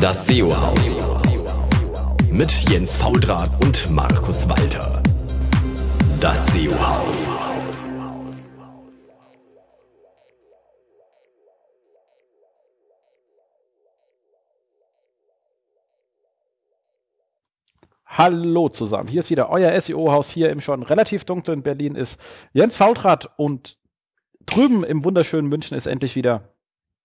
Das SEO-Haus. Mit Jens Faudrat und Markus Walter. Das SEO-Haus. Hallo zusammen, hier ist wieder euer SEO-Haus hier im schon relativ dunklen Berlin ist Jens Faultrat und drüben im wunderschönen München ist endlich wieder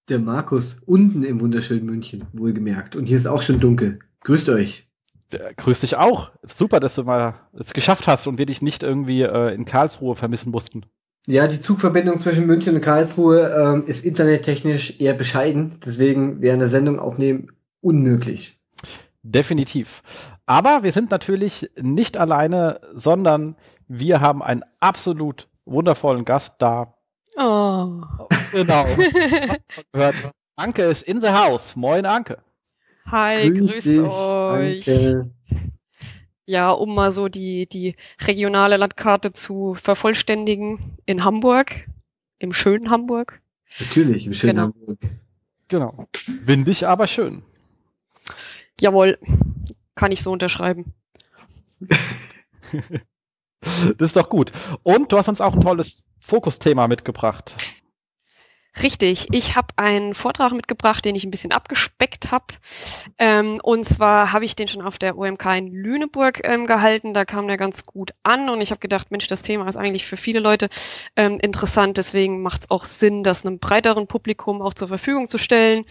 der Markus unten im wunderschönen München, wohlgemerkt. Und hier ist auch schon dunkel. Grüßt euch. Der, grüß dich auch. Super, dass du mal es geschafft hast und wir dich nicht irgendwie äh, in Karlsruhe vermissen mussten. Ja, die Zugverbindung zwischen München und Karlsruhe ähm, ist internettechnisch eher bescheiden. Deswegen wäre eine Sendung aufnehmen unmöglich. Definitiv. Aber wir sind natürlich nicht alleine, sondern wir haben einen absolut wundervollen Gast da. Oh. Genau. Anke ist in the house. Moin, Anke. Hi, Grüß grüßt dich, euch. Anke. Ja, um mal so die, die regionale Landkarte zu vervollständigen. In Hamburg, im schönen Hamburg. Natürlich, im schönen genau. Hamburg. Genau. Windig, aber schön. Jawohl, kann ich so unterschreiben. das ist doch gut. Und du hast uns auch ein tolles Fokusthema mitgebracht. Richtig, ich habe einen Vortrag mitgebracht, den ich ein bisschen abgespeckt habe. Ähm, und zwar habe ich den schon auf der OMK in Lüneburg ähm, gehalten. Da kam der ganz gut an und ich habe gedacht, Mensch, das Thema ist eigentlich für viele Leute ähm, interessant. Deswegen macht es auch Sinn, das einem breiteren Publikum auch zur Verfügung zu stellen.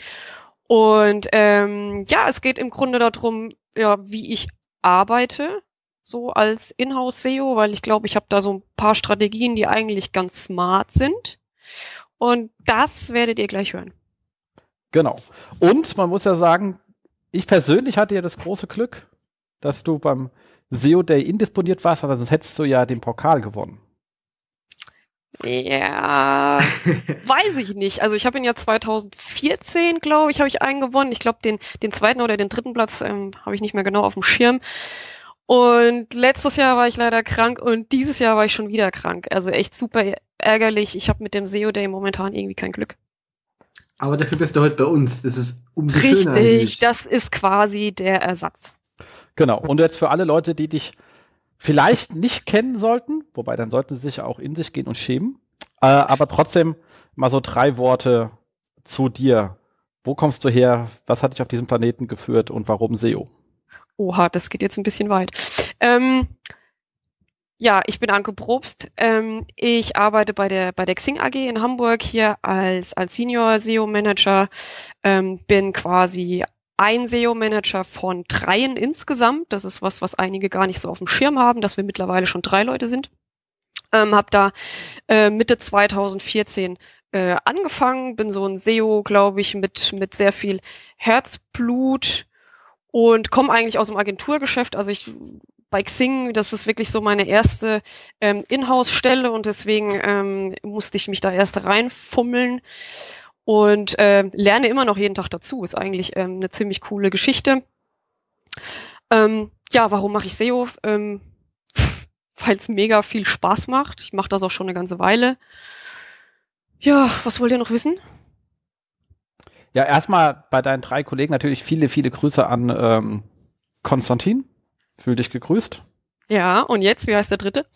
Und ähm, ja, es geht im Grunde darum, ja, wie ich arbeite, so als Inhouse-SEO, weil ich glaube, ich habe da so ein paar Strategien, die eigentlich ganz smart sind. Und das werdet ihr gleich hören. Genau. Und man muss ja sagen, ich persönlich hatte ja das große Glück, dass du beim SEO Day indisponiert warst, aber sonst hättest du ja den Pokal gewonnen. Ja, weiß ich nicht. Also ich habe ihn ja 2014, glaube ich, habe ich einen gewonnen. Ich glaube, den, den zweiten oder den dritten Platz ähm, habe ich nicht mehr genau auf dem Schirm. Und letztes Jahr war ich leider krank und dieses Jahr war ich schon wieder krank. Also echt super ärgerlich. Ich habe mit dem SEO Day momentan irgendwie kein Glück. Aber dafür bist du heute bei uns. Das ist umso Richtig, schöner. Richtig, das ist quasi der Ersatz. Genau. Und jetzt für alle Leute, die dich vielleicht nicht kennen sollten, wobei dann sollten sie sich auch in sich gehen und schämen, äh, aber trotzdem mal so drei Worte zu dir. Wo kommst du her? Was hat dich auf diesem Planeten geführt und warum SEO? Oha, das geht jetzt ein bisschen weit. Ähm, ja, ich bin Anke Probst. Ähm, ich arbeite bei der, bei der Xing AG in Hamburg hier als, als Senior SEO Manager. Ähm, bin quasi ein SEO-Manager von dreien insgesamt. Das ist was, was einige gar nicht so auf dem Schirm haben, dass wir mittlerweile schon drei Leute sind. Ähm, hab da äh, Mitte 2014 äh, angefangen, bin so ein SEO, glaube ich, mit, mit sehr viel Herzblut und komme eigentlich aus dem Agenturgeschäft. Also ich bei Xing, das ist wirklich so meine erste ähm, Inhouse-Stelle und deswegen ähm, musste ich mich da erst reinfummeln und äh, lerne immer noch jeden Tag dazu. Ist eigentlich ähm, eine ziemlich coole Geschichte. Ähm, ja, warum mache ich SEO? Ähm, Weil es mega viel Spaß macht. Ich mache das auch schon eine ganze Weile. Ja, was wollt ihr noch wissen? Ja, erstmal bei deinen drei Kollegen natürlich viele, viele Grüße an ähm, Konstantin. Fühl dich gegrüßt. Ja, und jetzt, wie heißt der dritte?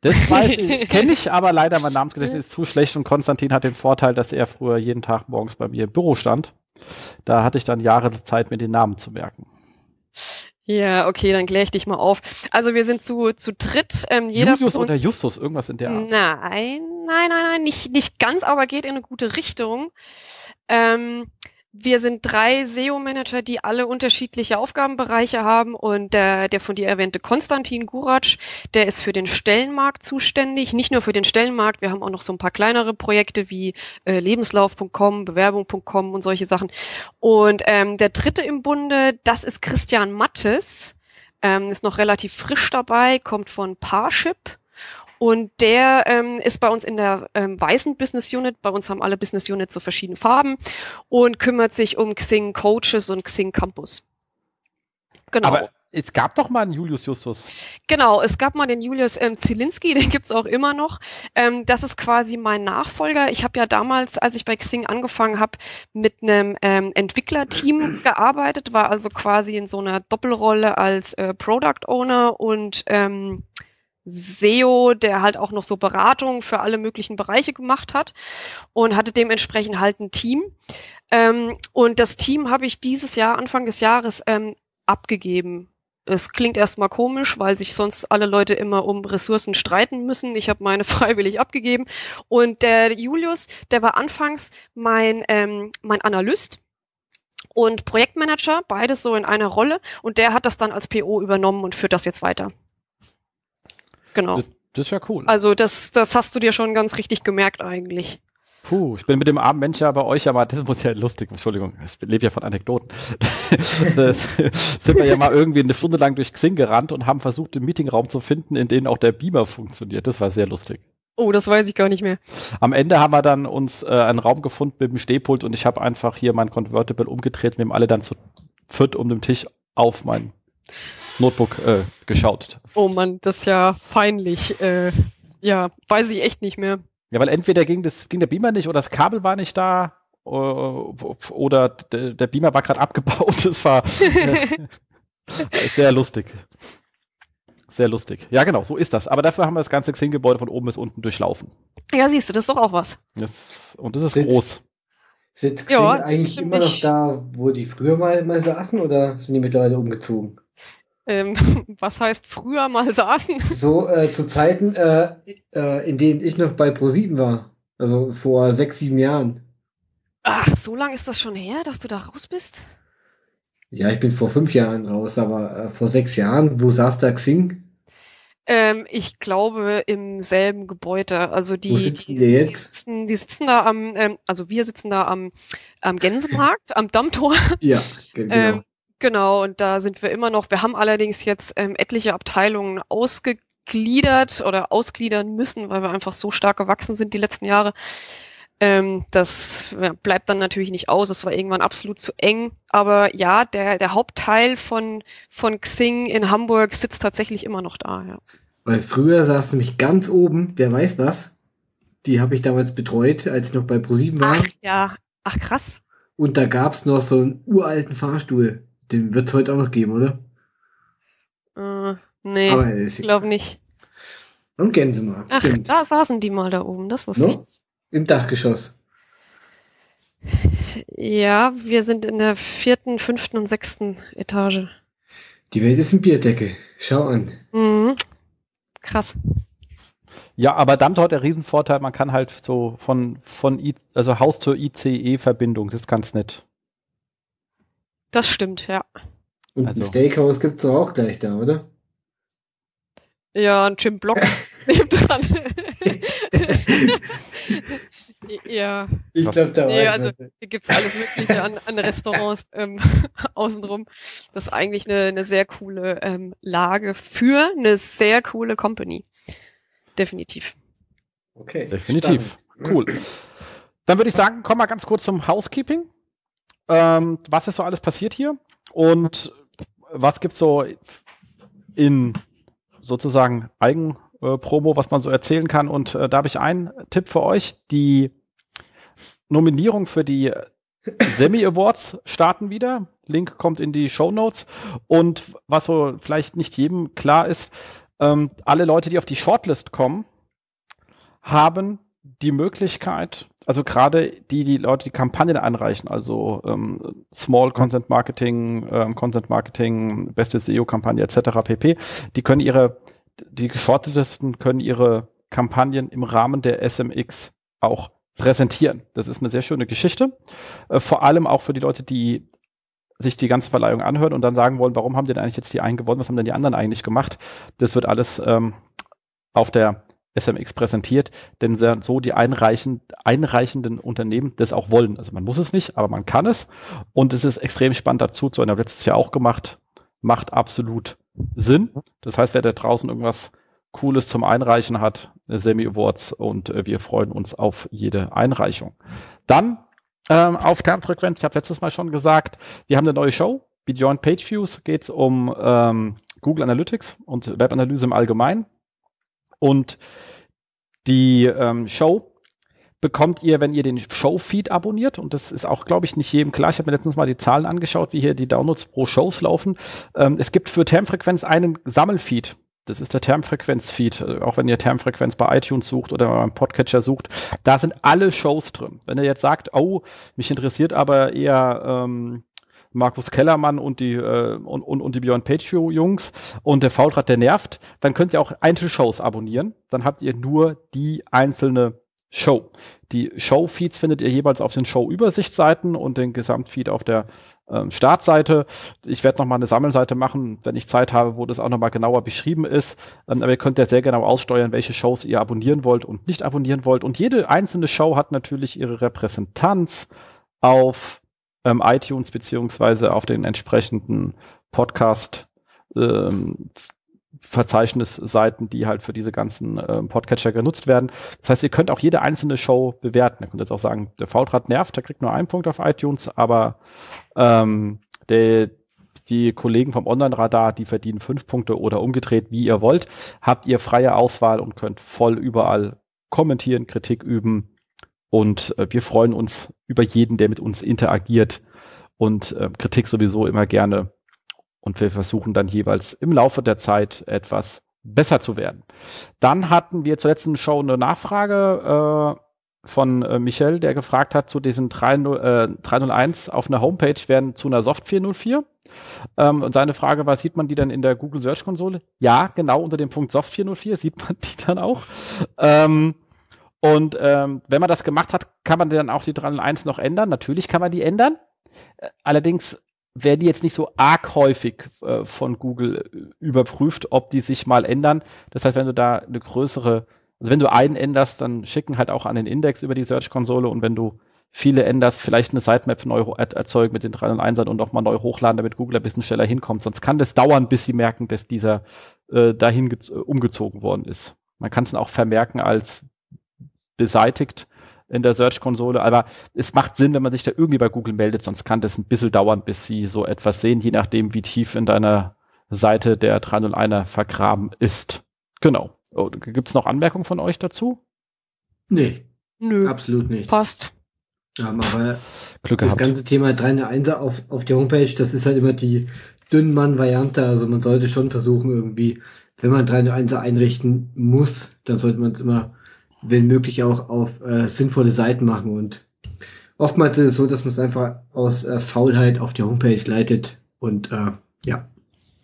Das kenne ich, aber leider mein Namensgedächtnis ist zu schlecht und Konstantin hat den Vorteil, dass er früher jeden Tag morgens bei mir im Büro stand. Da hatte ich dann Jahre Zeit, mir den Namen zu merken. Ja, okay, dann kläre ich dich mal auf. Also wir sind zu, zu dritt. Ähm, jeder Julius von uns, oder Justus, irgendwas in der Art. Nein, nein, nein, nein, nicht, nicht ganz, aber geht in eine gute Richtung. Ähm, wir sind drei SEO-Manager, die alle unterschiedliche Aufgabenbereiche haben und der, der von dir erwähnte Konstantin Guratsch, der ist für den Stellenmarkt zuständig, nicht nur für den Stellenmarkt, wir haben auch noch so ein paar kleinere Projekte wie äh, lebenslauf.com, bewerbung.com und solche Sachen. Und ähm, der dritte im Bunde, das ist Christian Mattes, ähm, ist noch relativ frisch dabei, kommt von Parship und der ähm, ist bei uns in der ähm, weißen Business Unit. Bei uns haben alle Business Units so verschiedene Farben und kümmert sich um Xing Coaches und Xing Campus. Genau. Aber es gab doch mal einen Julius Justus. Genau, es gab mal den Julius ähm, Zielinski, den gibt's auch immer noch. Ähm, das ist quasi mein Nachfolger. Ich habe ja damals, als ich bei Xing angefangen habe, mit einem ähm, Entwicklerteam gearbeitet, war also quasi in so einer Doppelrolle als äh, Product Owner und ähm, SEO, der halt auch noch so Beratung für alle möglichen Bereiche gemacht hat und hatte dementsprechend halt ein Team. Ähm, und das Team habe ich dieses Jahr, Anfang des Jahres, ähm, abgegeben. Es klingt erstmal komisch, weil sich sonst alle Leute immer um Ressourcen streiten müssen. Ich habe meine freiwillig abgegeben. Und der Julius, der war anfangs mein, ähm, mein Analyst und Projektmanager, beides so in einer Rolle. Und der hat das dann als PO übernommen und führt das jetzt weiter. Genau. Das, das ist ja cool. Also das, das hast du dir schon ganz richtig gemerkt eigentlich. Puh, ich bin mit dem armen Mensch ja bei euch, aber das muss ja lustig, Entschuldigung, ich lebe ja von Anekdoten. sind wir ja mal irgendwie eine Stunde lang durch Xing gerannt und haben versucht, einen Meetingraum zu finden, in dem auch der Beamer funktioniert. Das war sehr lustig. Oh, das weiß ich gar nicht mehr. Am Ende haben wir dann uns äh, einen Raum gefunden mit dem Stehpult und ich habe einfach hier mein Convertible umgedreht und wir haben alle dann zu viert um den Tisch auf mein Notebook äh, geschaut. Oh Mann, das ist ja peinlich. Äh, ja, weiß ich echt nicht mehr. Ja, weil entweder ging, das, ging der Beamer nicht oder das Kabel war nicht da äh, oder der Beamer war gerade abgebaut. Das war äh, sehr lustig. Sehr lustig. Ja, genau, so ist das. Aber dafür haben wir das ganze Xing-Gebäude von oben bis unten durchlaufen. Ja, siehst du, das ist doch auch was. Das, und das ist Sitz, groß. Sind Xing ja, eigentlich immer noch da, wo die früher mal, mal saßen oder sind die mittlerweile umgezogen? Ähm, was heißt früher mal saßen? So äh, zu Zeiten, äh, äh, in denen ich noch bei Pro7 war. Also vor sechs, sieben Jahren. Ach, so lange ist das schon her, dass du da raus bist? Ja, ich bin vor fünf Jahren raus, aber äh, vor sechs Jahren, wo saß da Xing? Ähm, ich glaube im selben Gebäude. Also die, die, die, die, sitzen, die sitzen da am, ähm, also wir sitzen da am, am Gänsemarkt, am Dammtor. Ja, genau. Ähm, Genau, und da sind wir immer noch. Wir haben allerdings jetzt ähm, etliche Abteilungen ausgegliedert oder ausgliedern müssen, weil wir einfach so stark gewachsen sind die letzten Jahre. Ähm, das ja, bleibt dann natürlich nicht aus. Es war irgendwann absolut zu eng. Aber ja, der, der Hauptteil von, von Xing in Hamburg sitzt tatsächlich immer noch da. Ja. Weil früher saß nämlich ganz oben, wer weiß was. Die habe ich damals betreut, als ich noch bei ProSieben war. Ach ja, ach krass. Und da gab's noch so einen uralten Fahrstuhl. Den wird es heute auch noch geben, oder? Äh, nee, ich glaube nicht. Und Gänsemarkt, Ach, stimmt. da saßen die mal da oben, das wusste no? ich. Im Dachgeschoss. Ja, wir sind in der vierten, fünften und sechsten Etage. Die Welt ist ein Bierdecke. Schau an. Mhm. Krass. Ja, aber dann hat der Riesenvorteil, man kann halt so von, von I, also Haus zur ICE-Verbindung, das ist ganz nett. Das stimmt, ja. Und also. ein Steakhouse gibt es auch gleich da, oder? Ja, ein Jim Block nebendran. ja. Ich glaube, da nee, also hier gibt es alles Mögliche an, an Restaurants ähm, außenrum. Das ist eigentlich eine, eine sehr coole ähm, Lage für eine sehr coole Company. Definitiv. Okay. Definitiv. Spannend. Cool. Dann würde ich sagen, komm mal ganz kurz zum Housekeeping ähm, was ist so alles passiert hier und was gibt es so in sozusagen Eigenpromo, was man so erzählen kann. Und äh, da habe ich einen Tipp für euch. Die Nominierung für die Semi Awards starten wieder. Link kommt in die Show Notes. Und was so vielleicht nicht jedem klar ist, ähm, alle Leute, die auf die Shortlist kommen, haben die Möglichkeit, also gerade die, die Leute, die Kampagnen einreichen, also ähm, Small Content Marketing, ähm, Content Marketing, beste SEO-Kampagne etc. pp., die können ihre, die Geschortetesten können ihre Kampagnen im Rahmen der SMX auch präsentieren. Das ist eine sehr schöne Geschichte. Äh, vor allem auch für die Leute, die sich die ganze Verleihung anhören und dann sagen wollen, warum haben denn eigentlich jetzt die einen gewonnen, was haben denn die anderen eigentlich gemacht? Das wird alles ähm, auf der SMX präsentiert, denn so die einreichen, einreichenden Unternehmen das auch wollen. Also man muss es nicht, aber man kann es. Und es ist extrem spannend dazu, zu einer letztes Jahr auch gemacht, macht absolut Sinn. Das heißt, wer da draußen irgendwas Cooles zum Einreichen hat, Semi Awards und äh, wir freuen uns auf jede Einreichung. Dann ähm, auf Kernfrequenz, ich habe letztes Mal schon gesagt, wir haben eine neue Show. Beyond Page Views geht es um ähm, Google Analytics und Webanalyse im Allgemeinen. Und die ähm, Show bekommt ihr, wenn ihr den Show-Feed abonniert. Und das ist auch, glaube ich, nicht jedem klar. Ich habe mir letztens mal die Zahlen angeschaut, wie hier die Downloads pro Shows laufen. Ähm, es gibt für Termfrequenz einen Sammelfeed. Das ist der Termfrequenz-Feed. Äh, auch wenn ihr Termfrequenz bei iTunes sucht oder beim Podcatcher sucht, da sind alle Shows drin. Wenn ihr jetzt sagt, oh, mich interessiert aber eher ähm, Markus Kellermann und die, äh, und, und, und die Björn Page Jungs und der Faulrad, der nervt, dann könnt ihr auch Einzelshows abonnieren. Dann habt ihr nur die einzelne Show. Die Show-Feeds findet ihr jeweils auf den Show-Übersichtsseiten und den Gesamtfeed auf der ähm, Startseite. Ich werde nochmal eine Sammelseite machen, wenn ich Zeit habe, wo das auch nochmal genauer beschrieben ist. Ähm, aber ihr könnt ja sehr genau aussteuern, welche Shows ihr abonnieren wollt und nicht abonnieren wollt. Und jede einzelne Show hat natürlich ihre Repräsentanz auf ähm, iTunes beziehungsweise auf den entsprechenden Podcast ähm, Verzeichnisseiten, die halt für diese ganzen äh, Podcatcher genutzt werden. Das heißt, ihr könnt auch jede einzelne Show bewerten. Ihr könnt jetzt auch sagen, der Faultrat nervt, der kriegt nur einen Punkt auf iTunes, aber ähm, der, die Kollegen vom Online-Radar, die verdienen fünf Punkte oder umgedreht, wie ihr wollt. Habt ihr freie Auswahl und könnt voll überall kommentieren, Kritik üben. Und äh, wir freuen uns über jeden, der mit uns interagiert und äh, Kritik sowieso immer gerne und wir versuchen dann jeweils im Laufe der Zeit etwas besser zu werden. Dann hatten wir zur letzten Show eine Nachfrage äh, von äh, Michel, der gefragt hat zu diesen 3.0, äh, 301 auf einer Homepage werden zu einer Soft 404. Ähm, und seine Frage war, sieht man die dann in der Google Search Konsole? Ja, genau unter dem Punkt Soft 404 sieht man die dann auch. Ähm, und ähm, wenn man das gemacht hat, kann man dann auch die 301 noch ändern. Natürlich kann man die ändern. Äh, allerdings werden die jetzt nicht so arg häufig äh, von Google äh, überprüft, ob die sich mal ändern. Das heißt, wenn du da eine größere, also wenn du einen änderst, dann schicken halt auch an den Index über die Search-Konsole und wenn du viele änderst, vielleicht eine Sitemap neu erzeugen mit den 301ern und auch mal neu hochladen, damit Google ein bisschen schneller hinkommt. Sonst kann das dauern, bis sie merken, dass dieser äh, dahin umgezogen worden ist. Man kann es auch vermerken als beseitigt in der Search-Konsole. Aber es macht Sinn, wenn man sich da irgendwie bei Google meldet, sonst kann das ein bisschen dauern, bis sie so etwas sehen, je nachdem, wie tief in deiner Seite der 301er vergraben ist. Genau. Oh, Gibt es noch Anmerkungen von euch dazu? Nee. Nö. Absolut nicht. Passt. Ja, aber Glück das gehabt. ganze Thema 301er auf, auf der Homepage, das ist halt immer die Dünnmann-Variante. Also man sollte schon versuchen, irgendwie, wenn man 301er einrichten muss, dann sollte man es immer wenn möglich auch auf äh, sinnvolle Seiten machen. Und oftmals ist es so, dass man es einfach aus äh, Faulheit auf die Homepage leitet und äh, ja.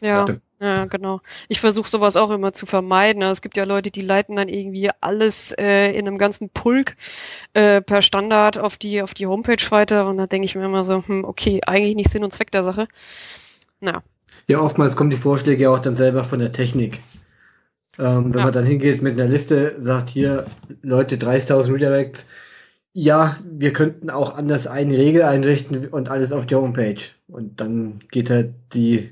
Ja. Ja, genau. Ich versuche sowas auch immer zu vermeiden. Es gibt ja Leute, die leiten dann irgendwie alles äh, in einem ganzen Pulk äh, per Standard auf die, auf die Homepage weiter und da denke ich mir immer so, hm, okay, eigentlich nicht Sinn und Zweck der Sache. Na. Ja, oftmals kommen die Vorschläge auch dann selber von der Technik. Ähm, wenn ja. man dann hingeht mit einer Liste, sagt hier, Leute, 30.000 Redirects, ja, wir könnten auch anders eine Regel einrichten und alles auf die Homepage. Und dann geht halt die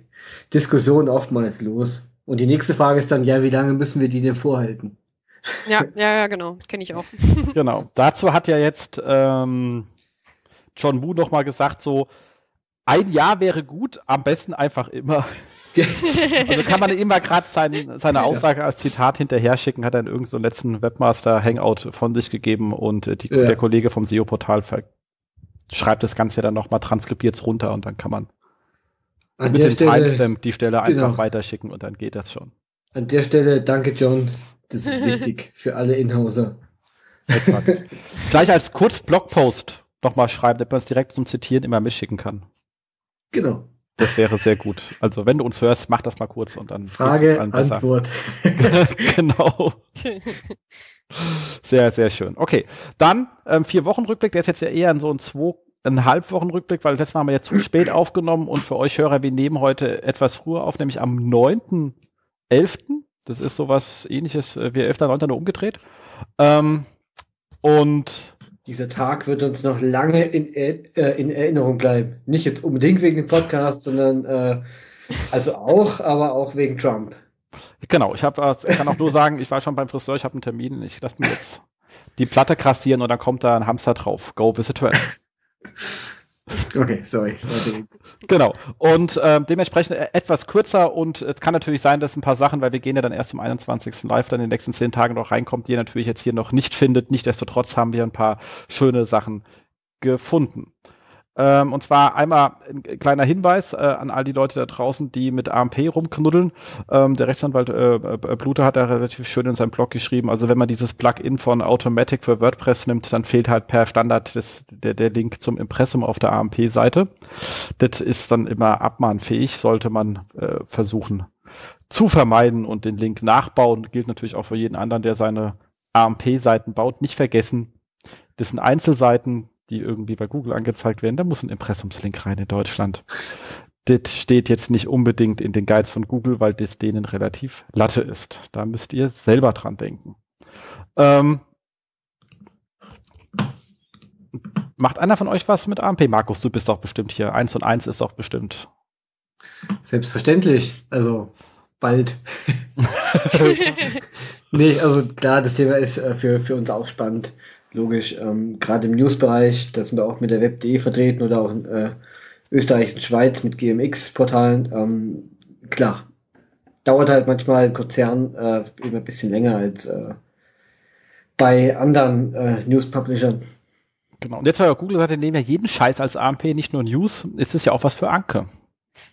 Diskussion oftmals los. Und die nächste Frage ist dann, ja, wie lange müssen wir die denn vorhalten? Ja, ja, ja, genau, kenne ich auch. genau. Dazu hat ja jetzt ähm, John Woo nochmal gesagt, so, ein Jahr wäre gut, am besten einfach immer. also kann man immer gerade sein, seine Aussage als Zitat hinterher schicken, hat in irgendeinem so letzten Webmaster-Hangout von sich gegeben und äh, die, ja. der Kollege vom SEO-Portal schreibt das Ganze dann nochmal, transkribiert runter und dann kann man An mit dem Stelle, Timestamp die Stelle genau. einfach weiterschicken und dann geht das schon. An der Stelle danke John, das ist wichtig für alle Inhauser. Gleich als Kurzblogpost nochmal schreiben, damit man es direkt zum Zitieren immer mitschicken kann. Genau. Das wäre sehr gut. Also wenn du uns hörst, mach das mal kurz und dann Frage, Antwort. genau. Sehr, sehr schön. Okay, dann ähm, vier Wochen Rückblick. Der ist jetzt ja eher in so ein zweieinhalb Wochen Rückblick, weil letztes Mal haben wir ja zu spät aufgenommen und für euch Hörer, wir nehmen heute etwas früher auf, nämlich am 9.11. Das ist sowas ähnliches äh, wie 11.9. nur umgedreht. Ähm, und dieser Tag wird uns noch lange in, äh, in Erinnerung bleiben. Nicht jetzt unbedingt wegen dem Podcast, sondern äh, also auch, aber auch wegen Trump. Genau, ich, hab, äh, ich kann auch nur sagen, ich war schon beim Friseur, ich habe einen Termin, ich lasse mir jetzt die Platte krassieren und dann kommt da ein Hamster drauf. Go visit Okay, sorry. Genau. Und ähm, dementsprechend äh, etwas kürzer und es kann natürlich sein, dass ein paar Sachen, weil wir gehen ja dann erst zum 21. Live, dann in den nächsten zehn Tagen noch reinkommt, die ihr natürlich jetzt hier noch nicht findet. Nichtsdestotrotz haben wir ein paar schöne Sachen gefunden. Ähm, und zwar einmal ein kleiner Hinweis äh, an all die Leute da draußen, die mit AMP rumknuddeln. Ähm, der Rechtsanwalt äh, äh, Blute hat da relativ schön in seinem Blog geschrieben, also wenn man dieses Plugin von Automatic für WordPress nimmt, dann fehlt halt per Standard das, der, der Link zum Impressum auf der AMP-Seite. Das ist dann immer abmahnfähig, sollte man äh, versuchen zu vermeiden und den Link nachbauen. Gilt natürlich auch für jeden anderen, der seine AMP-Seiten baut. Nicht vergessen, das sind Einzelseiten, die irgendwie bei Google angezeigt werden, da muss ein Impressumslink rein in Deutschland. Das steht jetzt nicht unbedingt in den Guides von Google, weil das denen relativ Latte ist. Da müsst ihr selber dran denken. Ähm, macht einer von euch was mit AMP? Markus, du bist doch bestimmt hier. Eins und eins ist doch bestimmt. Selbstverständlich. Also bald. nee, also klar, das Thema ist äh, für, für uns auch spannend logisch. Ähm, Gerade im News-Bereich, da sind wir auch mit der Web.de vertreten oder auch in äh, Österreich und Schweiz mit GMX-Portalen. Ähm, klar, dauert halt manchmal ein Konzern äh, immer ein bisschen länger als äh, bei anderen äh, News-Publishern. Genau. Und jetzt war ja Google gesagt, nehmen ja jeden Scheiß als AMP, nicht nur News. Ist es ja auch was für Anke.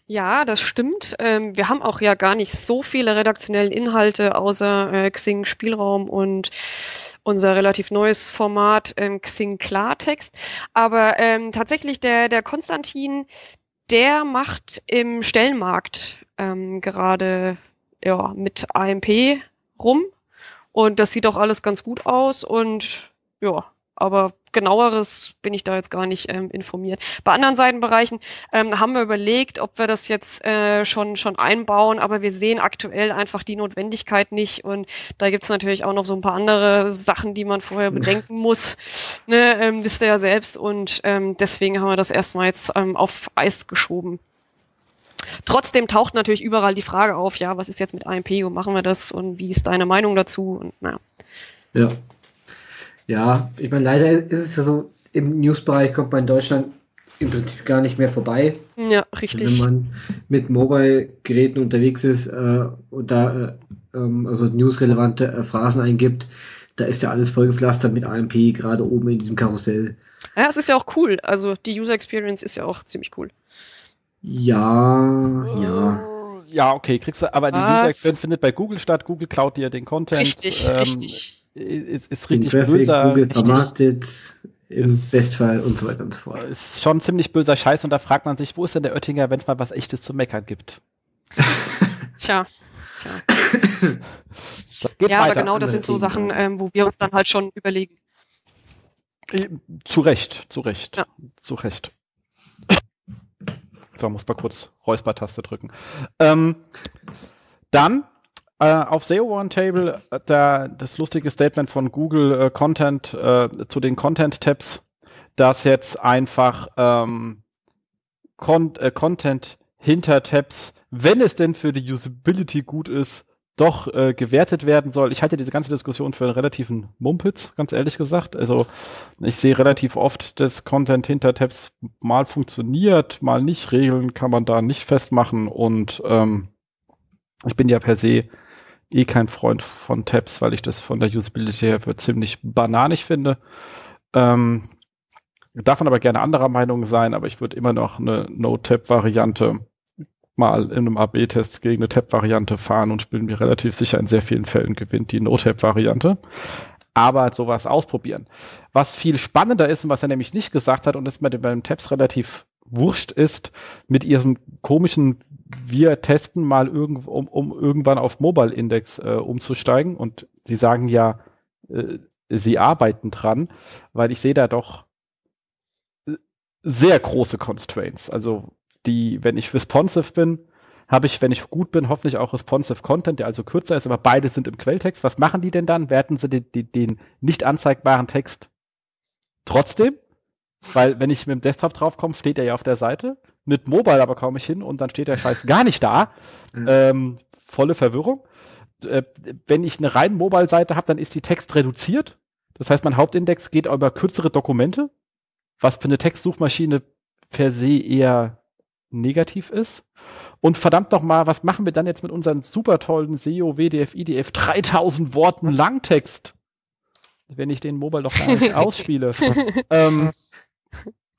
Ja, das stimmt. Ähm, wir haben auch ja gar nicht so viele redaktionellen Inhalte außer äh, Xing Spielraum und unser relativ neues Format ähm, Xing Klartext. Aber ähm, tatsächlich der, der Konstantin, der macht im Stellenmarkt ähm, gerade ja, mit AMP rum. Und das sieht auch alles ganz gut aus. Und ja, aber genaueres bin ich da jetzt gar nicht ähm, informiert. Bei anderen Seitenbereichen ähm, haben wir überlegt, ob wir das jetzt äh, schon, schon einbauen, aber wir sehen aktuell einfach die Notwendigkeit nicht und da gibt's natürlich auch noch so ein paar andere Sachen, die man vorher bedenken muss. Ne, ähm, wisst ihr ja selbst und ähm, deswegen haben wir das erstmal jetzt ähm, auf Eis geschoben. Trotzdem taucht natürlich überall die Frage auf, ja, was ist jetzt mit AMP, wo machen wir das und wie ist deine Meinung dazu? Und, naja. Ja, ja, ich meine, leider ist es ja so, im Newsbereich kommt man in Deutschland im Prinzip gar nicht mehr vorbei. Ja, richtig. Wenn man mit Mobile-Geräten unterwegs ist äh, und da äh, ähm, also newsrelevante äh, Phrasen eingibt, da ist ja alles vollgepflastert mit AMP, gerade oben in diesem Karussell. Ja, es ist ja auch cool. Also die User Experience ist ja auch ziemlich cool. Ja, ja. Ja, okay, kriegst du, aber die User Experience findet bei Google statt. Google klaut dir den Content. Richtig, ähm, richtig ist, ist richtig Traffic, böser. Google vermarktet im Bestfall und so weiter und so fort. Ist schon ziemlich böser Scheiß und da fragt man sich, wo ist denn der Oettinger, wenn es mal was echtes zu meckern gibt? Tja. Tja. ja, aber genau das sind so Sachen, ähm, wo wir uns dann halt schon überlegen. Zu Recht, zu Recht, ja. zu Recht. So, muss mal kurz Räuspertaste drücken. Ähm, dann äh, auf SEO One Table äh, der, das lustige Statement von Google äh, Content äh, zu den Content Tabs, dass jetzt einfach ähm, Con äh, Content hinter Tabs, wenn es denn für die Usability gut ist, doch äh, gewertet werden soll. Ich halte diese ganze Diskussion für einen relativen Mumpitz, ganz ehrlich gesagt. Also ich sehe relativ oft, dass Content hinter Tabs mal funktioniert, mal nicht. Regeln kann man da nicht festmachen und ähm, ich bin ja per se eh kein Freund von Tabs, weil ich das von der Usability her für ziemlich bananig finde. Ähm, davon aber gerne anderer Meinung sein, aber ich würde immer noch eine No-Tab-Variante mal in einem AB-Test gegen eine Tab-Variante fahren und bin mir relativ sicher, in sehr vielen Fällen gewinnt die No-Tab-Variante. Aber sowas ausprobieren. Was viel spannender ist und was er nämlich nicht gesagt hat und das bei den Tabs relativ wurscht ist, mit ihrem komischen wir testen mal irgend, um, um irgendwann auf Mobile Index äh, umzusteigen und sie sagen ja, äh, sie arbeiten dran, weil ich sehe da doch äh, sehr große Constraints. Also die, wenn ich responsive bin, habe ich, wenn ich gut bin, hoffentlich auch responsive Content, der also kürzer ist, aber beide sind im Quelltext. Was machen die denn dann? Werten sie den, den, den nicht anzeigbaren Text trotzdem? Weil wenn ich mit dem Desktop draufkomme, steht er ja auf der Seite. Mit Mobile aber komme ich hin und dann steht der Scheiß gar nicht da. Mhm. Ähm, volle Verwirrung. Äh, wenn ich eine rein Mobile-Seite habe, dann ist die Text reduziert. Das heißt, mein Hauptindex geht über kürzere Dokumente, was für eine Textsuchmaschine per se eher negativ ist. Und verdammt noch mal, was machen wir dann jetzt mit unseren super tollen SEO, WDF, IDF 3000 Worten Langtext? Wenn ich den Mobile doch gar nicht ausspiele. ähm,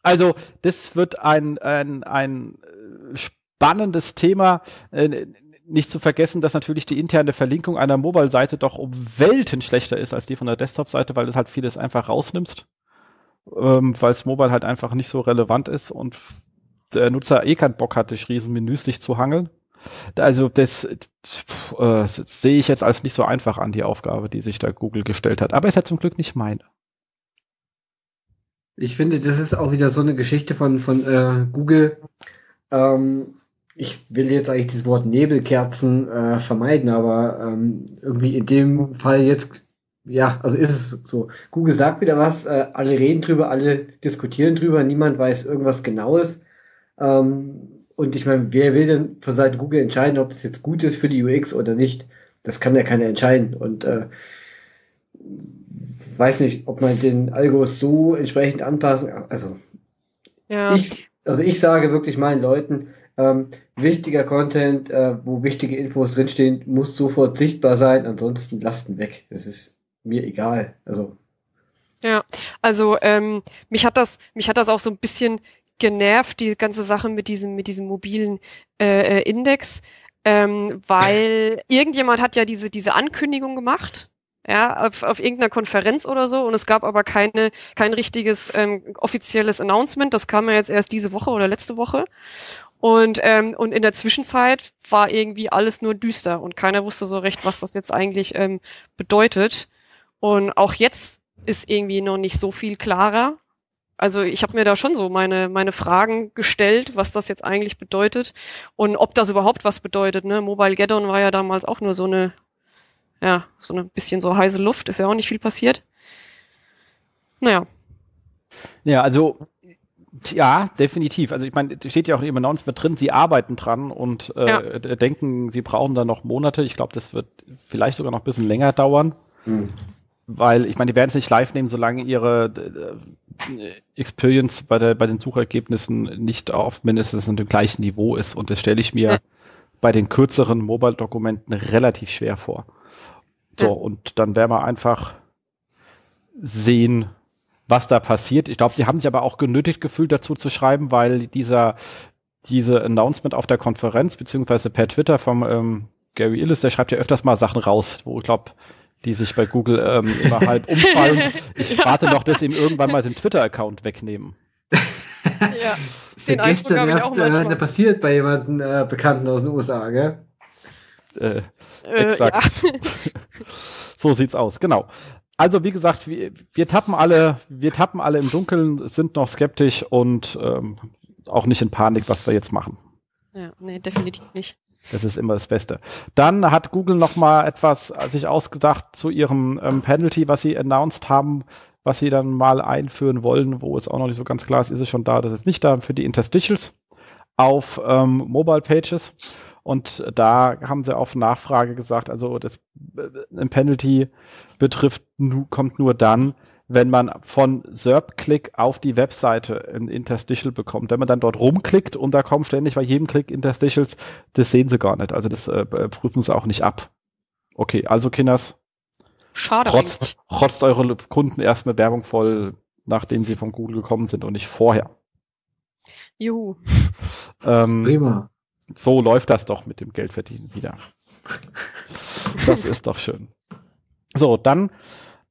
also, das wird ein, ein, ein äh, spannendes Thema. Äh, nicht zu vergessen, dass natürlich die interne Verlinkung einer Mobile-Seite doch um Welten schlechter ist als die von der Desktop-Seite, weil das halt vieles einfach rausnimmst, ähm, weil es Mobile halt einfach nicht so relevant ist und der Nutzer eh keinen Bock hat, durch Riesenmenüs sich zu hangeln. Also das, äh, das sehe ich jetzt als nicht so einfach an, die Aufgabe, die sich da Google gestellt hat. Aber ist ja zum Glück nicht meine. Ich finde, das ist auch wieder so eine Geschichte von, von äh, Google. Ähm, ich will jetzt eigentlich das Wort Nebelkerzen äh, vermeiden, aber ähm, irgendwie in dem Fall jetzt, ja, also ist es so. Google sagt wieder was, äh, alle reden drüber, alle diskutieren drüber, niemand weiß irgendwas Genaues. Ähm, und ich meine, wer will denn von Seiten Google entscheiden, ob das jetzt gut ist für die UX oder nicht? Das kann ja keiner entscheiden. Und äh, weiß nicht, ob man den Algos so entsprechend anpassen. Also ja. ich, also ich sage wirklich meinen Leuten, ähm, wichtiger Content, äh, wo wichtige Infos drinstehen, muss sofort sichtbar sein, ansonsten Lasten weg. Das ist mir egal. Also ja, also ähm, mich hat das, mich hat das auch so ein bisschen genervt, die ganze Sache mit diesem, mit diesem mobilen äh, äh, Index, ähm, weil irgendjemand hat ja diese, diese Ankündigung gemacht, ja, auf, auf irgendeiner Konferenz oder so, und es gab aber keine, kein richtiges ähm, offizielles Announcement. Das kam ja jetzt erst diese Woche oder letzte Woche. Und, ähm, und in der Zwischenzeit war irgendwie alles nur düster und keiner wusste so recht, was das jetzt eigentlich ähm, bedeutet. Und auch jetzt ist irgendwie noch nicht so viel klarer. Also ich habe mir da schon so meine, meine Fragen gestellt, was das jetzt eigentlich bedeutet und ob das überhaupt was bedeutet. Ne? Mobile Gaddon war ja damals auch nur so eine, ja, so ein bisschen so heiße Luft, ist ja auch nicht viel passiert. Naja. Ja, also ja, definitiv. Also ich meine, steht ja auch im Announcement drin, sie arbeiten dran und äh, ja. denken, sie brauchen da noch Monate. Ich glaube, das wird vielleicht sogar noch ein bisschen länger dauern. Hm. Weil, ich meine, die werden es nicht live nehmen, solange ihre äh, Experience bei, der, bei den Suchergebnissen nicht auf mindestens dem gleichen Niveau ist. Und das stelle ich mir ja. bei den kürzeren Mobile-Dokumenten relativ schwer vor. So, ja. und dann werden wir einfach sehen, was da passiert. Ich glaube, sie haben sich aber auch genötigt gefühlt, dazu zu schreiben, weil dieser diese Announcement auf der Konferenz, beziehungsweise per Twitter vom ähm, Gary Illis, der schreibt ja öfters mal Sachen raus, wo ich glaube, die sich bei Google ähm, immer halb umfallen. Ich ja. warte noch, dass sie ihm irgendwann mal den Twitter-Account wegnehmen. ja, ist ja gestern erst äh, passiert bei jemandem äh, Bekannten aus den USA, gell? Äh, äh exakt. Ja. so sieht's aus, genau. Also wie gesagt, wir, wir, tappen alle, wir tappen alle im Dunkeln, sind noch skeptisch und ähm, auch nicht in Panik, was wir jetzt machen. Ja, nee, definitiv nicht. Das ist immer das Beste. Dann hat Google noch mal etwas sich ausgedacht zu ihrem ähm, Penalty, was sie announced haben, was sie dann mal einführen wollen, wo es auch noch nicht so ganz klar ist, ist es schon da, das ist nicht da für die Interstitials auf ähm, Mobile Pages. Und da haben sie auf Nachfrage gesagt, also das äh, ein Penalty betrifft, kommt nur dann, wenn man von SERP-Click auf die Webseite ein Interstitial bekommt. Wenn man dann dort rumklickt und da kommen ständig bei jedem Klick Interstitials, das sehen sie gar nicht. Also das äh, prüfen sie auch nicht ab. Okay, also Kinders, Schade trotz, trotzt eure Kunden erst mit Werbung voll, nachdem sie von Google gekommen sind und nicht vorher. Juhu. Ähm, Prima. So läuft das doch mit dem Geldverdienen wieder. Das ist doch schön. So, dann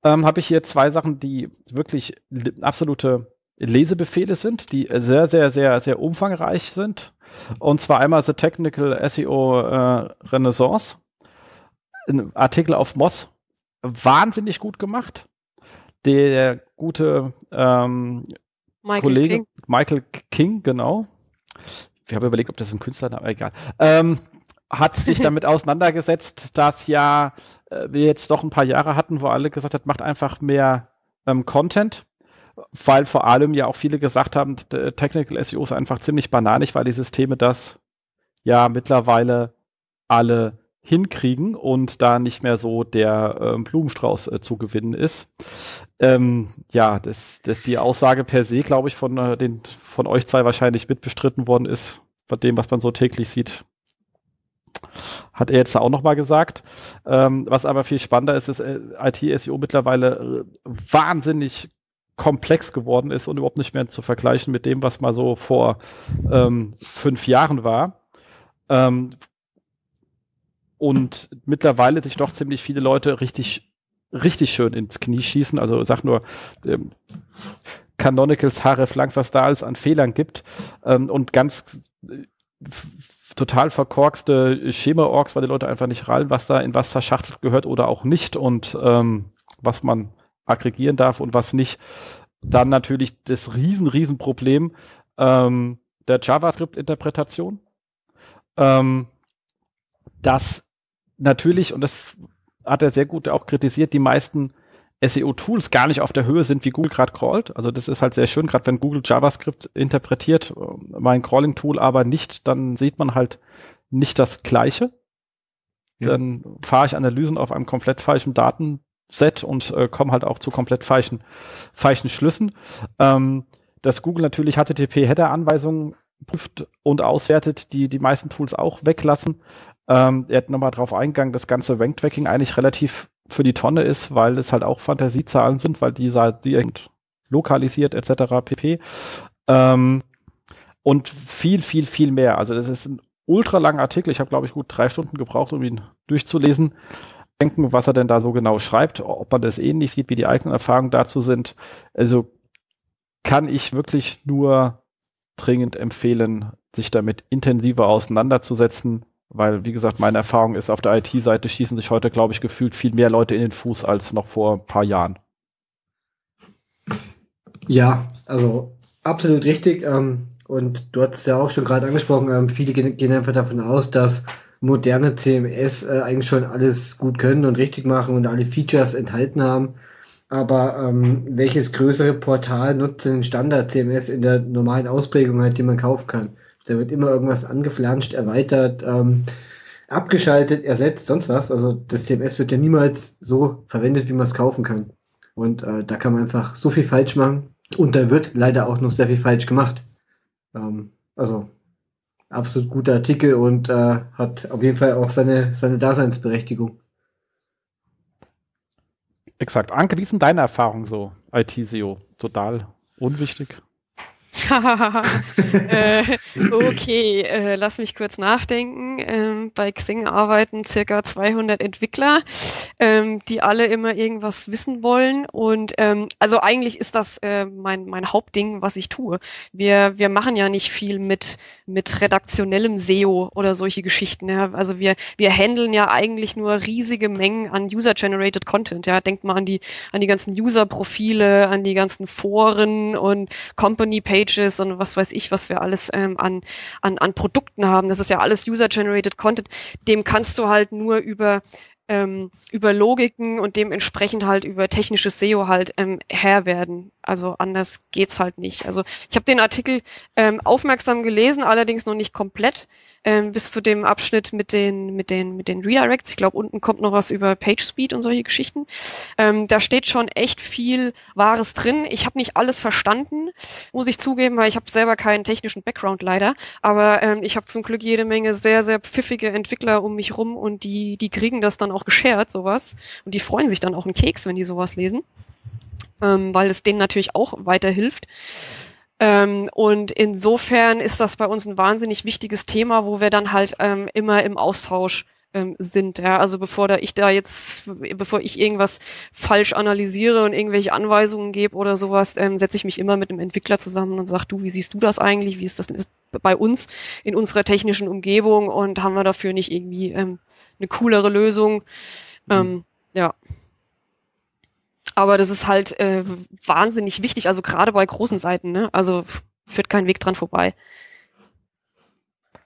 ähm, habe ich hier zwei Sachen, die wirklich absolute Lesebefehle sind, die sehr, sehr, sehr, sehr umfangreich sind. Und zwar einmal The Technical SEO äh, Renaissance, ein Artikel auf Moss, wahnsinnig gut gemacht. Der gute ähm, Michael Kollege King. Michael King, genau. Ich habe überlegt, ob das ein Künstler ist, aber egal. Ähm, hat sich damit auseinandergesetzt, dass ja äh, wir jetzt doch ein paar Jahre hatten, wo alle gesagt hat, macht einfach mehr ähm, Content, weil vor allem ja auch viele gesagt haben, Technical SEO ist einfach ziemlich bananig, weil die Systeme das ja mittlerweile alle hinkriegen und da nicht mehr so der ähm, Blumenstrauß äh, zu gewinnen ist. Ähm, ja, dass das die Aussage per se, glaube ich, von, äh, den, von euch zwei wahrscheinlich mitbestritten worden ist, bei dem, was man so täglich sieht. Hat er jetzt auch nochmal gesagt. Ähm, was aber viel spannender ist, ist äh, IT-SEO mittlerweile äh, wahnsinnig komplex geworden ist und überhaupt nicht mehr zu vergleichen mit dem, was mal so vor ähm, fünf Jahren war. Ähm, und mittlerweile sich doch ziemlich viele Leute richtig, richtig schön ins Knie schießen. Also sag nur, ähm, Canonicals Href lang, was da alles an Fehlern gibt ähm, und ganz äh, total verkorkste Schema-Orgs, weil die Leute einfach nicht rallen, was da in was verschachtelt gehört oder auch nicht und ähm, was man aggregieren darf und was nicht. Dann natürlich das riesen, riesen Problem ähm, der JavaScript-Interpretation. Ähm, dass natürlich, und das hat er sehr gut auch kritisiert, die meisten SEO-Tools gar nicht auf der Höhe sind, wie Google gerade crawlt. Also das ist halt sehr schön, gerade wenn Google JavaScript interpretiert, äh, mein Crawling-Tool aber nicht, dann sieht man halt nicht das Gleiche. Ja. Dann fahre ich Analysen auf einem komplett falschen Datenset und äh, komme halt auch zu komplett falschen, falschen Schlüssen. Ähm, dass Google natürlich HTTP-Header-Anweisungen prüft und auswertet, die die meisten Tools auch weglassen. Ähm, er hat nochmal drauf eingegangen, das ganze Rank-Tracking eigentlich relativ für die Tonne ist, weil es halt auch Fantasiezahlen sind, weil die, die lokalisiert etc. pp. Ähm, und viel, viel, viel mehr. Also das ist ein ultra langer Artikel. Ich habe, glaube ich, gut drei Stunden gebraucht, um ihn durchzulesen. Denken, was er denn da so genau schreibt, ob man das ähnlich sieht, wie die eigenen Erfahrungen dazu sind. Also kann ich wirklich nur dringend empfehlen, sich damit intensiver auseinanderzusetzen weil, wie gesagt, meine Erfahrung ist, auf der IT-Seite schießen sich heute, glaube ich, gefühlt viel mehr Leute in den Fuß als noch vor ein paar Jahren. Ja, also absolut richtig. Ähm, und du hast es ja auch schon gerade angesprochen, ähm, viele gehen einfach davon aus, dass moderne CMS äh, eigentlich schon alles gut können und richtig machen und alle Features enthalten haben. Aber ähm, welches größere Portal nutzt den Standard CMS in der normalen Ausprägung halt, die man kaufen kann? Da wird immer irgendwas angeflanscht, erweitert, ähm, abgeschaltet, ersetzt, sonst was. Also das CMS wird ja niemals so verwendet, wie man es kaufen kann. Und äh, da kann man einfach so viel falsch machen. Und da wird leider auch noch sehr viel falsch gemacht. Ähm, also absolut guter Artikel und äh, hat auf jeden Fall auch seine, seine Daseinsberechtigung. Exakt. Anke, wie sind deine Erfahrungen so, IT-SEO? Total unwichtig? äh, okay, äh, lass mich kurz nachdenken. Ähm, bei Xing arbeiten circa 200 Entwickler, ähm, die alle immer irgendwas wissen wollen. Und ähm, also eigentlich ist das äh, mein, mein Hauptding, was ich tue. Wir, wir machen ja nicht viel mit, mit redaktionellem SEO oder solche Geschichten. Ja. Also wir, wir handeln ja eigentlich nur riesige Mengen an User-Generated Content. Ja. Denkt mal an die, an die ganzen User-Profile, an die ganzen Foren und Company-Pages Pages und was weiß ich, was wir alles ähm, an, an, an Produkten haben. Das ist ja alles User-Generated Content. Dem kannst du halt nur über ähm, über Logiken und dementsprechend halt über technisches SEO halt ähm, Herr werden. Also anders geht's halt nicht. Also ich habe den Artikel ähm, aufmerksam gelesen, allerdings noch nicht komplett ähm, bis zu dem Abschnitt mit den mit den mit den Redirects. Ich glaube, unten kommt noch was über PageSpeed und solche Geschichten. Ähm, da steht schon echt viel Wahres drin. Ich habe nicht alles verstanden, muss ich zugeben, weil ich habe selber keinen technischen Background leider. Aber ähm, ich habe zum Glück jede Menge sehr sehr pfiffige Entwickler um mich rum und die die kriegen das dann auch geshared sowas und die freuen sich dann auch einen Keks, wenn die sowas lesen ähm, weil es denen natürlich auch weiterhilft. Ähm, und insofern ist das bei uns ein wahnsinnig wichtiges Thema, wo wir dann halt ähm, immer im Austausch ähm, sind. Ja, also bevor da ich da jetzt, bevor ich irgendwas falsch analysiere und irgendwelche Anweisungen gebe oder sowas, ähm, setze ich mich immer mit einem Entwickler zusammen und sage, du, wie siehst du das eigentlich? Wie ist das bei uns in unserer technischen Umgebung und haben wir dafür nicht irgendwie ähm, eine coolere Lösung? Mhm. Ähm, ja. Aber das ist halt äh, wahnsinnig wichtig, also gerade bei großen Seiten, ne? Also führt kein Weg dran vorbei.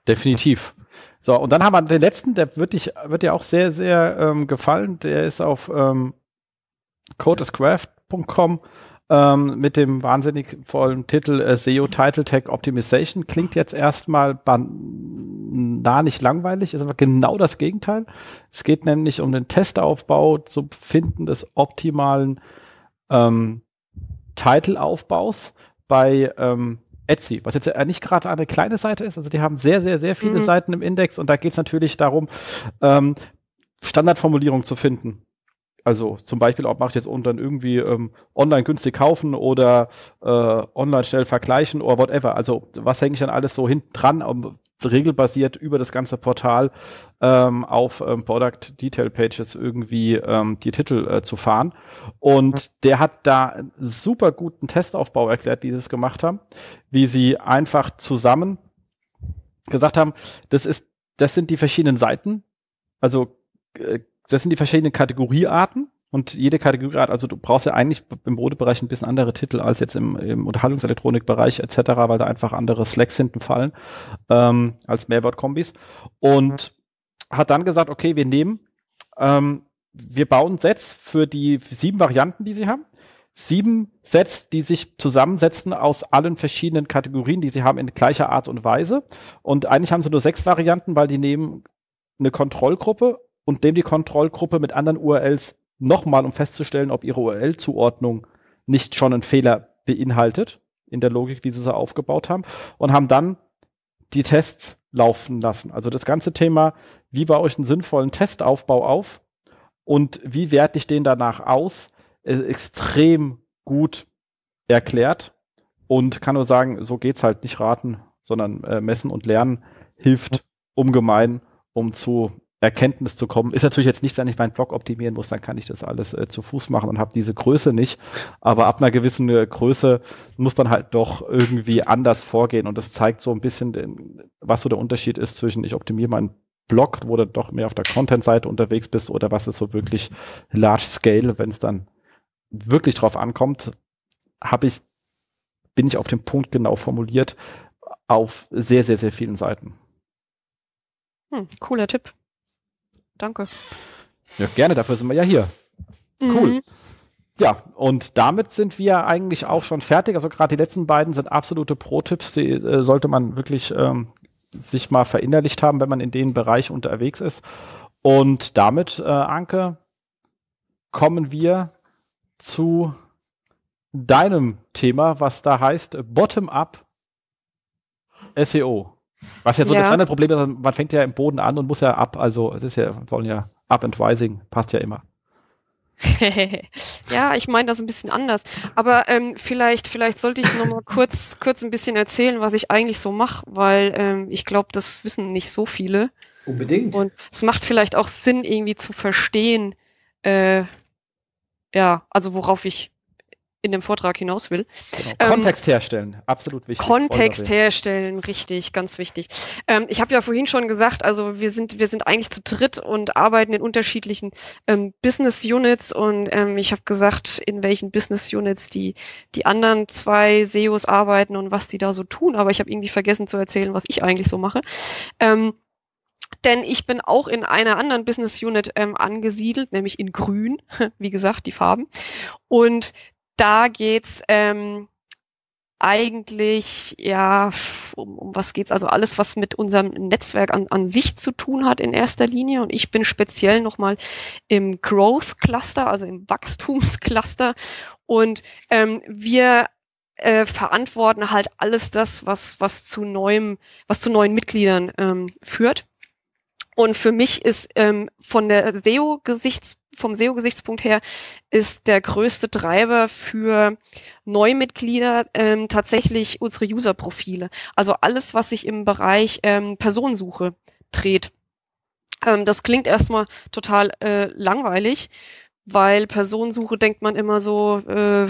Definitiv. So, und dann haben wir den letzten, der wird, dich, wird dir auch sehr, sehr ähm, gefallen. Der ist auf ähm, codescraft.com ähm, mit dem wahnsinnig vollen Titel äh, SEO Title Tag Optimization. Klingt jetzt erstmal nah nicht langweilig, ist aber genau das Gegenteil. Es geht nämlich um den Testaufbau zum Finden des optimalen ähm, Titleaufbaus bei ähm, Etsy, was jetzt nicht gerade eine kleine Seite ist. Also die haben sehr, sehr, sehr viele mhm. Seiten im Index und da geht es natürlich darum, ähm, Standardformulierung zu finden. Also zum Beispiel, ob mache ich jetzt unten irgendwie ähm, online günstig kaufen oder äh, online schnell vergleichen oder whatever. Also was hänge ich dann alles so hinten dran, um, regelbasiert über das ganze Portal ähm, auf ähm, Product Detail Pages irgendwie ähm, die Titel äh, zu fahren. Und der hat da einen super guten Testaufbau erklärt, wie sie es gemacht haben, wie sie einfach zusammen gesagt haben, das ist, das sind die verschiedenen Seiten. Also äh, das sind die verschiedenen Kategoriearten und jede Kategorieart, also du brauchst ja eigentlich im Modebereich ein bisschen andere Titel als jetzt im, im Unterhaltungselektronikbereich etc., weil da einfach andere Slacks hinten fallen ähm, als Mehrwortkombis. Und hat dann gesagt, okay, wir nehmen, ähm, wir bauen Sets für die sieben Varianten, die sie haben. Sieben Sets, die sich zusammensetzen aus allen verschiedenen Kategorien, die sie haben in gleicher Art und Weise. Und eigentlich haben sie nur sechs Varianten, weil die nehmen eine Kontrollgruppe und dem die Kontrollgruppe mit anderen URLs nochmal, um festzustellen, ob ihre URL-Zuordnung nicht schon einen Fehler beinhaltet, in der Logik, wie sie sie aufgebaut haben, und haben dann die Tests laufen lassen. Also das ganze Thema, wie baue ich einen sinnvollen Testaufbau auf und wie werte ich den danach aus, ist extrem gut erklärt und kann nur sagen, so geht's halt nicht raten, sondern äh, messen und lernen hilft ungemein, um zu Erkenntnis zu kommen. Ist natürlich jetzt nicht, wenn ich meinen Blog optimieren muss, dann kann ich das alles äh, zu Fuß machen und habe diese Größe nicht. Aber ab einer gewissen äh, Größe muss man halt doch irgendwie anders vorgehen und das zeigt so ein bisschen, den, was so der Unterschied ist zwischen ich optimiere meinen Blog, wo du doch mehr auf der Content-Seite unterwegs bist oder was ist so wirklich Large Scale, wenn es dann wirklich drauf ankommt, habe ich, bin ich auf dem Punkt genau formuliert auf sehr, sehr, sehr vielen Seiten. Hm, cooler Tipp. Danke. Ja, gerne, dafür sind wir ja hier. Cool. Mhm. Ja, und damit sind wir eigentlich auch schon fertig. Also gerade die letzten beiden sind absolute Pro-Tipps, die äh, sollte man wirklich ähm, sich mal verinnerlicht haben, wenn man in dem Bereich unterwegs ist. Und damit, äh, Anke, kommen wir zu deinem Thema, was da heißt Bottom-up SEO. Was ja so ja. das andere Problem ist, man fängt ja im Boden an und muss ja ab. Also es ist ja, wir wollen ja Up and Rising, passt ja immer. ja, ich meine das ein bisschen anders. Aber ähm, vielleicht, vielleicht sollte ich noch mal kurz, kurz ein bisschen erzählen, was ich eigentlich so mache, weil ähm, ich glaube, das wissen nicht so viele. Unbedingt. Und es macht vielleicht auch Sinn, irgendwie zu verstehen, äh, ja, also worauf ich in dem Vortrag hinaus will. Genau. Ähm, Kontext herstellen, absolut wichtig. Kontext herstellen, richtig, ganz wichtig. Ähm, ich habe ja vorhin schon gesagt, also wir sind, wir sind eigentlich zu dritt und arbeiten in unterschiedlichen ähm, Business Units und ähm, ich habe gesagt, in welchen Business Units die, die anderen zwei SEOs arbeiten und was die da so tun, aber ich habe irgendwie vergessen zu erzählen, was ich eigentlich so mache. Ähm, denn ich bin auch in einer anderen Business Unit ähm, angesiedelt, nämlich in Grün, wie gesagt, die Farben. Und da geht's ähm, eigentlich, ja, um, um was geht's? Also alles, was mit unserem Netzwerk an, an sich zu tun hat in erster Linie. Und ich bin speziell nochmal im Growth Cluster, also im Wachstumscluster. Und ähm, wir äh, verantworten halt alles das, was, was zu neuem, was zu neuen Mitgliedern ähm, führt. Und für mich ist ähm, von der SEO-Gesichts vom SEO-Gesichtspunkt her ist der größte Treiber für Neumitglieder ähm, tatsächlich unsere User-Profile. Also alles, was sich im Bereich ähm, Personensuche dreht. Ähm, das klingt erstmal total äh, langweilig, weil Personensuche denkt man immer so, äh,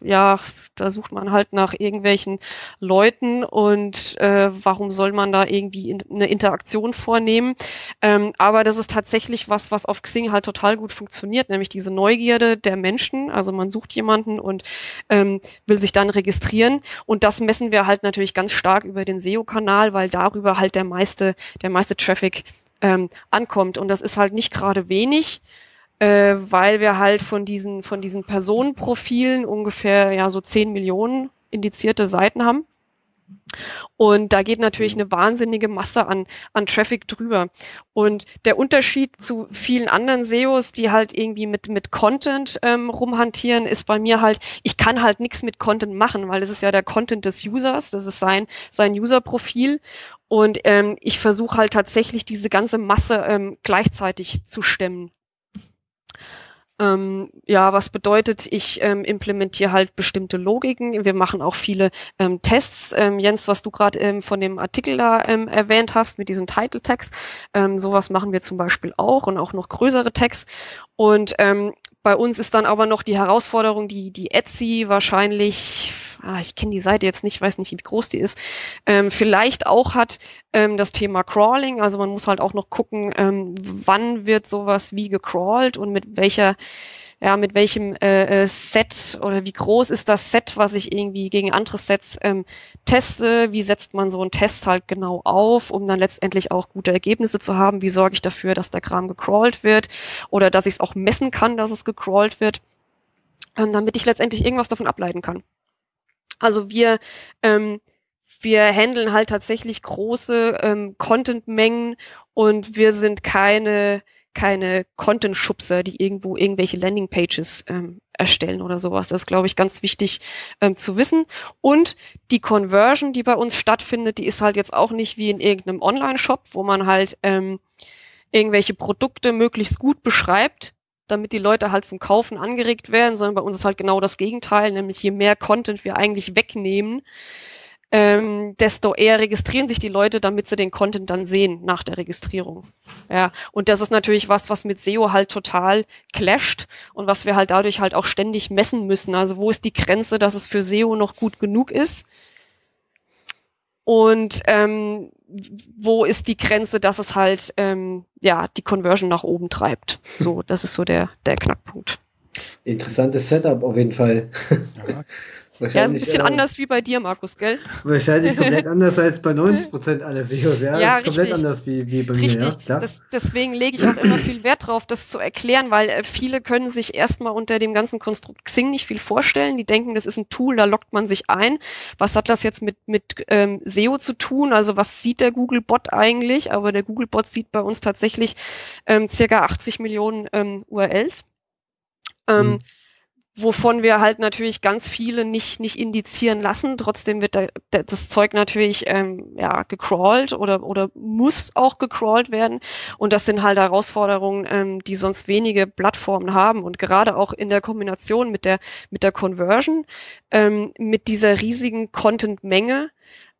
ja, da sucht man halt nach irgendwelchen Leuten und äh, warum soll man da irgendwie in, eine Interaktion vornehmen? Ähm, aber das ist tatsächlich was, was auf Xing halt total gut funktioniert, nämlich diese Neugierde der Menschen. Also man sucht jemanden und ähm, will sich dann registrieren und das messen wir halt natürlich ganz stark über den SEO-Kanal, weil darüber halt der meiste, der meiste Traffic ähm, ankommt und das ist halt nicht gerade wenig äh, weil wir halt von diesen, von diesen Personenprofilen ungefähr ja so 10 Millionen indizierte Seiten haben. Und da geht natürlich eine wahnsinnige Masse an, an Traffic drüber. Und der Unterschied zu vielen anderen SEOs, die halt irgendwie mit, mit Content ähm, rumhantieren, ist bei mir halt, ich kann halt nichts mit Content machen, weil es ist ja der Content des Users, das ist sein, sein User-Profil. Und ähm, ich versuche halt tatsächlich diese ganze Masse ähm, gleichzeitig zu stemmen. Ähm, ja, was bedeutet, ich ähm, implementiere halt bestimmte Logiken. Wir machen auch viele ähm, Tests. Ähm, Jens, was du gerade ähm, von dem Artikel da ähm, erwähnt hast mit diesen Title Tags, sowas machen wir zum Beispiel auch und auch noch größere Tags. Und bei uns ist dann aber noch die Herausforderung, die, die Etsy wahrscheinlich ah, ich kenne die Seite jetzt nicht, weiß nicht, wie groß die ist, ähm, vielleicht auch hat ähm, das Thema Crawling. Also man muss halt auch noch gucken, ähm, wann wird sowas wie gecrawlt und mit welcher ja, mit welchem äh, äh, Set oder wie groß ist das Set, was ich irgendwie gegen andere Sets ähm, teste, wie setzt man so einen Test halt genau auf, um dann letztendlich auch gute Ergebnisse zu haben, wie sorge ich dafür, dass der Kram gecrawlt wird oder dass ich es auch messen kann, dass es gecrawlt wird, ähm, damit ich letztendlich irgendwas davon ableiten kann. Also wir, ähm, wir handeln halt tatsächlich große ähm, Content-Mengen und wir sind keine, keine Content-Schubser, die irgendwo irgendwelche Landing-Pages ähm, erstellen oder sowas. Das ist, glaube ich, ganz wichtig ähm, zu wissen. Und die Conversion, die bei uns stattfindet, die ist halt jetzt auch nicht wie in irgendeinem Online-Shop, wo man halt ähm, irgendwelche Produkte möglichst gut beschreibt, damit die Leute halt zum Kaufen angeregt werden, sondern bei uns ist halt genau das Gegenteil, nämlich je mehr Content wir eigentlich wegnehmen, ähm, desto eher registrieren sich die Leute, damit sie den Content dann sehen nach der Registrierung. Ja, und das ist natürlich was, was mit SEO halt total clasht und was wir halt dadurch halt auch ständig messen müssen. Also wo ist die Grenze, dass es für SEO noch gut genug ist? Und ähm, wo ist die Grenze, dass es halt ähm, ja die Conversion nach oben treibt. So, das ist so der, der Knackpunkt. Interessantes Setup auf jeden Fall. Ja. Ja, ist ein bisschen äh, anders wie bei dir, Markus, gell? Wahrscheinlich komplett anders als bei 90 Prozent aller SEOs. Ja, ja ist komplett anders wie, wie bei richtig. mir. Ja, das, deswegen lege ich auch immer viel Wert drauf, das zu erklären, weil äh, viele können sich erstmal unter dem ganzen Konstrukt Xing nicht viel vorstellen. Die denken, das ist ein Tool, da lockt man sich ein. Was hat das jetzt mit, mit ähm, SEO zu tun? Also was sieht der Google-Bot eigentlich? Aber der Google-Bot sieht bei uns tatsächlich ähm, circa 80 Millionen ähm, URLs. Ähm, mhm wovon wir halt natürlich ganz viele nicht, nicht indizieren lassen. Trotzdem wird da, das Zeug natürlich ähm, ja, gecrawlt oder, oder muss auch gecrawlt werden. Und das sind halt Herausforderungen, ähm, die sonst wenige Plattformen haben. Und gerade auch in der Kombination mit der, mit der Conversion, ähm, mit dieser riesigen Content-Menge,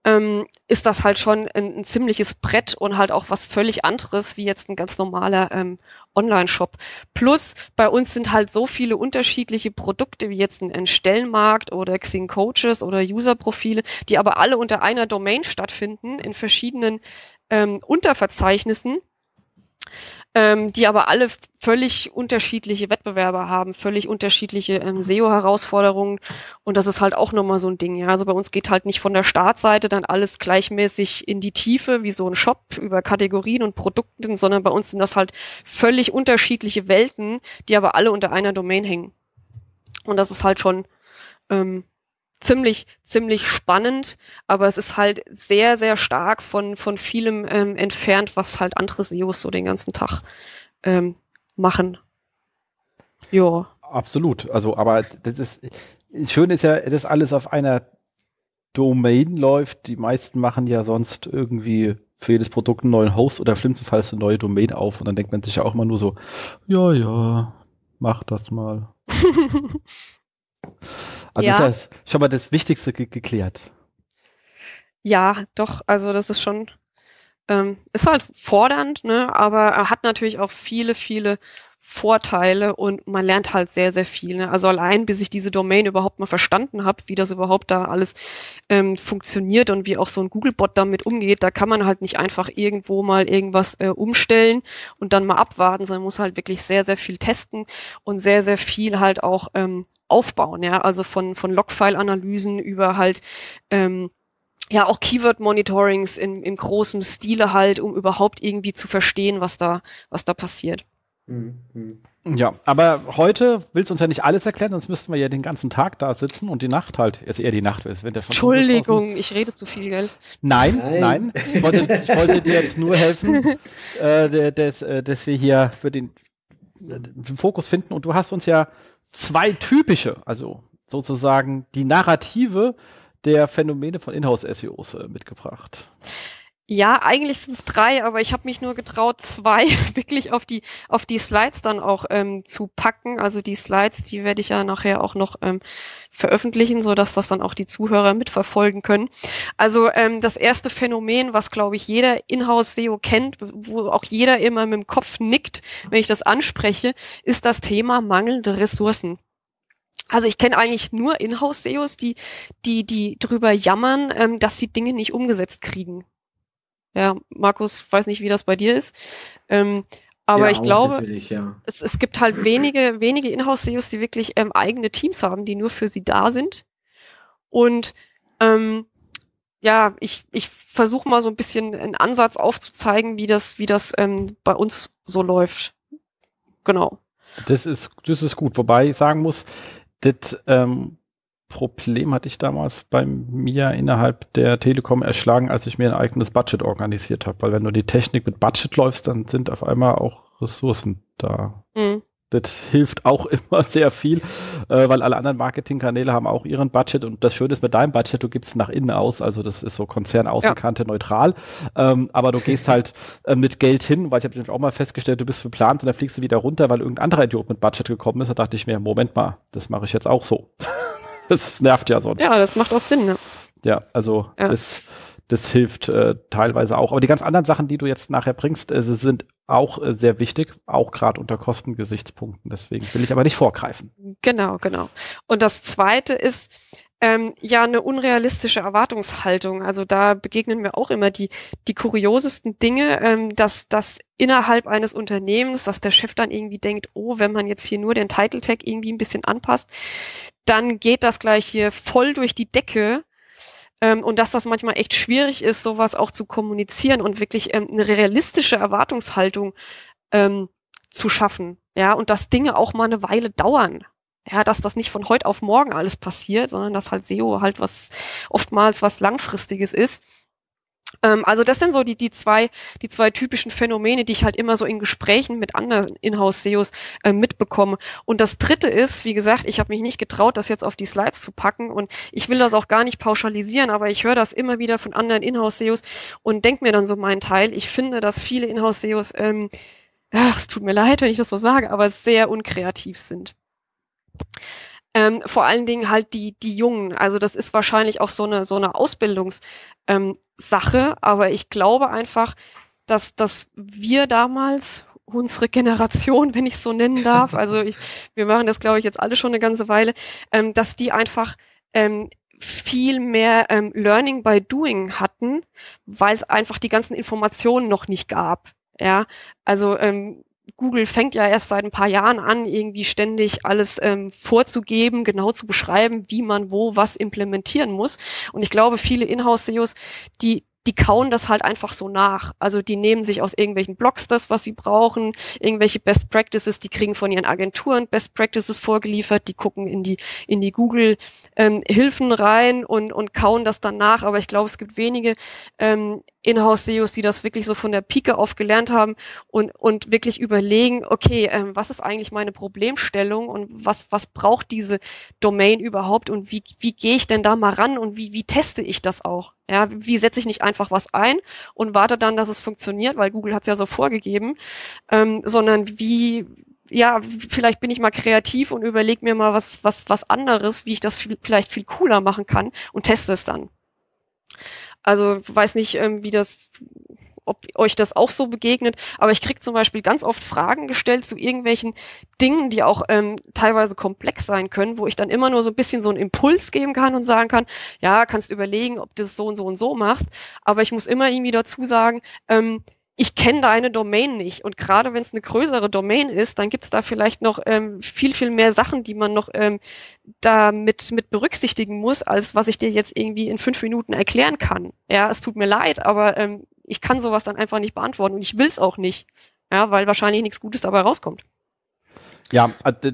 ähm, ist das halt schon ein, ein, ziemliches Brett und halt auch was völlig anderes wie jetzt ein ganz normaler ähm, Online-Shop. Plus bei uns sind halt so viele unterschiedliche Produkte wie jetzt ein, ein Stellenmarkt oder Xing Coaches oder User-Profile, die aber alle unter einer Domain stattfinden in verschiedenen ähm, Unterverzeichnissen ähm, die aber alle völlig unterschiedliche Wettbewerber haben, völlig unterschiedliche ähm, SEO-Herausforderungen. Und das ist halt auch nochmal so ein Ding. Ja. Also bei uns geht halt nicht von der Startseite dann alles gleichmäßig in die Tiefe wie so ein Shop über Kategorien und Produkten, sondern bei uns sind das halt völlig unterschiedliche Welten, die aber alle unter einer Domain hängen. Und das ist halt schon ähm, ziemlich, ziemlich spannend, aber es ist halt sehr, sehr stark von, von vielem ähm, entfernt, was halt andere SEOs so den ganzen Tag ähm, machen. Ja. Absolut. Also, aber das ist, schön ist ja, dass alles auf einer Domain läuft. Die meisten machen ja sonst irgendwie für jedes Produkt einen neuen Host oder schlimmstenfalls eine neue Domain auf und dann denkt man sich ja auch immer nur so, ja, ja, mach das mal. Also ja. ist ja schon mal das Wichtigste ge geklärt. Ja, doch, also das ist schon, ähm, ist halt fordernd, ne, aber er hat natürlich auch viele, viele Vorteile und man lernt halt sehr, sehr viel. Ne? Also allein, bis ich diese Domain überhaupt mal verstanden habe, wie das überhaupt da alles ähm, funktioniert und wie auch so ein Googlebot damit umgeht, da kann man halt nicht einfach irgendwo mal irgendwas äh, umstellen und dann mal abwarten, sondern muss halt wirklich sehr, sehr viel testen und sehr, sehr viel halt auch ähm, aufbauen, ja, also von, von Logfile-Analysen über halt ähm, ja auch Keyword-Monitorings in, im großen Stile halt, um überhaupt irgendwie zu verstehen, was da, was da passiert. Mhm. Ja, aber heute willst du uns ja nicht alles erklären, sonst müssten wir ja den ganzen Tag da sitzen und die Nacht halt, jetzt eher die Nacht ist, wenn der schon. Entschuldigung, ich rede zu viel, gell? Nein, nein. nein. Ich, wollte, ich wollte dir jetzt nur helfen, äh, dass, äh, dass wir hier für den, den Fokus finden und du hast uns ja zwei typische, also sozusagen die Narrative der Phänomene von Inhouse-SEOs äh, mitgebracht. Ja, eigentlich sind es drei, aber ich habe mich nur getraut, zwei wirklich auf die auf die Slides dann auch ähm, zu packen. Also die Slides, die werde ich ja nachher auch noch ähm, veröffentlichen, so dass das dann auch die Zuhörer mitverfolgen können. Also ähm, das erste Phänomen, was glaube ich jeder Inhouse-SEO kennt, wo auch jeder immer mit dem Kopf nickt, wenn ich das anspreche, ist das Thema mangelnde Ressourcen. Also ich kenne eigentlich nur Inhouse-SEOs, die, die, die drüber jammern, ähm, dass sie Dinge nicht umgesetzt kriegen. Ja, Markus, weiß nicht, wie das bei dir ist. Ähm, aber ja, ich glaube, ja. es, es gibt halt wenige, wenige Inhouse-SEOs, die wirklich ähm, eigene Teams haben, die nur für sie da sind. Und ähm, ja, ich, ich versuche mal so ein bisschen einen Ansatz aufzuzeigen, wie das, wie das ähm, bei uns so läuft. Genau. Das ist, das ist gut, wobei ich sagen muss, das ähm, Problem hatte ich damals bei mir innerhalb der Telekom erschlagen, als ich mir ein eigenes Budget organisiert habe. Weil wenn du die Technik mit Budget läufst, dann sind auf einmal auch Ressourcen da. Mhm. Das hilft auch immer sehr viel, äh, weil alle anderen Marketingkanäle haben auch ihren Budget und das Schöne ist mit deinem Budget, du gibst nach innen aus, also das ist so Konzernaußenkante ja. neutral, ähm, aber du gehst halt äh, mit Geld hin, weil ich habe nämlich auch mal festgestellt, du bist geplant und dann fliegst du wieder runter, weil irgendein anderer Idiot mit Budget gekommen ist, da dachte ich mir, Moment mal, das mache ich jetzt auch so. Das nervt ja sonst. Ja, das macht auch Sinn, ne? Ja, also ja. Das, das hilft äh, teilweise auch. Aber die ganz anderen Sachen, die du jetzt nachher bringst, äh, sind auch äh, sehr wichtig, auch gerade unter Kostengesichtspunkten. Deswegen will ich aber nicht vorgreifen. Genau, genau. Und das Zweite ist, ähm, ja eine unrealistische Erwartungshaltung. Also da begegnen wir auch immer die, die kuriosesten Dinge, ähm, dass, dass innerhalb eines Unternehmens, dass der Chef dann irgendwie denkt, oh, wenn man jetzt hier nur den Title Tag irgendwie ein bisschen anpasst, dann geht das gleich hier voll durch die Decke. Ähm, und dass das manchmal echt schwierig ist, sowas auch zu kommunizieren und wirklich ähm, eine realistische Erwartungshaltung ähm, zu schaffen. Ja, und dass Dinge auch mal eine Weile dauern. Ja, dass das nicht von heute auf morgen alles passiert, sondern dass halt SEO halt was oftmals was langfristiges ist. Ähm, also das sind so die, die, zwei, die zwei typischen Phänomene, die ich halt immer so in Gesprächen mit anderen Inhouse-SEOs äh, mitbekomme. Und das dritte ist, wie gesagt, ich habe mich nicht getraut, das jetzt auf die Slides zu packen und ich will das auch gar nicht pauschalisieren, aber ich höre das immer wieder von anderen Inhouse-SEOs und denke mir dann so meinen Teil. Ich finde, dass viele Inhouse-SEOs, ähm, es tut mir leid, wenn ich das so sage, aber sehr unkreativ sind. Ähm, vor allen Dingen halt die, die Jungen. Also das ist wahrscheinlich auch so eine, so eine Ausbildungssache, ähm, aber ich glaube einfach, dass, dass wir damals, unsere Generation, wenn ich so nennen darf, also ich, wir machen das, glaube ich, jetzt alle schon eine ganze Weile, ähm, dass die einfach ähm, viel mehr ähm, Learning by Doing hatten, weil es einfach die ganzen Informationen noch nicht gab. Ja, also ähm, Google fängt ja erst seit ein paar Jahren an, irgendwie ständig alles ähm, vorzugeben, genau zu beschreiben, wie man wo was implementieren muss. Und ich glaube, viele Inhouse-SEOs, die die kauen das halt einfach so nach. Also die nehmen sich aus irgendwelchen Blogs das, was sie brauchen, irgendwelche Best Practices, die kriegen von ihren Agenturen Best Practices vorgeliefert, die gucken in die, in die Google ähm, Hilfen rein und, und kauen das dann nach. Aber ich glaube, es gibt wenige ähm, Inhouse-SEOs, die das wirklich so von der Pike auf gelernt haben und, und wirklich überlegen, okay, ähm, was ist eigentlich meine Problemstellung und was, was braucht diese Domain überhaupt und wie, wie gehe ich denn da mal ran und wie, wie teste ich das auch? Ja, wie setze ich nicht einfach was ein und warte dann, dass es funktioniert, weil Google hat es ja so vorgegeben, ähm, sondern wie, ja, vielleicht bin ich mal kreativ und überlege mir mal was, was, was anderes, wie ich das viel, vielleicht viel cooler machen kann und teste es dann. Also weiß nicht, ähm, wie das, ob euch das auch so begegnet, aber ich kriege zum Beispiel ganz oft Fragen gestellt zu irgendwelchen Dingen, die auch ähm, teilweise komplex sein können, wo ich dann immer nur so ein bisschen so einen Impuls geben kann und sagen kann, ja, kannst überlegen, ob du es so und so und so machst, aber ich muss immer irgendwie dazu sagen, ähm, ich kenne deine Domain nicht. Und gerade wenn es eine größere Domain ist, dann gibt es da vielleicht noch ähm, viel, viel mehr Sachen, die man noch ähm, da mit, mit berücksichtigen muss, als was ich dir jetzt irgendwie in fünf Minuten erklären kann. Ja, es tut mir leid, aber ähm, ich kann sowas dann einfach nicht beantworten und ich will es auch nicht. Ja, weil wahrscheinlich nichts Gutes dabei rauskommt. Ja, äh,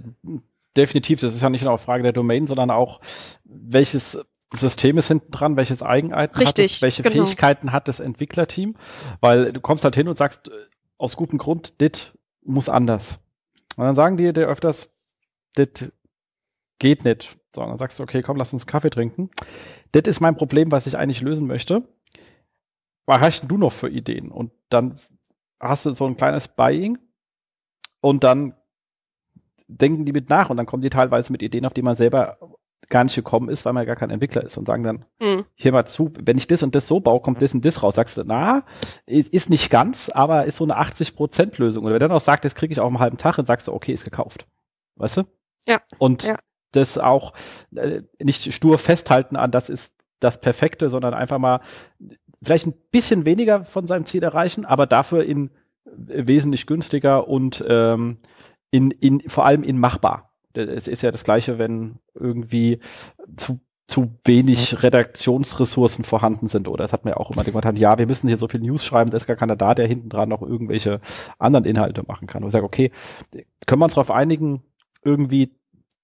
definitiv. Das ist ja nicht nur eine Frage der Domain, sondern auch, welches System ist hinten dran, welches Eigenheiten Richtig, hat es, welche genau. Fähigkeiten hat das Entwicklerteam, weil du kommst halt hin und sagst, äh, aus gutem Grund, dit muss anders. Und dann sagen die dir öfters, dit geht nicht. So, und dann sagst du, okay, komm, lass uns Kaffee trinken. Das ist mein Problem, was ich eigentlich lösen möchte. Was hast denn du noch für Ideen? Und dann hast du so ein kleines Buying und dann denken die mit nach und dann kommen die teilweise mit Ideen, auf die man selber gar nicht gekommen ist, weil man gar kein Entwickler ist und sagen dann, Hm. hier mal zu, wenn ich das und das so baue, kommt das und das raus. Sagst du, na, ist nicht ganz, aber ist so eine 80% Lösung. Oder wenn dann auch sagt, das kriege ich auch im halben Tag, dann sagst du, okay, ist gekauft. Weißt du? Ja. Und Ja. das auch äh, nicht stur festhalten an, das ist das Perfekte, sondern einfach mal vielleicht ein bisschen weniger von seinem Ziel erreichen, aber dafür in äh, wesentlich günstiger und ähm, in, in, vor allem in machbar. Es ist ja das Gleiche, wenn irgendwie zu, zu wenig Redaktionsressourcen vorhanden sind. Oder das hat ja auch immer gesagt, ja, wir müssen hier so viel News schreiben, da ist gar keiner da, der hinten dran noch irgendwelche anderen Inhalte machen kann. Und ich sage, okay, können wir uns darauf einigen, irgendwie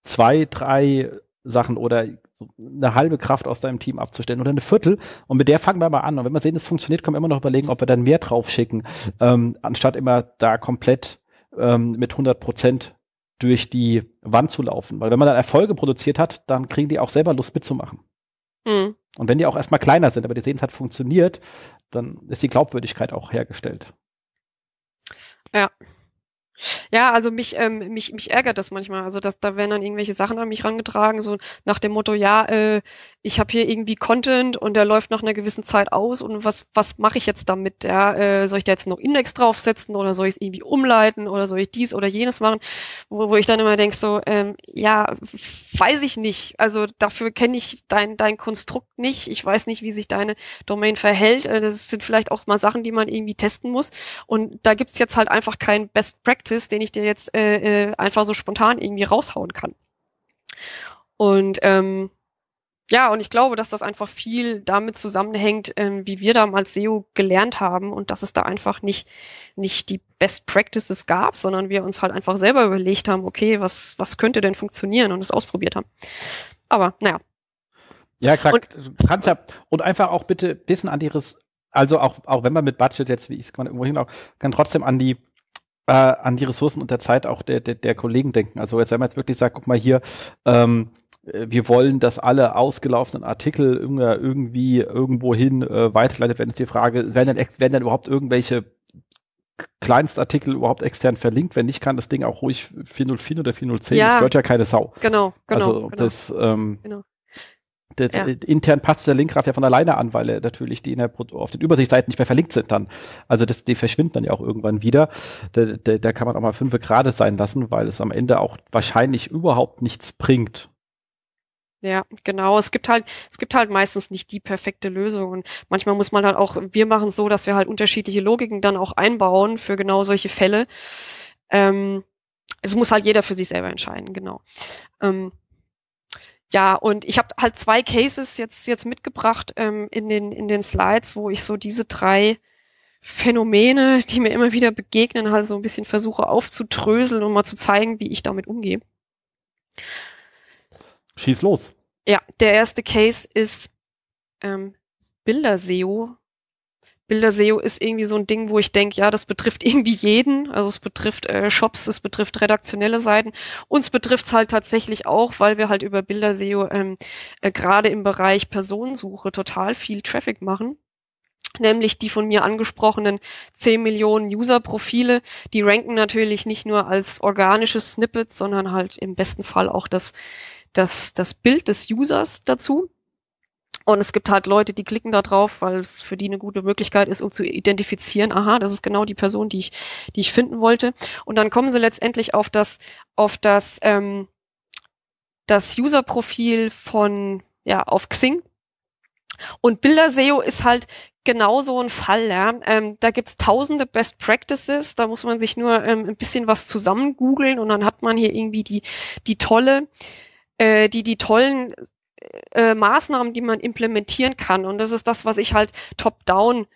zwei, drei Sachen oder so eine halbe Kraft aus deinem Team abzustellen oder eine Viertel und mit der fangen wir mal an. Und wenn wir sehen, es funktioniert, können wir immer noch überlegen, ob wir dann mehr draufschicken, ähm, anstatt immer da komplett ähm, mit 100 Prozent durch die Wand zu laufen. Weil wenn man dann Erfolge produziert hat, dann kriegen die auch selber Lust mitzumachen. Hm. Und wenn die auch erstmal kleiner sind, aber die sehen, es hat funktioniert, dann ist die Glaubwürdigkeit auch hergestellt. Ja, also mich, ähm, mich, mich ärgert das manchmal. Also dass da werden dann irgendwelche Sachen an mich rangetragen, so nach dem Motto, ja, äh, ich habe hier irgendwie Content und der läuft nach einer gewissen Zeit aus und was, was mache ich jetzt damit? Ja, äh, soll ich da jetzt noch Index draufsetzen oder soll ich es irgendwie umleiten oder soll ich dies oder jenes machen? Wo, wo ich dann immer denke, so, ähm, ja, weiß ich nicht. Also dafür kenne ich dein, dein Konstrukt nicht. Ich weiß nicht, wie sich deine Domain verhält. Äh, Das sind vielleicht auch mal Sachen, die man irgendwie testen muss. Und da gibt's jetzt halt einfach keinen Best Practice, den ich dir jetzt äh, äh, einfach so spontan irgendwie raushauen kann. Und ähm, ja, und ich glaube, dass das einfach viel damit zusammenhängt, ähm, wie wir damals SEO gelernt haben und dass es da einfach nicht, nicht die Best Practices gab, sondern wir uns halt einfach selber überlegt haben, okay, was, was könnte denn funktionieren und es ausprobiert haben. Aber naja, Ja, exakt. Du kannst ja, und einfach auch bitte ein bisschen an die, Res also auch, auch wenn man mit Budget jetzt, wie ich es irgendwo hin auch, kann trotzdem an die, äh, an die Ressourcen und der Zeit auch der, der, der Kollegen denken. Also jetzt, wenn man jetzt wirklich sagt, guck mal hier, ähm, äh, wir wollen, dass alle ausgelaufenen Artikel irgendwie, irgendwie irgendwo hin äh, weitergeleitet werden, ist die Frage, werden dann, ex- werden dann überhaupt irgendwelche Kleinstartikel überhaupt extern verlinkt? Wenn nicht, kann das Ding auch ruhig 404 oder 410, Ja. das gehört ja keine Sau. genau, genau. also genau. das, ähm, Genau. Das Ja. äh, intern passt der Linkgraf ja von alleine an, weil er natürlich die in der, auf den Übersichtsseiten nicht mehr verlinkt sind dann. Also das, die verschwinden dann ja auch irgendwann wieder. Da, da, da kann man auch mal fünf Grade sein lassen, weil es am Ende auch wahrscheinlich überhaupt nichts bringt. Ja, genau. Es gibt halt, es gibt halt meistens nicht die perfekte Lösung. Und manchmal muss man halt auch, wir machen es so, dass wir halt unterschiedliche Logiken dann auch einbauen für genau solche Fälle. Ähm, es muss halt jeder für sich selber entscheiden, genau. Ähm, ja, und ich habe halt zwei Cases jetzt, jetzt mitgebracht ähm, in, den, in den Slides, wo ich so diese drei Phänomene, die mir immer wieder begegnen, halt so ein bisschen versuche aufzudröseln und mal zu zeigen, wie ich damit umgehe. Schieß los. Ja, der erste Case ist ähm, Bilder-SEO. Bilder-SEO ist irgendwie so ein Ding, wo ich denke, ja, das betrifft irgendwie jeden. Also es betrifft äh, Shops, es betrifft redaktionelle Seiten. Uns betrifft es halt tatsächlich auch, weil wir halt über Bilder-SEO ähm, äh, gerade im Bereich Personensuche total viel Traffic machen. Nämlich die von mir angesprochenen 10 Millionen User-Profile, die ranken natürlich nicht nur als organisches Snippet, sondern halt im besten Fall auch das das, das Bild des Users dazu. Und es gibt halt Leute, die klicken da drauf, weil es für die eine gute Möglichkeit ist, um zu identifizieren, aha, das ist genau die Person, die ich, die ich finden wollte. Und dann kommen sie letztendlich auf das, auf das, ähm, das User-Profil von, ja, auf Xing. Und Bilder-SEO ist halt genau so ein Fall. Ja. Ähm, da gibt's tausende Best Practices, da muss man sich nur ähm, ein bisschen was zusammen googeln und dann hat man hier irgendwie die, die tolle, äh, die, die tollen äh, Maßnahmen, die man implementieren kann. Und das ist das, was ich halt top-down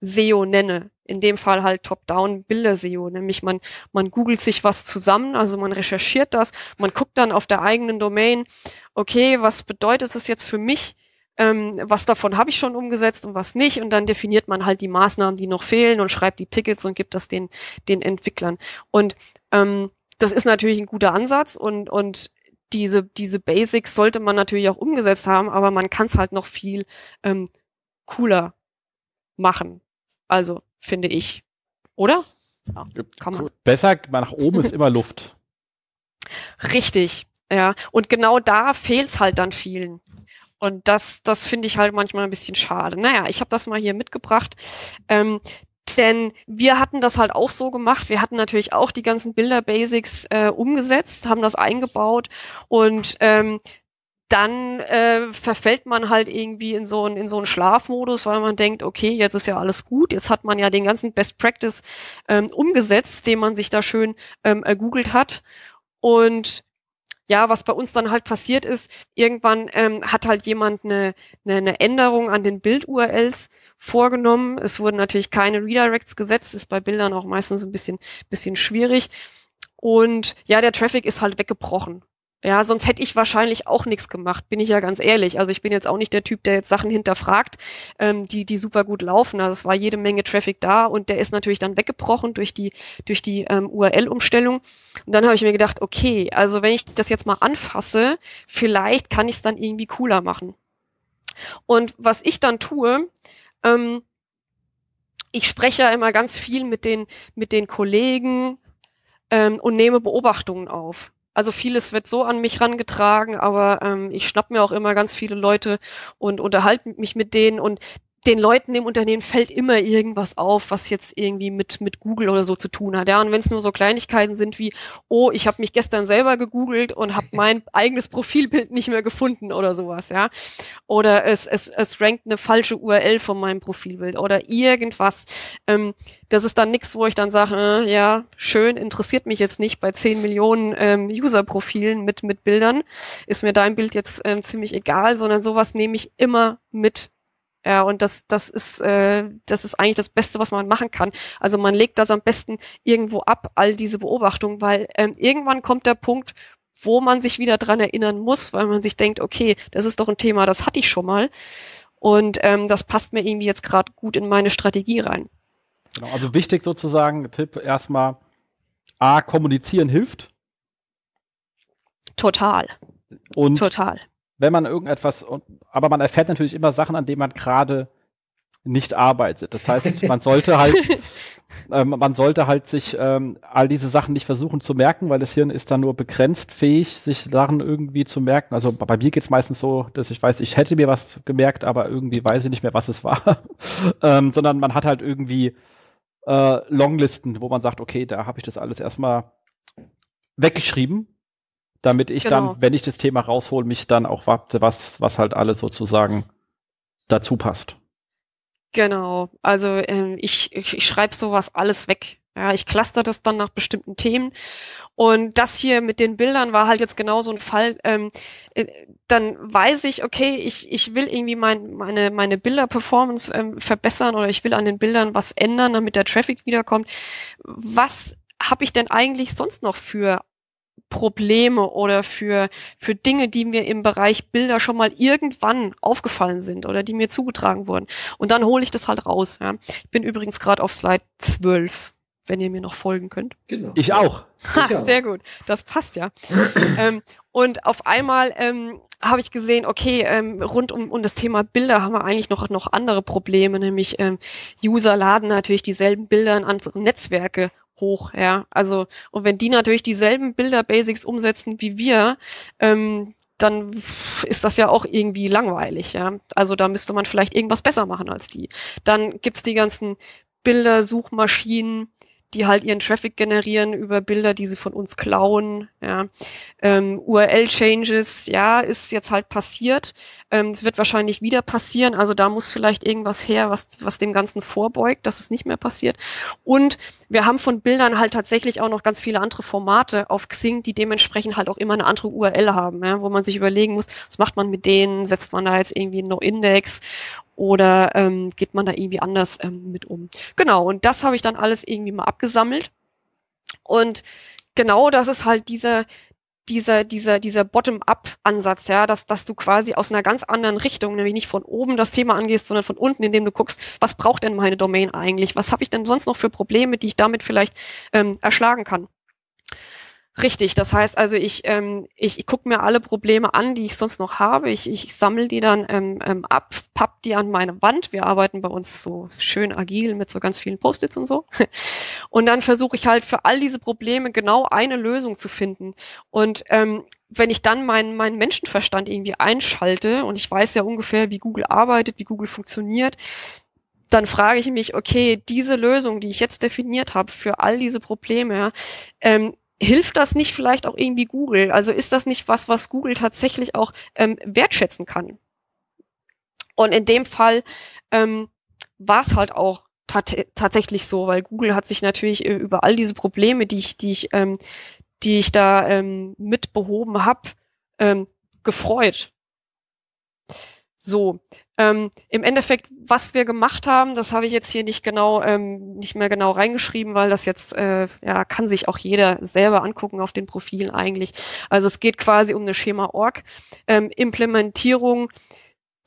SEO nenne. In dem Fall halt Top-Down Bilder-SEO, nämlich man, man googelt sich was zusammen, also man recherchiert das, man guckt dann auf der eigenen Domain, okay, was bedeutet es jetzt für mich? Ähm, was davon habe ich schon umgesetzt und was nicht? Und dann definiert man halt die Maßnahmen, die noch fehlen und schreibt die Tickets und gibt das den, den Entwicklern. Und ähm, das ist natürlich ein guter Ansatz und, und diese, diese Basics sollte man natürlich auch umgesetzt haben, aber man kann es halt noch viel ähm, cooler machen. Also, finde ich. Oder? Ja, kann man. Besser, nach oben ist immer Luft. Richtig, ja. Und genau da fehlt es halt dann vielen. Und das, das finde ich halt manchmal ein bisschen schade. Naja, ich habe das mal hier mitgebracht. Ähm, denn wir hatten das halt auch so gemacht. Wir hatten natürlich auch die ganzen Bilder-Basics äh, umgesetzt, haben das eingebaut und ähm, dann äh, verfällt man halt irgendwie in so, ein, in so einen Schlafmodus, weil man denkt, okay, jetzt ist ja alles gut, jetzt hat man ja den ganzen Best Practice ähm, umgesetzt, den man sich da schön ähm, ergoogelt hat. Und ja, was bei uns dann halt passiert ist, irgendwann ähm, hat halt jemand eine, eine, eine Änderung an den Bild-URLs vorgenommen. Es wurden natürlich keine Redirects gesetzt, ist bei Bildern auch meistens ein bisschen, bisschen schwierig. Und ja, der Traffic ist halt weggebrochen. Ja, sonst hätte ich wahrscheinlich auch nichts gemacht, bin ich ja ganz ehrlich. Also ich bin jetzt auch nicht der Typ, der jetzt Sachen hinterfragt, ähm, die, die super gut laufen. Also es war jede Menge Traffic da und der ist natürlich dann weggebrochen durch die, durch die ähm, URL-Umstellung. Und dann habe ich mir gedacht, okay, also wenn ich das jetzt mal anfasse, vielleicht kann ich es dann irgendwie cooler machen. Und was ich dann tue, ähm, ich spreche ja immer ganz viel mit den, mit den Kollegen ähm, und nehme Beobachtungen auf. Also vieles wird so an mich rangetragen, aber ähm, ich schnapp mir auch immer ganz viele Leute und unterhalte mich mit denen und den Leuten im Unternehmen fällt immer irgendwas auf, was jetzt irgendwie mit, mit Google oder so zu tun hat. Ja, und wenn es nur so Kleinigkeiten sind wie, oh, ich habe mich gestern selber gegoogelt und habe mein eigenes Profilbild nicht mehr gefunden oder sowas, ja. Oder es, es, es rankt eine falsche URL von meinem Profilbild oder irgendwas. Ähm, das ist dann nichts, wo ich dann sage, äh, ja, schön, interessiert mich jetzt nicht bei 10 Millionen ähm, User-Profilen mit, mit Bildern. Ist mir dein Bild jetzt ähm, ziemlich egal, sondern sowas nehme ich immer mit ja, und das, das ist, äh, das ist eigentlich das Beste, was man machen kann. Also man legt das am besten irgendwo ab, all diese Beobachtungen, weil ähm, irgendwann kommt der Punkt, wo man sich wieder dran erinnern muss, weil man sich denkt, okay, das ist doch ein Thema, das hatte ich schon mal. Und ähm, das passt mir irgendwie jetzt gerade gut in meine Strategie rein. Genau, also wichtig sozusagen, Tipp erstmal, A, kommunizieren hilft. Total. Und Total wenn man irgendetwas, aber man erfährt natürlich immer Sachen, an denen man gerade nicht arbeitet. Das heißt, man sollte halt, ähm, man sollte halt sich ähm, all diese Sachen nicht versuchen zu merken, weil das Hirn ist dann nur begrenzt fähig, sich Sachen irgendwie zu merken. Also bei mir geht es meistens so, dass ich weiß, ich hätte mir was gemerkt, aber irgendwie weiß ich nicht mehr, was es war. ähm, sondern man hat halt irgendwie äh, Longlisten, wo man sagt, okay, da habe ich das alles erstmal weggeschrieben damit ich genau. dann, wenn ich das Thema raushole, mich dann auch warte, was, was halt alles sozusagen dazu passt. Genau, also ähm, ich, ich, ich schreibe sowas alles weg. Ja, ich cluster das dann nach bestimmten Themen. Und das hier mit den Bildern war halt jetzt genau so ein Fall. Ähm, äh, dann weiß ich, okay, ich, ich will irgendwie mein, meine, meine Bilder-Performance ähm, verbessern oder ich will an den Bildern was ändern, damit der Traffic wiederkommt. Was habe ich denn eigentlich sonst noch für Probleme oder für, für Dinge, die mir im Bereich Bilder schon mal irgendwann aufgefallen sind oder die mir zugetragen wurden. Und dann hole ich das halt raus. Ja. Ich bin übrigens gerade auf Slide 12, wenn ihr mir noch folgen könnt. Genau. Ich auch. Ha, sehr gut. Das passt ja. ähm, und auf einmal ähm, habe ich gesehen, okay, ähm, rund um, um das Thema Bilder haben wir eigentlich noch, noch andere Probleme, nämlich ähm, User laden natürlich dieselben Bilder in andere Netzwerke hoch, ja. Also, und wenn die natürlich dieselben Bilder-Basics umsetzen wie wir, ähm, dann ist das ja auch irgendwie langweilig, ja. Also da müsste man vielleicht irgendwas besser machen als die. Dann gibt's die ganzen Bildersuchmaschinen, die halt ihren Traffic generieren über Bilder, die sie von uns klauen. Ja. Ähm, URL-Changes, ja, ist jetzt halt passiert. Ähm, es wird wahrscheinlich wieder passieren. Also da muss vielleicht irgendwas her, was, was dem Ganzen vorbeugt, dass es nicht mehr passiert. Und wir haben von Bildern halt tatsächlich auch noch ganz viele andere Formate auf Xing, die dementsprechend halt auch immer eine andere URL haben, ja, wo man sich überlegen muss, was macht man mit denen? Setzt man da jetzt irgendwie No-Index oder ähm, geht man da irgendwie anders ähm, mit um? Genau, und das habe ich dann alles irgendwie mal abgesammelt. Und genau das ist halt dieser, dieser, dieser, dieser Bottom-up-Ansatz, ja, dass, dass du quasi aus einer ganz anderen Richtung, nämlich nicht von oben das Thema angehst, sondern von unten, indem du guckst, was braucht denn meine Domain eigentlich? Was habe ich denn sonst noch für Probleme, die ich damit vielleicht ähm, erschlagen kann? Richtig, das heißt also, ich, ähm, ich, ich gucke mir alle Probleme an, die ich sonst noch habe. Ich, ich sammle die dann ähm, ähm, ab, papp die an meine Wand. Wir arbeiten bei uns so schön agil mit so ganz vielen Post-its und so. Und dann versuche ich halt für all diese Probleme genau eine Lösung zu finden. Und ähm, wenn ich dann meinen, meinen Menschenverstand irgendwie einschalte und ich weiß ja ungefähr, wie Google arbeitet, wie Google funktioniert, dann frage ich mich, okay, diese Lösung, die ich jetzt definiert habe für all diese Probleme, ähm, hilft das nicht vielleicht auch irgendwie Google? Also ist das nicht was, was Google tatsächlich auch ähm, wertschätzen kann? Und in dem Fall ähm, war es halt auch tat tatsächlich so, weil Google hat sich natürlich äh, über all diese Probleme, die ich, die ich, ähm, die ich da ähm, mit behoben habe, ähm, gefreut. So, ähm, Im Endeffekt, was wir gemacht haben, das habe ich jetzt hier nicht genau, ähm, nicht mehr genau reingeschrieben, weil das jetzt, äh, ja, kann sich auch jeder selber angucken auf den Profilen eigentlich. Also es geht quasi um eine Schema-Org ähm, Implementierung,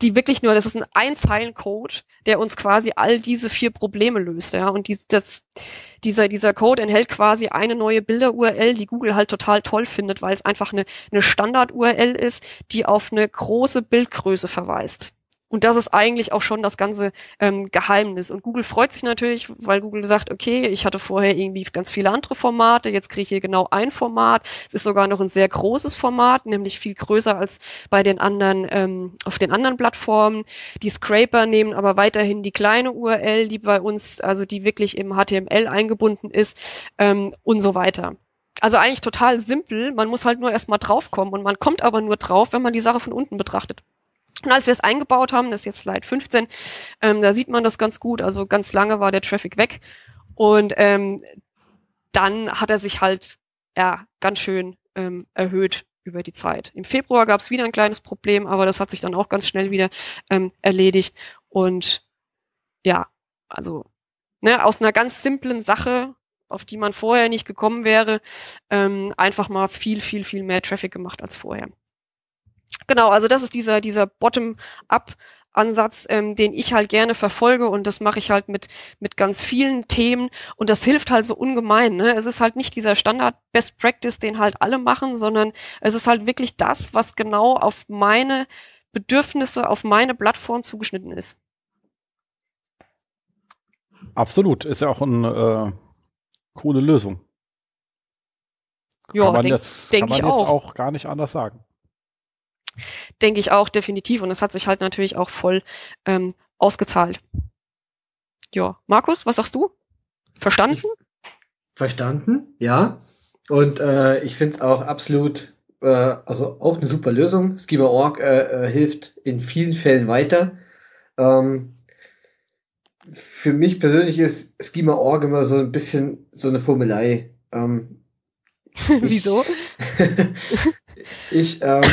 die wirklich nur, das ist ein Einzeilencode, der uns quasi all diese vier Probleme löst, ja. Und dies, das, dieser, dieser Code enthält quasi eine neue Bilder-URL, die Google halt total toll findet, weil es einfach eine, eine Standard-URL ist, die auf eine große Bildgröße verweist. Und das ist eigentlich auch schon das ganze ähm, Geheimnis. Und Google freut sich natürlich, weil Google sagt, okay, ich hatte vorher irgendwie ganz viele andere Formate, jetzt kriege ich hier genau ein Format. Es ist sogar noch ein sehr großes Format, nämlich viel größer als bei den anderen, ähm, auf den anderen Plattformen. Die Scraper nehmen aber weiterhin die kleine URL, die bei uns, also die wirklich im HTML eingebunden ist ähm, und so weiter. Also eigentlich total simpel. Man muss halt nur erstmal draufkommen und man kommt aber nur drauf, wenn man die Sache von unten betrachtet. Und als wir es eingebaut haben, das ist jetzt Slide 15, ähm, da sieht man das ganz gut. Also ganz lange war der Traffic weg. Und ähm, dann hat er sich halt ja ganz schön ähm, erhöht über die Zeit. Im Februar gab es wieder ein kleines Problem, aber das hat sich dann auch ganz schnell wieder ähm, erledigt. Und ja, also ne, aus einer ganz simplen Sache, auf die man vorher nicht gekommen wäre, ähm, einfach mal viel, viel, viel mehr Traffic gemacht als vorher. Genau, also das ist dieser, dieser Bottom-up Ansatz, ähm, den ich halt gerne verfolge und das mache ich halt mit mit ganz vielen Themen und das hilft halt so ungemein. Ne? Es ist halt nicht dieser Standard Best Practice, den halt alle machen, sondern es ist halt wirklich das, was genau auf meine Bedürfnisse, auf meine Plattform zugeschnitten ist. Absolut, ist ja auch eine äh, coole Lösung. Ja, man, denk, das, denk kann man ich jetzt auch. auch gar nicht anders sagen. Denke ich auch, definitiv. Und es hat sich halt natürlich auch voll ähm, ausgezahlt. Ja, Markus, was sagst du? Verstanden? Verstanden, ja. Und äh, ich finde es auch absolut, äh, also auch eine super Lösung. Schema.org äh, äh, hilft in vielen Fällen weiter. Ähm, für mich persönlich ist Schema.org immer so ein bisschen so eine Formelei. Ähm, Wieso? ich ähm,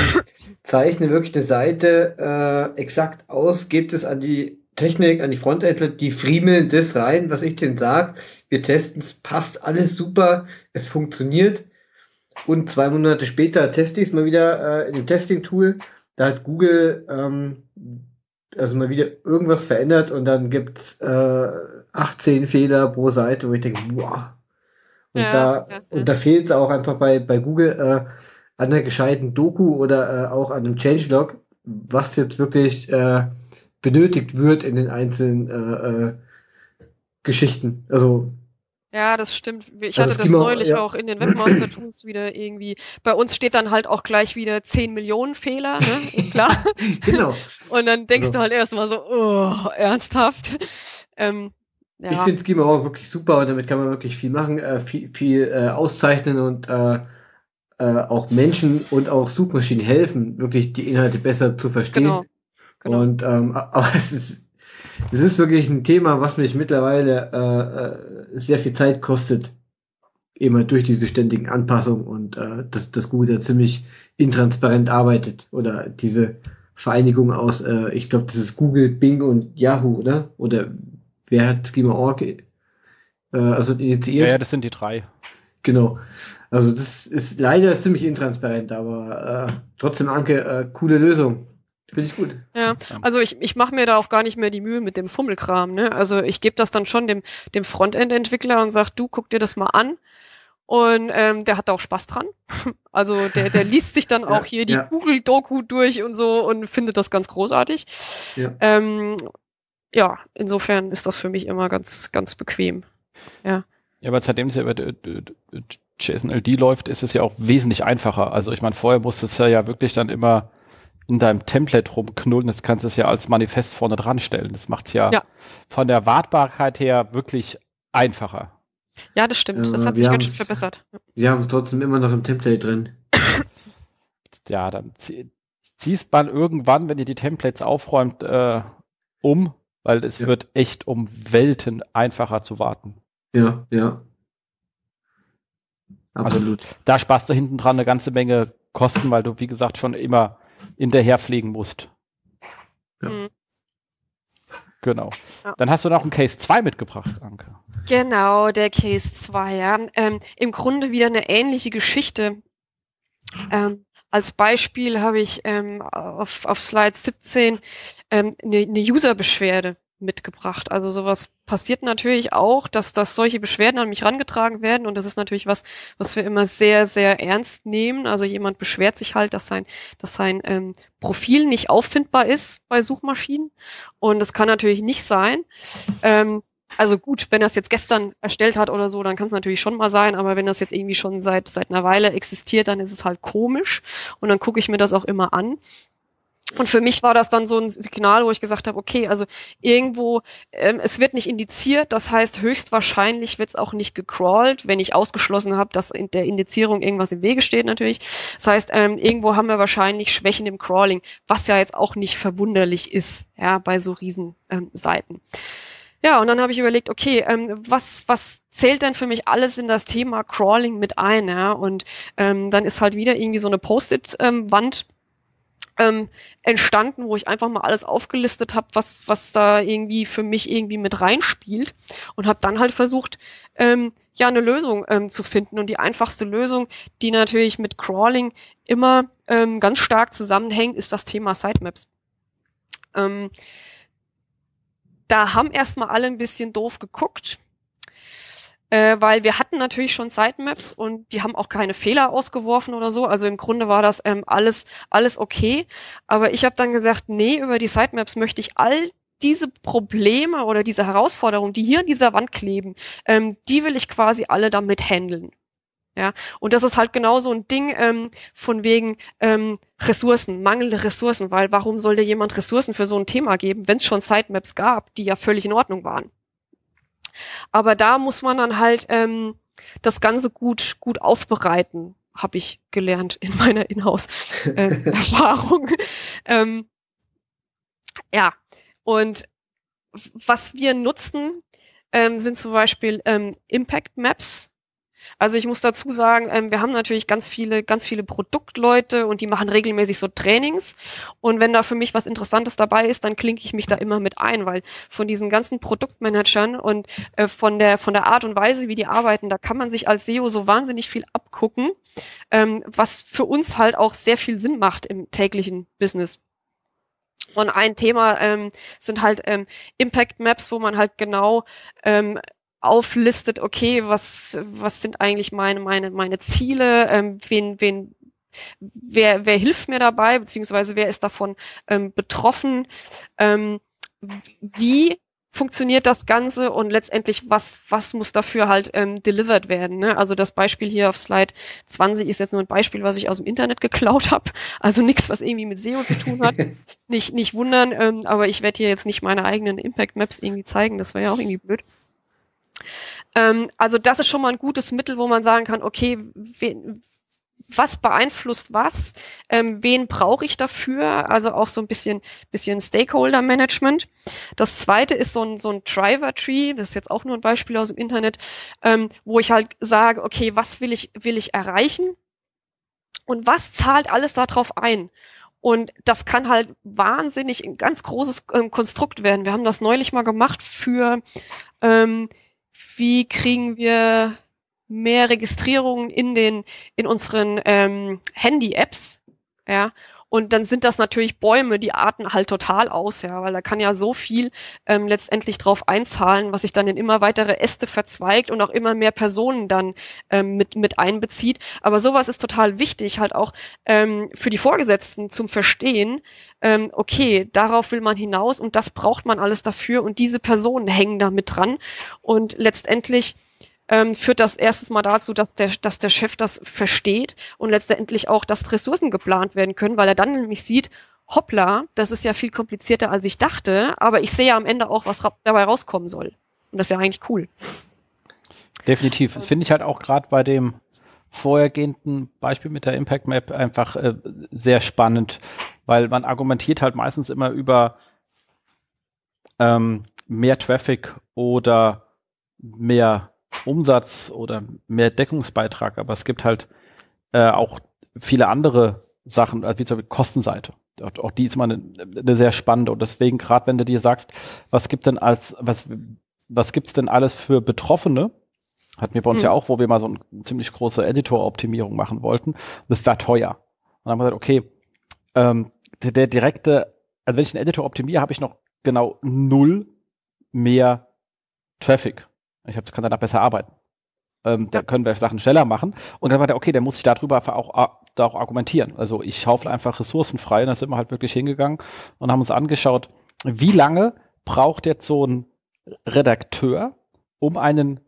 zeichne wirklich eine Seite äh, exakt aus, gebe es an die Technik, an die Frontendler, die friemeln das rein, was ich denen sage. Wir testen es, passt alles super, es funktioniert. Und zwei Monate später teste ich es mal wieder äh, in dem Testing-Tool. Da hat Google ähm, also mal wieder irgendwas verändert und dann gibt's äh, 18 Fehler pro Seite, wo ich denke, wow. Und Ja, da, ja. und da fehlt es auch einfach bei, bei Google äh, an der gescheiten Doku oder äh, auch an einem Changelog, was jetzt wirklich äh, benötigt wird in den einzelnen äh, äh, Geschichten. Also Ja, das stimmt. Ich Also hatte das neulich ja. auch in den Webmaster-Tools wieder irgendwie. Bei uns steht dann halt auch gleich wieder 10 Millionen Fehler, ne? Ist klar. genau. Und dann denkst Also- du halt erstmal so, oh, ernsthaft. Ähm, ja. Ich finde Schema auch wirklich super und damit kann man wirklich viel machen, äh, viel, viel äh, auszeichnen und äh, äh, auch Menschen und auch Suchmaschinen helfen, wirklich die Inhalte besser zu verstehen. Genau. genau. Und ähm, aber es ist, es ist wirklich ein Thema, was mich mittlerweile äh, äh, sehr viel Zeit kostet, immer durch diese ständigen Anpassungen und äh, dass, dass Google da ziemlich intransparent arbeitet oder diese Vereinigung aus, äh, ich glaube, das ist Google, Bing und Yahoo, oder? Oder wer hat Schema.org äh, also initiiert? Ja, ja, das sind die drei. Genau. Also das ist leider ziemlich intransparent, aber äh, trotzdem, Anke, äh, coole Lösung. Finde ich gut. Ja, also ich, ich mache mir da auch gar nicht mehr die Mühe mit dem Fummelkram. Ne? Also ich gebe das dann schon dem, dem Frontend-Entwickler und sage, du guck dir das mal an. Und ähm, der hat da auch Spaß dran. Also der, der liest sich dann auch ja, hier die ja. Google-Doku durch und so und findet das ganz großartig. Ja. Ähm, ja, insofern ist das für mich immer ganz, ganz bequem. Ja. Ja, aber seitdem es ja über JSON-LD läuft, ist es ja auch wesentlich einfacher. Also ich meine, vorher musstest du ja wirklich dann immer in deinem Template rumknullen. Das kannst du es ja als Manifest vorne dran stellen. Das macht es ja, ja, von der Wartbarkeit her wirklich einfacher. Ja, das stimmt. Das hat sich ganz schön verbessert. Wir haben es trotzdem immer noch im Template drin. Ja, dann ziehst man irgendwann, wenn ihr die Templates aufräumt, äh, um, weil es ja. wird echt um Welten einfacher zu warten. Ja, ja. Also Absolut. Also, da sparst du hinten dran eine ganze Menge Kosten, weil du, wie gesagt, schon immer hinterherpflegen musst. Ja. Mhm. Genau. Ja. Dann hast du noch einen Case 2 mitgebracht, Anke. Genau, der Case 2, ja. Ähm, Im Grunde wieder eine ähnliche Geschichte. Ähm, als Beispiel habe ich ähm, auf, auf Slide 17 ähm, eine, eine User-Beschwerde mitgebracht. Also sowas passiert natürlich auch, dass, dass solche Beschwerden an mich rangetragen werden und das ist natürlich was, was wir immer sehr, sehr ernst nehmen. Also jemand beschwert sich halt, dass sein, dass sein ähm, Profil nicht auffindbar ist bei Suchmaschinen und das kann natürlich nicht sein. Ähm, also gut, wenn er es jetzt gestern erstellt hat oder so, dann kann es natürlich schon mal sein, aber wenn das jetzt irgendwie schon seit, seit einer Weile existiert, dann ist es halt komisch und dann gucke ich mir das auch immer an. Und für mich war das dann so ein Signal, wo ich gesagt habe, okay, also irgendwo, ähm, es wird nicht indiziert, das heißt, höchstwahrscheinlich wird es auch nicht gecrawlt, wenn ich ausgeschlossen habe, dass in der Indizierung irgendwas im Wege steht natürlich. Das heißt, ähm, irgendwo haben wir wahrscheinlich Schwächen im Crawling, was ja jetzt auch nicht verwunderlich ist, ja, bei so riesen ähm, Seiten. Ja, und dann habe ich überlegt, okay, ähm, was, was zählt denn für mich alles in das Thema Crawling mit ein? Ja? Und ähm, dann ist halt wieder irgendwie so eine Post-it-Wand ähm, ähm, entstanden, wo ich einfach mal alles aufgelistet habe, was, was da irgendwie für mich irgendwie mit reinspielt und habe dann halt versucht, ähm, ja, eine Lösung ähm, zu finden. Und die einfachste Lösung, die natürlich mit Crawling immer ähm, ganz stark zusammenhängt, ist das Thema Sitemaps. Ähm, da haben erstmal alle ein bisschen doof geguckt äh, weil wir hatten natürlich schon Sitemaps und die haben auch keine Fehler ausgeworfen oder so. Also im Grunde war das ähm, alles, alles okay. Aber ich habe dann gesagt, nee, über die Sitemaps möchte ich all diese Probleme oder diese Herausforderungen, die hier an dieser Wand kleben, ähm, die will ich quasi alle damit handeln. Ja, und das ist halt genau so ein Ding ähm, von wegen ähm, Ressourcen, mangelnde Ressourcen, weil warum sollte jemand Ressourcen für so ein Thema geben, wenn es schon Sitemaps gab, die ja völlig in Ordnung waren? Aber da muss man dann halt ähm, das Ganze gut, gut aufbereiten, habe ich gelernt in meiner Inhouse-Erfahrung. Äh, ähm, ja, und was wir nutzen, ähm, sind zum Beispiel ähm, Impact Maps. Also ich muss dazu sagen, ähm, wir haben natürlich ganz viele, ganz viele Produktleute und die machen regelmäßig so Trainings. Und wenn da für mich was Interessantes dabei ist, dann klinke ich mich da immer mit ein, weil von diesen ganzen Produktmanagern und äh, von der von der Art und Weise, wie die arbeiten, da kann man sich als SEO so wahnsinnig viel abgucken, ähm, was für uns halt auch sehr viel Sinn macht im täglichen Business. Und ein Thema ähm, sind halt ähm, Impact Maps, wo man halt genau ähm, auflistet, okay, was, was sind eigentlich meine, meine, meine Ziele, ähm, wen, wen, wer, wer hilft mir dabei, beziehungsweise wer ist davon ähm, betroffen, ähm, wie funktioniert das Ganze und letztendlich, was, was muss dafür halt ähm, delivered werden. Ne? Also das Beispiel hier auf Slide 20 ist jetzt nur ein Beispiel, was ich aus dem Internet geklaut habe. Also nichts, was irgendwie mit SEO zu tun hat. nicht, nicht wundern, ähm, aber ich werde hier jetzt nicht meine eigenen Impact Maps irgendwie zeigen, das wäre ja auch irgendwie blöd. Ähm, also das ist schon mal ein gutes Mittel, wo man sagen kann, okay, wen, was beeinflusst was, ähm, wen brauche ich dafür, also auch so ein bisschen, bisschen Stakeholder-Management. Das zweite ist so ein, so ein Driver-Tree, das ist jetzt auch nur ein Beispiel aus dem Internet, ähm, wo ich halt sage, okay, was will ich, will ich erreichen und was zahlt alles darauf ein? Und das kann halt wahnsinnig ein ganz großes ähm, Konstrukt werden. Wir haben das neulich mal gemacht für, ähm, wie kriegen wir mehr Registrierungen in den, in unseren ähm, Handy-Apps, ja. Und dann sind das natürlich Bäume, die arten halt total aus, ja, weil da kann ja so viel ähm, letztendlich drauf einzahlen, was sich dann in immer weitere Äste verzweigt und auch immer mehr Personen dann ähm, mit, mit einbezieht. Aber sowas ist total wichtig, halt auch ähm, für die Vorgesetzten zum Verstehen, ähm, okay, darauf will man hinaus und das braucht man alles dafür und diese Personen hängen da mit dran. Und letztendlich ähm, führt das erstens mal dazu, dass der, dass der Chef das versteht und letztendlich auch, dass Ressourcen geplant werden können, weil er dann nämlich sieht, hoppla, das ist ja viel komplizierter, als ich dachte, aber ich sehe ja am Ende auch, was ra dabei rauskommen soll. Und das ist ja eigentlich cool. Definitiv. Das finde ich halt auch gerade bei dem vorhergehenden Beispiel mit der Impact Map einfach äh, sehr spannend, weil man argumentiert halt meistens immer über ähm, mehr Traffic oder mehr Umsatz oder mehr Deckungsbeitrag, aber es gibt halt äh, auch viele andere Sachen, wie zum Beispiel Kostenseite. Auch die ist mal eine, eine sehr spannende und deswegen gerade wenn du dir sagst, was gibt denn als was was gibt's denn alles für Betroffene? Hatten wir bei uns hm. ja auch, wo wir mal so eine ziemlich große Editor-Optimierung machen wollten. Das war teuer. Und dann haben wir gesagt, okay, ähm, der, der direkte, also wenn ich einen Editor optimiere, habe ich noch genau null mehr Traffic. Ich hab, kann danach besser arbeiten. Ähm, da können wir Sachen schneller machen. Und dann war der, okay, dann muss ich darüber auch, da auch argumentieren. Also ich schaufel einfach Ressourcen frei. Und da sind wir halt wirklich hingegangen und haben uns angeschaut, wie lange braucht jetzt so ein Redakteur, um einen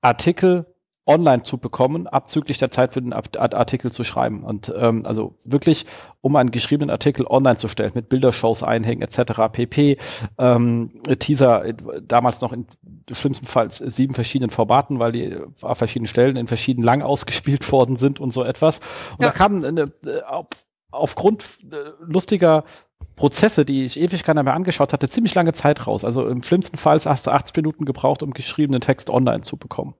Artikel online zu bekommen, abzüglich der Zeit für den Artikel zu schreiben. Und ähm, also wirklich, um einen geschriebenen Artikel online zu stellen, mit Bildershows einhängen etc. pp. Ähm, Teaser äh, damals noch in schlimmstenfalls sieben verschiedenen Formaten, weil die auf verschiedenen Stellen in verschiedenen lang ausgespielt worden sind und so etwas. Und ja. da kam eine, äh, auf, aufgrund äh, lustiger Prozesse, die ich ewig keiner mehr angeschaut hatte, ziemlich lange Zeit raus. Also im schlimmsten Fall hast du 80 Minuten gebraucht, um geschriebenen Text online zu bekommen.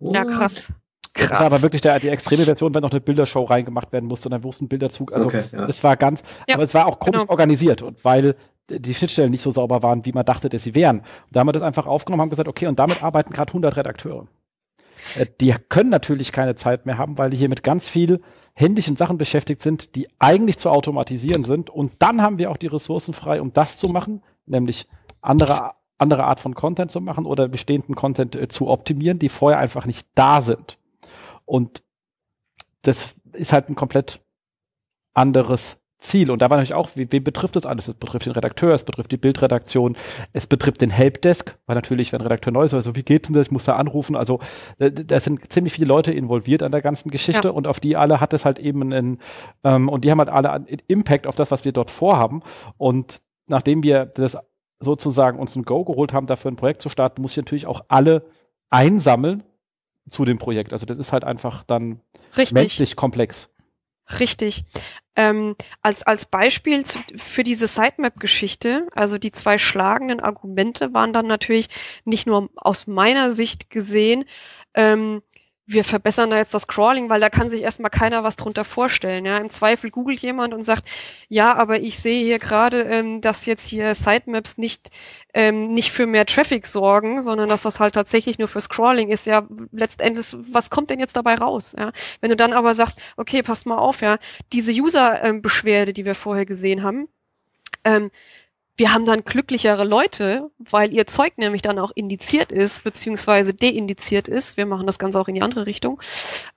Ja, krass. Krass. Das war aber wirklich der, die extreme Version, wenn noch eine Bildershow reingemacht werden musste, dann wusste ein Bilderzug. Also okay, ja. das war ganz, ja, aber es war auch komisch genau. organisiert und weil die Schnittstellen nicht so sauber waren, wie man dachte, dass sie wären. Und da haben wir das einfach aufgenommen, haben gesagt, okay, und damit arbeiten gerade 100 Redakteure. Äh, die können natürlich keine Zeit mehr haben, weil die hier mit ganz viel händischen Sachen beschäftigt sind, die eigentlich zu automatisieren sind. Und dann haben wir auch die Ressourcen frei, um das zu machen, nämlich andere andere Art von Content zu machen oder bestehenden Content äh, zu optimieren, die vorher einfach nicht da sind. Und das ist halt ein komplett anderes Ziel. Und da war natürlich auch, wie, wen betrifft das alles? Es betrifft den Redakteur, es betrifft die Bildredaktion, es betrifft den Helpdesk, weil natürlich, wenn ein Redakteur neu ist, also wie geht denn das? Ich muss da anrufen. Also da sind ziemlich viele Leute involviert an der ganzen Geschichte ja. und auf die alle hat es halt eben einen, ähm, und die haben halt alle einen Impact auf das, was wir dort vorhaben. Und nachdem wir das sozusagen uns ein Go geholt haben, dafür ein Projekt zu starten, muss ich natürlich auch alle einsammeln zu dem Projekt. Also das ist halt einfach dann Richtig. menschlich komplex. Richtig. Ähm, als, als Beispiel zu, für diese Sitemap-Geschichte, also die zwei schlagenden Argumente waren dann natürlich nicht nur aus meiner Sicht gesehen, ähm, wir verbessern da jetzt das Crawling, weil da kann sich erstmal keiner was drunter vorstellen. Ja? Im Zweifel googelt jemand und sagt, ja, aber ich sehe hier gerade, ähm, dass jetzt hier Sitemaps nicht, ähm, nicht für mehr Traffic sorgen, sondern dass das halt tatsächlich nur für Scrolling ist. Ja, letztendlich, was kommt denn jetzt dabei raus? Ja? Wenn du dann aber sagst, okay, passt mal auf, ja, diese User-Beschwerde, die wir vorher gesehen haben, ähm, wir haben dann glücklichere Leute, weil ihr Zeug nämlich dann auch indiziert ist, beziehungsweise deindiziert ist. Wir machen das Ganze auch in die andere Richtung.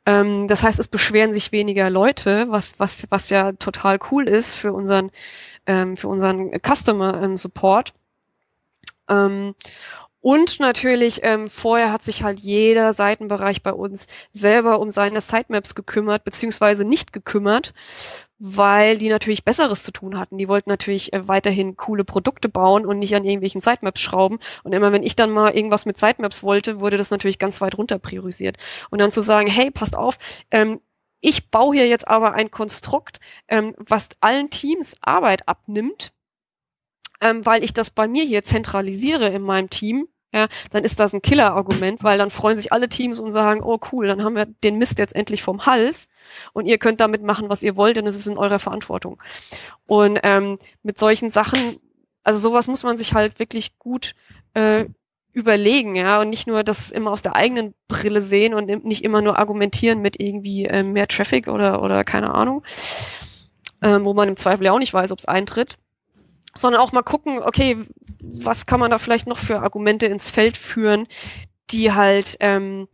Ähm, das heißt, es beschweren sich weniger Leute, was, was, was ja total cool ist für unseren, ähm, für unseren Customer ähm, Support. Ähm, und natürlich, ähm, vorher hat sich halt jeder Seitenbereich bei uns selber um seine Sitemaps gekümmert, beziehungsweise nicht gekümmert weil die natürlich Besseres zu tun hatten. Die wollten natürlich äh, weiterhin coole Produkte bauen und nicht an irgendwelchen Sitemaps schrauben. Und immer wenn ich dann mal irgendwas mit Sitemaps wollte, wurde das natürlich ganz weit runter priorisiert. Und dann zu sagen, hey, passt auf, ähm, ich baue hier jetzt aber ein Konstrukt, ähm, was allen Teams Arbeit abnimmt, ähm, weil ich das bei mir hier zentralisiere in meinem Team, ja, dann ist das ein Killer-Argument, weil dann freuen sich alle Teams und sagen, oh cool, dann haben wir den Mist jetzt endlich vom Hals und ihr könnt damit machen, was ihr wollt, denn es ist in eurer Verantwortung. Und ähm, mit solchen Sachen, also sowas muss man sich halt wirklich gut äh, überlegen, ja, und nicht nur das immer aus der eigenen Brille sehen und nicht immer nur argumentieren mit irgendwie äh, mehr Traffic oder, oder keine Ahnung, ähm, wo man im Zweifel ja auch nicht weiß, ob es eintritt, sondern auch mal gucken, okay, was kann man da vielleicht noch für Argumente ins Feld führen, die halt ähm,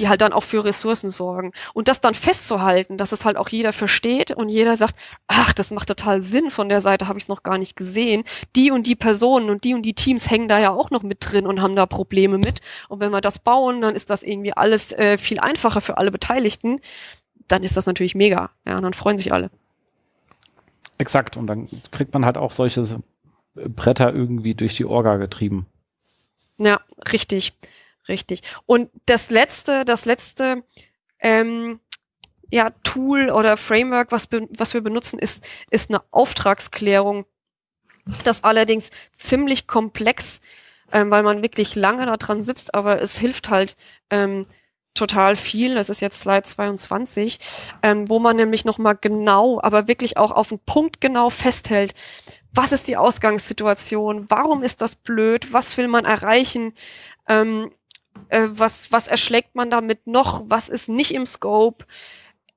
die halt dann auch für Ressourcen sorgen. Und das dann festzuhalten, dass es halt auch jeder versteht und jeder sagt, ach, das macht total Sinn, von der Seite habe ich es noch gar nicht gesehen. Die und die Personen und die und die Teams hängen da ja auch noch mit drin und haben da Probleme mit. Und wenn wir das bauen, dann ist das irgendwie alles äh, viel einfacher für alle Beteiligten. Dann ist das natürlich mega. Ja, und dann freuen sich alle. Exakt. Und dann kriegt man halt auch solche Bretter irgendwie durch die Orga getrieben. Ja, richtig. Richtig. Und das letzte, das letzte ähm, ja, Tool oder Framework, was, was wir benutzen, ist, ist eine Auftragsklärung. Das allerdings ziemlich komplex, ähm, weil man wirklich lange da dran sitzt, aber es hilft halt ähm, total viel. Das ist jetzt Slide 22, ähm, wo man nämlich nochmal genau, aber wirklich auch auf den Punkt genau festhält, was ist die Ausgangssituation, warum ist das blöd, was will man erreichen, ähm, äh, was, was erschlägt man damit noch, was ist nicht im Scope,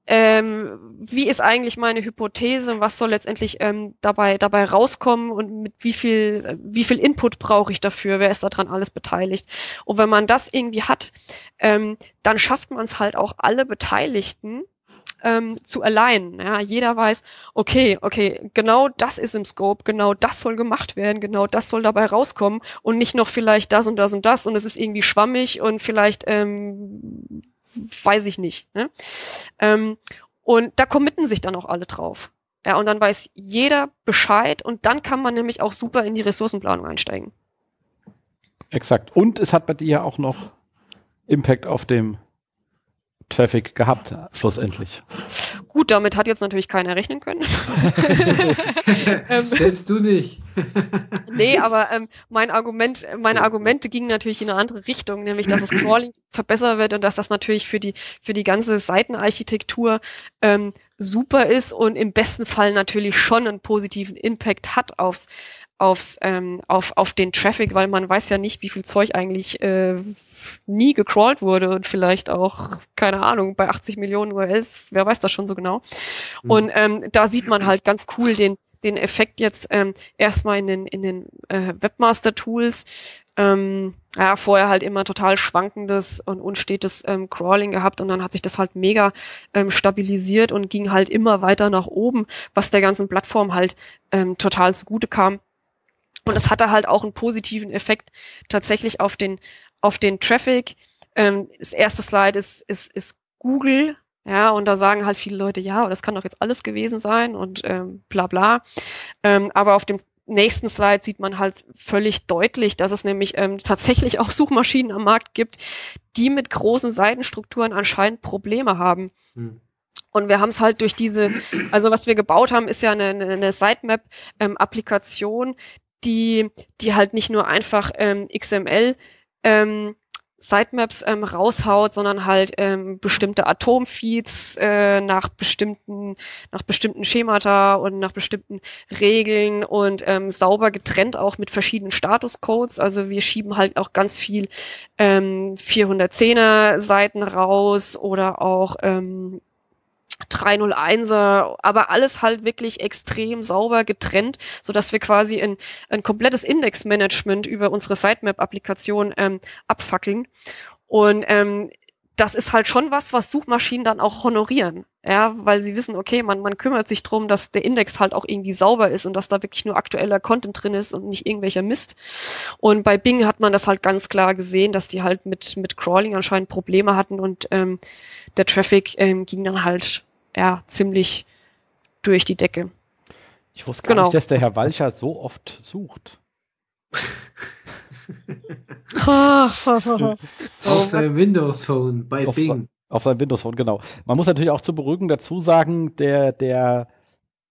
ähm, wie ist eigentlich meine Hypothese, was soll letztendlich ähm, dabei, dabei rauskommen und mit wie viel, wie viel Input brauche ich dafür, wer ist daran alles beteiligt. Und wenn man das irgendwie hat, ähm, dann schafft man es halt auch alle Beteiligten ähm, zu allein. Ja, jeder weiß, okay, okay, genau das ist im Scope, genau das soll gemacht werden, genau das soll dabei rauskommen und nicht noch vielleicht das und das und das und es ist irgendwie schwammig und vielleicht ähm, weiß ich nicht. Ne? Ähm, und da committen sich dann auch alle drauf. Ja, und dann weiß jeder Bescheid und dann kann man nämlich auch super in die Ressourcenplanung einsteigen. Exakt. Und es hat bei dir auch noch Impact auf dem Traffic gehabt, schlussendlich. Gut, damit hat jetzt natürlich keiner rechnen können. Ähm, Selbst du nicht. nee, aber ähm, mein Argument, meine Argumente gingen natürlich in eine andere Richtung, nämlich dass das Crawling verbessert wird und dass das natürlich für die, für die ganze Seitenarchitektur ähm, super ist und im besten Fall natürlich schon einen positiven Impact hat aufs, aufs, ähm, auf, auf den Traffic, weil man weiß ja nicht, wie viel Zeug eigentlich äh, nie gecrawlt wurde und vielleicht auch, keine Ahnung, bei 80 Millionen URLs, wer weiß das schon so genau. Mhm. Und ähm, da sieht man halt ganz cool den, den Effekt jetzt ähm, erstmal in den, in den äh, Webmaster-Tools. Ähm, ja, vorher halt immer total schwankendes und unstetes ähm, Crawling gehabt und dann hat sich das halt mega ähm, stabilisiert und ging halt immer weiter nach oben, was der ganzen Plattform halt ähm, total zugute kam. Und es hatte halt auch einen positiven Effekt tatsächlich auf den, auf den Traffic. Ähm, das erste Slide ist, ist, ist Google. Ja, und da sagen halt viele Leute, ja, das kann doch jetzt alles gewesen sein und ähm, bla bla. Ähm, aber auf dem nächsten Slide sieht man halt völlig deutlich, dass es nämlich ähm, tatsächlich auch Suchmaschinen am Markt gibt, die mit großen Seitenstrukturen anscheinend Probleme haben. Hm. Und wir haben es halt durch diese, also was wir gebaut haben, ist ja eine, eine Sitemap-Applikation, ähm, die, die halt nicht nur einfach ähm, XML ähm, Sitemaps ähm, raushaut, sondern halt ähm, bestimmte Atomfeeds äh, nach bestimmten nach bestimmten Schemata und nach bestimmten Regeln und ähm, sauber getrennt auch mit verschiedenen Statuscodes. Also wir schieben halt auch ganz viel ähm, 410er Seiten raus oder auch ähm, 301er, aber alles halt wirklich extrem sauber getrennt, so dass wir quasi ein, ein komplettes Indexmanagement über unsere Sitemap-Applikation ähm, abfackeln. Und ähm, das ist halt schon was, was Suchmaschinen dann auch honorieren. Ja, weil sie wissen, okay, man, man kümmert sich drum, dass der Index halt auch irgendwie sauber ist und dass da wirklich nur aktueller Content drin ist und nicht irgendwelcher Mist. Und bei Bing hat man das halt ganz klar gesehen, dass die halt mit, mit Crawling anscheinend Probleme hatten und ähm, der Traffic ähm, ging dann halt ja, ziemlich durch die Decke. Ich wusste gar genau. nicht, dass der Herr Walcher so oft sucht. auf seinem Windows Phone bei auf Bing. Auf sein Windows Phone, genau. Man muss natürlich auch zu beruhigen dazu sagen, der, der,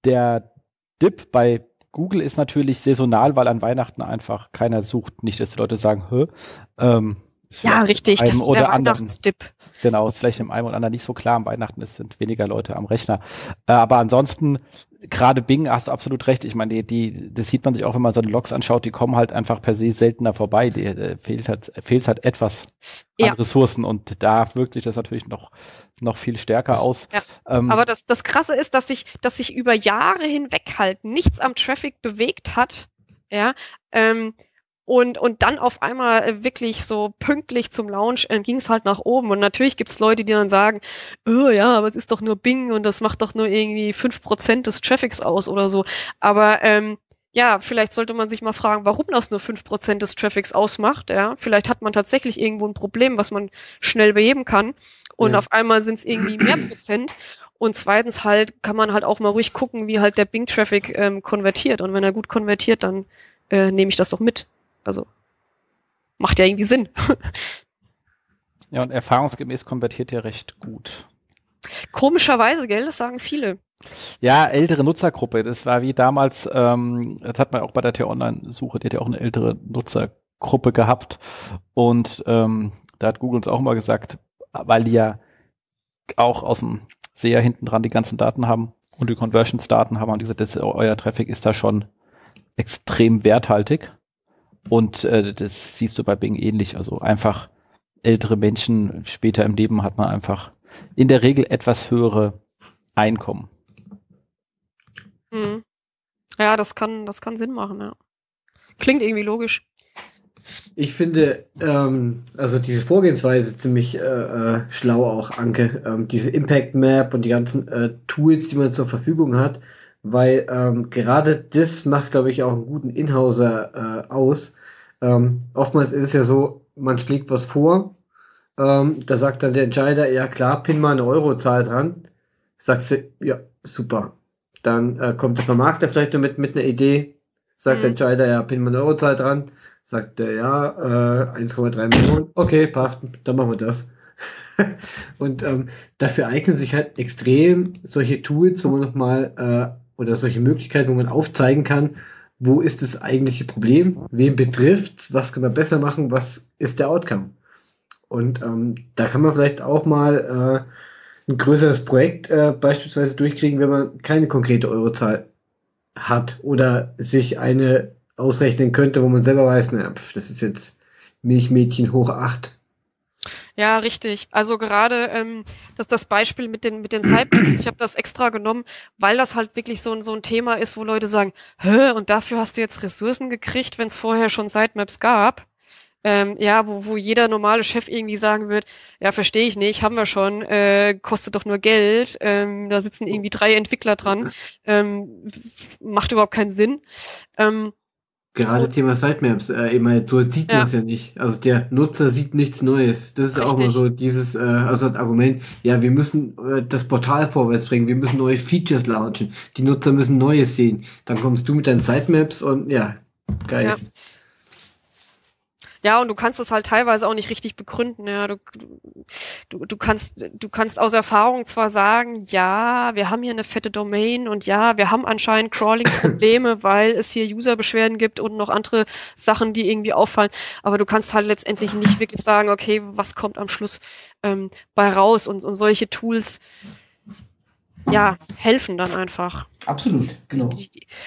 der Dip bei Google ist natürlich saisonal, weil an Weihnachten einfach keiner sucht. Nicht, dass die Leute sagen, hä? Ähm, ja, richtig, das ist der Weihnachtsdip. Genau, ist vielleicht im einen oder anderen nicht so klar. Am Weihnachten ist, sind weniger Leute am Rechner. Äh, aber ansonsten, gerade Bing, hast du absolut recht. Ich meine, die, die, das sieht man sich auch, wenn man seine Logs anschaut, die kommen halt einfach per se seltener vorbei. Die, äh, fehlt halt, fehlt halt etwas ja. an Ressourcen und da wirkt sich das natürlich noch, noch viel stärker aus. Ja. Ähm, aber das, das Krasse ist, dass sich, dass sich über Jahre hinweg halt nichts am Traffic bewegt hat. Ja, ähm, und, und dann auf einmal äh, wirklich so pünktlich zum Launch äh, ging es halt nach oben. Und natürlich gibt es Leute, die dann sagen, oh ja, aber es ist doch nur Bing und das macht doch nur irgendwie fünf Prozent des Traffics aus oder so. Aber ähm, ja, vielleicht sollte man sich mal fragen, warum das nur fünf Prozent des Traffics ausmacht. Ja, vielleicht hat man tatsächlich irgendwo ein Problem, was man schnell beheben kann. Und ja. auf einmal sind es irgendwie mehr Prozent. Und zweitens halt kann man halt auch mal ruhig gucken, wie halt der Bing-Traffic ähm, konvertiert. Und wenn er gut konvertiert, dann äh, nehme ich das doch mit. Also macht ja irgendwie Sinn. ja, und erfahrungsgemäß konvertiert er recht gut. Komischerweise, gell? Das sagen viele. Ja, ältere Nutzergruppe. Das war wie damals, ähm, das hat man auch bei der T-Online-Suche, die hat ja auch eine ältere Nutzergruppe gehabt. Und ähm, da hat Google uns auch mal gesagt, weil die ja auch aus dem sehr hinten dran die ganzen Daten haben und die Conversions-Daten haben, haben die gesagt, das, euer Traffic ist da schon extrem werthaltig. Und äh, das siehst du bei Bing ähnlich. Also einfach ältere Menschen später im Leben hat man einfach in der Regel etwas höhere Einkommen. Mhm. Ja, das kann, das kann Sinn machen, ja. Klingt irgendwie logisch. Ich finde, ähm, also diese Vorgehensweise ziemlich äh, äh, schlau auch, Anke. Ähm, diese Impact Map und die ganzen äh, Tools, die man zur Verfügung hat, weil ähm, gerade das macht, glaube ich, auch einen guten Inhauser äh, aus. Ähm, oftmals ist es ja so, man schlägt was vor, ähm, da sagt dann der Entscheider, ja klar, pin mal eine Eurozahl dran. Sagst du, ja, super. Dann äh, kommt der Vermarkter vielleicht damit mit einer Idee, sagt mhm. der Entscheider, ja, pin mal eine Eurozahl dran. Sagt er, ja, äh, 1,3 Millionen. Okay, passt, dann machen wir das. und ähm, dafür eignen sich halt extrem solche Tools, wo man nochmal äh, oder solche Möglichkeiten, wo man aufzeigen kann, wo ist das eigentliche Problem, wen betrifft was kann man besser machen, was ist der Outcome. Und ähm, da kann man vielleicht auch mal äh, ein größeres Projekt äh, beispielsweise durchkriegen, wenn man keine konkrete Eurozahl hat oder sich eine ausrechnen könnte, wo man selber weiß, naja, pf, das ist jetzt Milchmädchen hoch acht ja, richtig. Also gerade ähm, das, das Beispiel mit den, mit den Sidemaps, ich habe das extra genommen, weil das halt wirklich so, ein so ein Thema ist, wo Leute sagen, Hä, und dafür hast du jetzt Ressourcen gekriegt, wenn es vorher schon Sitemaps gab. Ähm, ja, wo, wo jeder normale Chef irgendwie sagen wird, ja, verstehe ich nicht, haben wir schon, äh, kostet doch nur Geld, ähm, da sitzen irgendwie drei Entwickler dran, ähm, macht überhaupt keinen Sinn. Ähm, Gerade und, Thema Sitemaps, äh, immer so sieht ja. man es ja nicht. Also der Nutzer sieht nichts Neues. Das ist Richtig. auch mal so dieses, äh, also ein Argument, ja, wir müssen äh, das Portal vorwärts bringen, wir müssen neue Features launchen, die Nutzer müssen Neues sehen. Dann kommst du mit deinen Sitemaps und ja, geil. Ja. Ja, und du kannst es halt teilweise auch nicht richtig begründen. Ja, du, du, du kannst, du kannst aus Erfahrung zwar sagen, ja, wir haben hier eine fette Domain und ja, wir haben anscheinend Crawling-Probleme, weil es hier User-Beschwerden gibt und noch andere Sachen, die irgendwie auffallen. Aber du kannst halt letztendlich nicht wirklich sagen, okay, was kommt am Schluss ähm, bei raus und, und solche Tools ja, helfen dann einfach. Absolut, genau.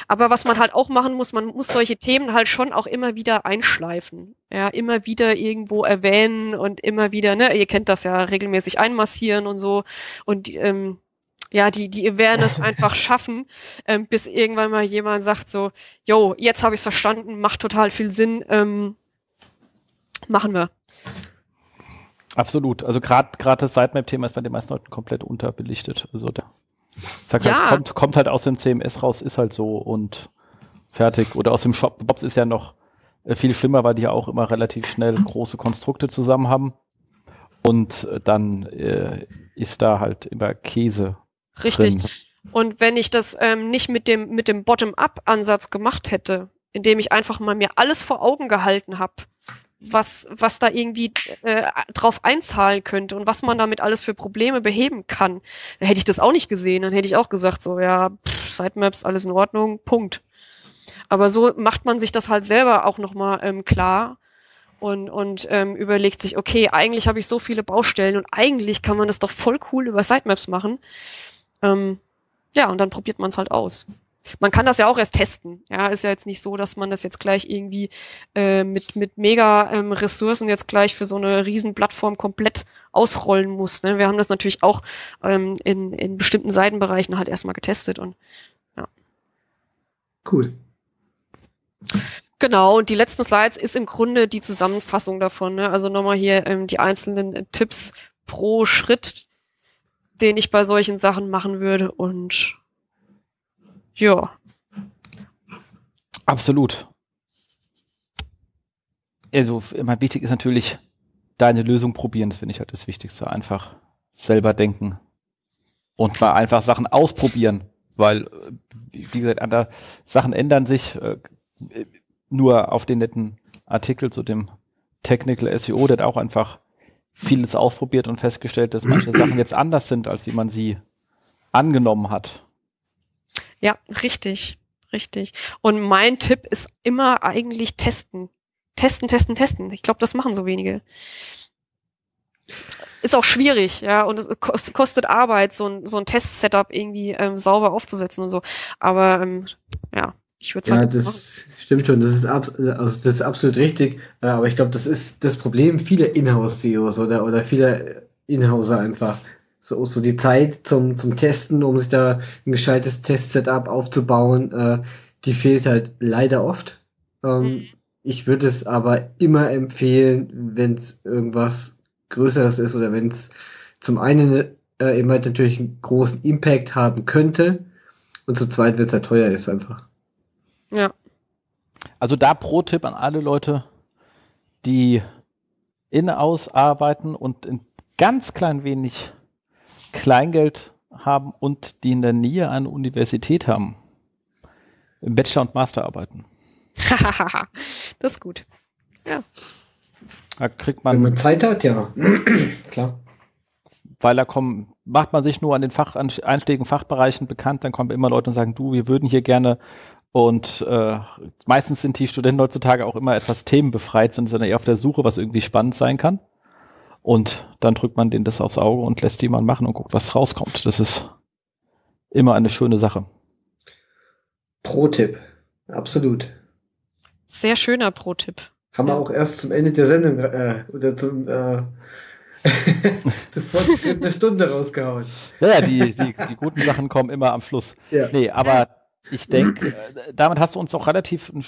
Aber was man halt auch machen muss, man muss solche Themen halt schon auch immer wieder einschleifen. Ja, immer wieder irgendwo erwähnen und immer wieder, ne, ihr kennt das ja, regelmäßig einmassieren und so. Und ähm, ja, die, die Awareness einfach schaffen, ähm, bis irgendwann mal jemand sagt so, yo, jetzt habe ich es verstanden, macht total viel Sinn, ähm, machen wir. Absolut. Also gerade das Sitemap-Thema ist bei den meisten Leuten komplett unterbelichtet. Also da Sagst ja. halt, kommt, kommt halt aus dem CMS raus, ist halt so und fertig. Oder aus dem Shop. Bobs ist ja noch äh, viel schlimmer, weil die ja auch immer relativ schnell große Konstrukte zusammen haben. Und äh, dann äh, ist da halt immer Käse. Richtig. Drin. Und wenn ich das ähm, nicht mit dem, mit dem Bottom-up-Ansatz gemacht hätte, indem ich einfach mal mir alles vor Augen gehalten habe, was, was da irgendwie äh, drauf einzahlen könnte und was man damit alles für Probleme beheben kann. Da hätte ich das auch nicht gesehen, dann hätte ich auch gesagt, so, ja, pff, Sitemaps, alles in Ordnung, Punkt. Aber so macht man sich das halt selber auch nochmal ähm, klar und, und ähm, überlegt sich, okay, eigentlich habe ich so viele Baustellen und eigentlich kann man das doch voll cool über Sitemaps machen. Ähm, ja, und dann probiert man es halt aus. Man kann das ja auch erst testen. Ja, ist ja jetzt nicht so, dass man das jetzt gleich irgendwie äh, mit, mit mega ähm, Ressourcen jetzt gleich für so eine Riesenplattform komplett ausrollen muss. Ne? Wir haben das natürlich auch ähm, in, in bestimmten Seitenbereichen halt erstmal getestet und ja. Cool. Genau, und die letzten Slides ist im Grunde die Zusammenfassung davon. Ne? Also nochmal hier ähm, die einzelnen Tipps pro Schritt, den ich bei solchen Sachen machen würde und ja. Absolut. Also, immer wichtig ist natürlich, deine Lösung probieren. Das finde ich halt das Wichtigste. Einfach selber denken und mal einfach Sachen ausprobieren, weil, wie gesagt, andere Sachen ändern sich. Äh, nur auf den netten Artikel zu dem Technical SEO, der hat auch einfach vieles ausprobiert und festgestellt, dass manche Sachen jetzt anders sind, als wie man sie angenommen hat. Ja, richtig, richtig. Und mein Tipp ist immer eigentlich testen. Testen, testen, testen. Ich glaube, das machen so wenige. Ist auch schwierig, ja, und es kostet Arbeit, so ein, so ein Test-Setup irgendwie ähm, sauber aufzusetzen und so. Aber ähm, ja, ich würde sagen. Ja, das machen. stimmt schon, das ist, also das ist absolut richtig. Aber ich glaube, das ist das Problem vieler Inhouse-CEOs oder, oder vieler Inhouser einfach so, so die Zeit zum, zum Testen, um sich da ein gescheites Test-Setup aufzubauen, äh, die fehlt halt leider oft. Ähm, mhm. Ich würde es aber immer empfehlen, wenn es irgendwas Größeres ist oder wenn es zum einen äh, eben halt natürlich einen großen Impact haben könnte und zum zweiten, wenn es halt teuer ist einfach. Ja. Also da Pro-Tipp an alle Leute, die in-aus arbeiten und ein ganz klein wenig Kleingeld haben und die in der Nähe eine Universität haben. Im Bachelor- und Masterarbeiten. das ist gut. Ja. Da kriegt man. Wenn man Zeit hat, ja. Klar. Weil da kommen, macht man sich nur an den Fach, an einschlägigen Fachbereichen bekannt, dann kommen immer Leute und sagen, du, wir würden hier gerne und äh, meistens sind die Studenten heutzutage auch immer etwas themenbefreit, sondern eher auf der Suche, was irgendwie spannend sein kann. Und dann drückt man denen das aufs Auge und lässt die mal machen und guckt, was rauskommt. Das ist immer eine schöne Sache. Pro-Tipp. Absolut. Sehr schöner Pro-Tipp. Haben ja. wir auch erst zum Ende der Sendung äh, oder zum äh, zur fortgeschrittenen Stunde rausgehauen. Ja, die, die, die guten Sachen kommen immer am Schluss. Ja. Nee, aber ich denke, äh, damit hast du uns auch relativ einen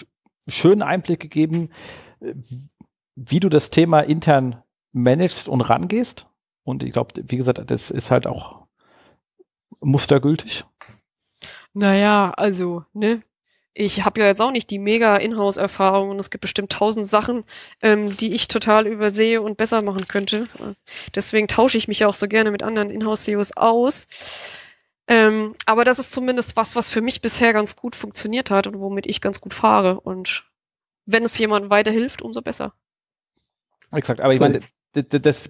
schönen Einblick gegeben, äh, wie du das Thema intern managst und rangehst. Und ich glaube, wie gesagt, das ist halt auch mustergültig. Naja, also, ne? Ich habe ja jetzt auch nicht die mega Inhouse-Erfahrung und es gibt bestimmt tausend Sachen, ähm, die ich total übersehe und besser machen könnte. Deswegen tausche ich mich ja auch so gerne mit anderen Inhouse-CEOs aus. Ähm, aber das ist zumindest was, was für mich bisher ganz gut funktioniert hat und womit ich ganz gut fahre. Und wenn es jemandem weiterhilft, umso besser. Exakt, aber ich meine, das,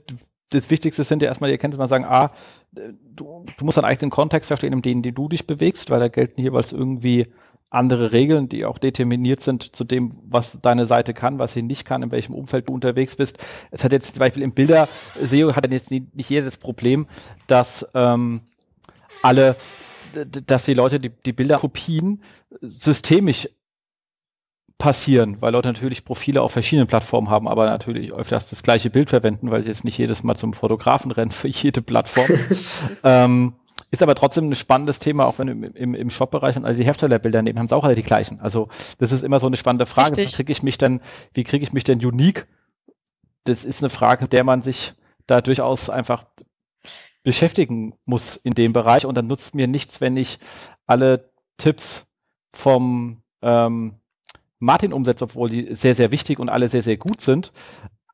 das, Wichtigste sind ja erstmal, ihr kennt es mal sagen, ah, du, du musst deinen eigenen Kontext verstehen, in dem du dich bewegst, weil da gelten jeweils irgendwie andere Regeln, die auch determiniert sind zu dem, was deine Seite kann, was sie nicht kann, in welchem Umfeld du unterwegs bist. Es hat jetzt zum Beispiel im Bilder-SEO hat jetzt nicht, nicht jeder das Problem, dass ähm, alle, dass die Leute die, die Bilderkopien systemisch passieren, weil Leute natürlich Profile auf verschiedenen Plattformen haben, aber natürlich öfters das gleiche Bild verwenden, weil sie jetzt nicht jedes Mal zum Fotografen rennen für jede Plattform. ähm, ist aber trotzdem ein spannendes Thema, auch wenn im, im, im Shop-Bereich und also die Herstellerbilder nehmen, haben sie auch alle die gleichen. Also das ist immer so eine spannende Frage. Richtig. Wie kriege ich mich denn, wie kriege ich mich denn unique? Das ist eine Frage, der man sich da durchaus einfach beschäftigen muss in dem Bereich und dann nutzt mir nichts, wenn ich alle Tipps vom ähm, Martin umsetzt, obwohl die sehr, sehr wichtig und alle sehr, sehr gut sind.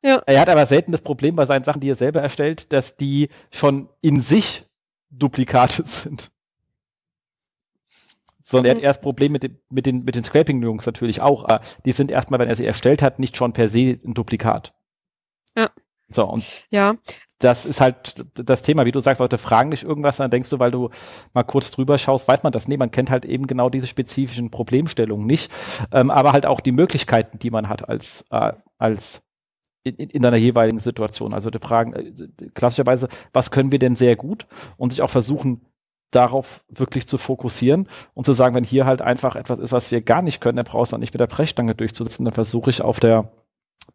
Ja. Er hat aber selten das Problem bei seinen Sachen, die er selber erstellt, dass die schon in sich Duplikate sind. sondern er hat erst Probleme mit, mit den, mit den Scraping-Jungs natürlich auch. Aber die sind erstmal, wenn er sie erstellt hat, nicht schon per se ein Duplikat. Ja. So, und Ja, das ist halt das Thema, wie du sagst, Leute fragen dich irgendwas, dann denkst du, weil du mal kurz drüber schaust, weiß man das. Nee, man kennt halt eben genau diese spezifischen Problemstellungen nicht, ähm, aber halt auch die Möglichkeiten, die man hat als, äh, als in, in in einer jeweiligen Situation. Also die Fragen, äh, klassischerweise, was können wir denn sehr gut und sich auch versuchen, darauf wirklich zu fokussieren und zu sagen, wenn hier halt einfach etwas ist, was wir gar nicht können, dann brauchst du auch nicht mit der Brechstange durchzusetzen, dann versuche ich auf der,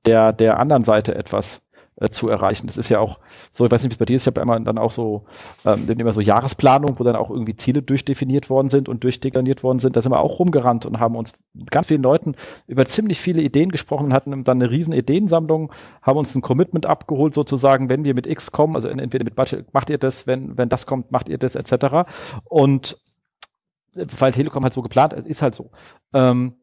der, der anderen Seite etwas äh, zu erreichen. Das ist ja auch so, ich weiß nicht, wie es bei dir ist, ich habe immer dann auch so, ähm, immer so Jahresplanung, wo dann auch irgendwie Ziele durchdefiniert worden sind und durchdekliniert worden sind. Da sind wir auch rumgerannt und haben uns mit ganz vielen Leuten über ziemlich viele Ideen gesprochen hatten dann eine riesen Ideensammlung, haben uns ein Commitment abgeholt, sozusagen, wenn wir mit X kommen, also entweder mit Budget macht ihr das, wenn, wenn das kommt, macht ihr das, etc. Und äh, weil Telekom halt so geplant ist, ist halt so. Ähm,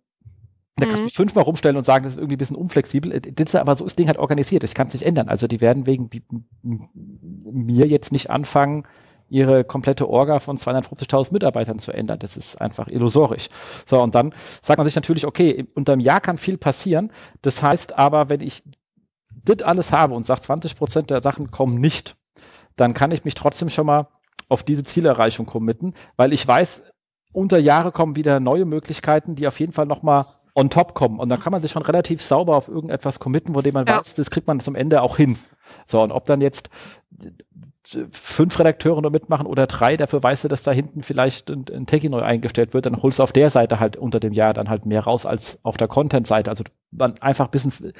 da kannst du Mhm. mich fünfmal rumstellen und sagen, das ist irgendwie ein bisschen unflexibel. Äh, Das ist aber so ist das Ding halt organisiert. Ich kann es nicht ändern. Also die werden wegen mir jetzt nicht anfangen, ihre komplette Orga von 250.000 Mitarbeitern zu ändern. Das ist einfach illusorisch. So, und dann sagt man sich natürlich, okay, unterm Jahr kann viel passieren. Das heißt aber, wenn ich das alles habe und sage, 20 Prozent der Sachen kommen nicht, dann kann ich mich trotzdem schon mal auf diese Zielerreichung committen, weil ich weiß, unter Jahre kommen wieder neue Möglichkeiten, die auf jeden Fall nochmal on top kommen. Und dann kann man sich schon relativ sauber auf irgendetwas committen, wo dem man Ja. weiß, das kriegt man zum Ende auch hin. So, und ob dann jetzt fünf Redakteure nur mitmachen oder drei, dafür weißt du, dass da hinten vielleicht ein, ein Techie neu eingestellt wird, dann holst du auf der Seite halt unter dem Jahr dann halt mehr raus als auf der Content-Seite. Also dann einfach ein bisschen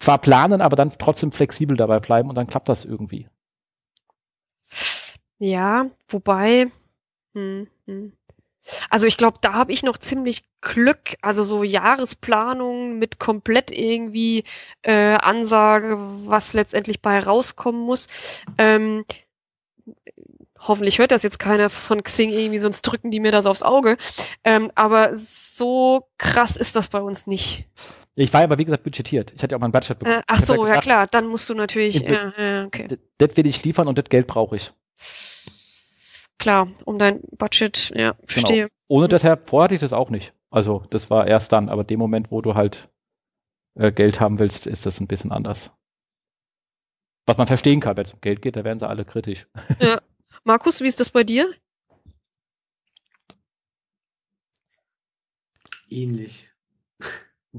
zwar planen, aber dann trotzdem flexibel dabei bleiben und dann klappt das irgendwie. Ja, wobei, hm, hm. Also ich glaube, da habe ich noch ziemlich Glück. Also so Jahresplanung mit komplett irgendwie äh, Ansage, was letztendlich bei rauskommen muss. Ähm, hoffentlich hört das jetzt keiner von Xing irgendwie, sonst drücken die mir das aufs Auge. Ähm, aber so krass ist das bei uns nicht. Ich war aber, wie gesagt, budgetiert. Ich hatte ja auch mal ein Budget bekommen. Äh, ach so, ja gesagt, klar, dann musst du natürlich, ja, ja, okay. Das will ich liefern und das Geld brauche ich. Klar, um dein Budget, ja, verstehe. Ohne deshalb, vorher hatte ich das auch nicht. Also das war erst dann, aber dem Moment, wo du halt äh, Geld haben willst, ist das ein bisschen anders. Was man verstehen kann, wenn es um Geld geht, da werden sie alle kritisch. Markus, wie ist das bei dir? Ähnlich.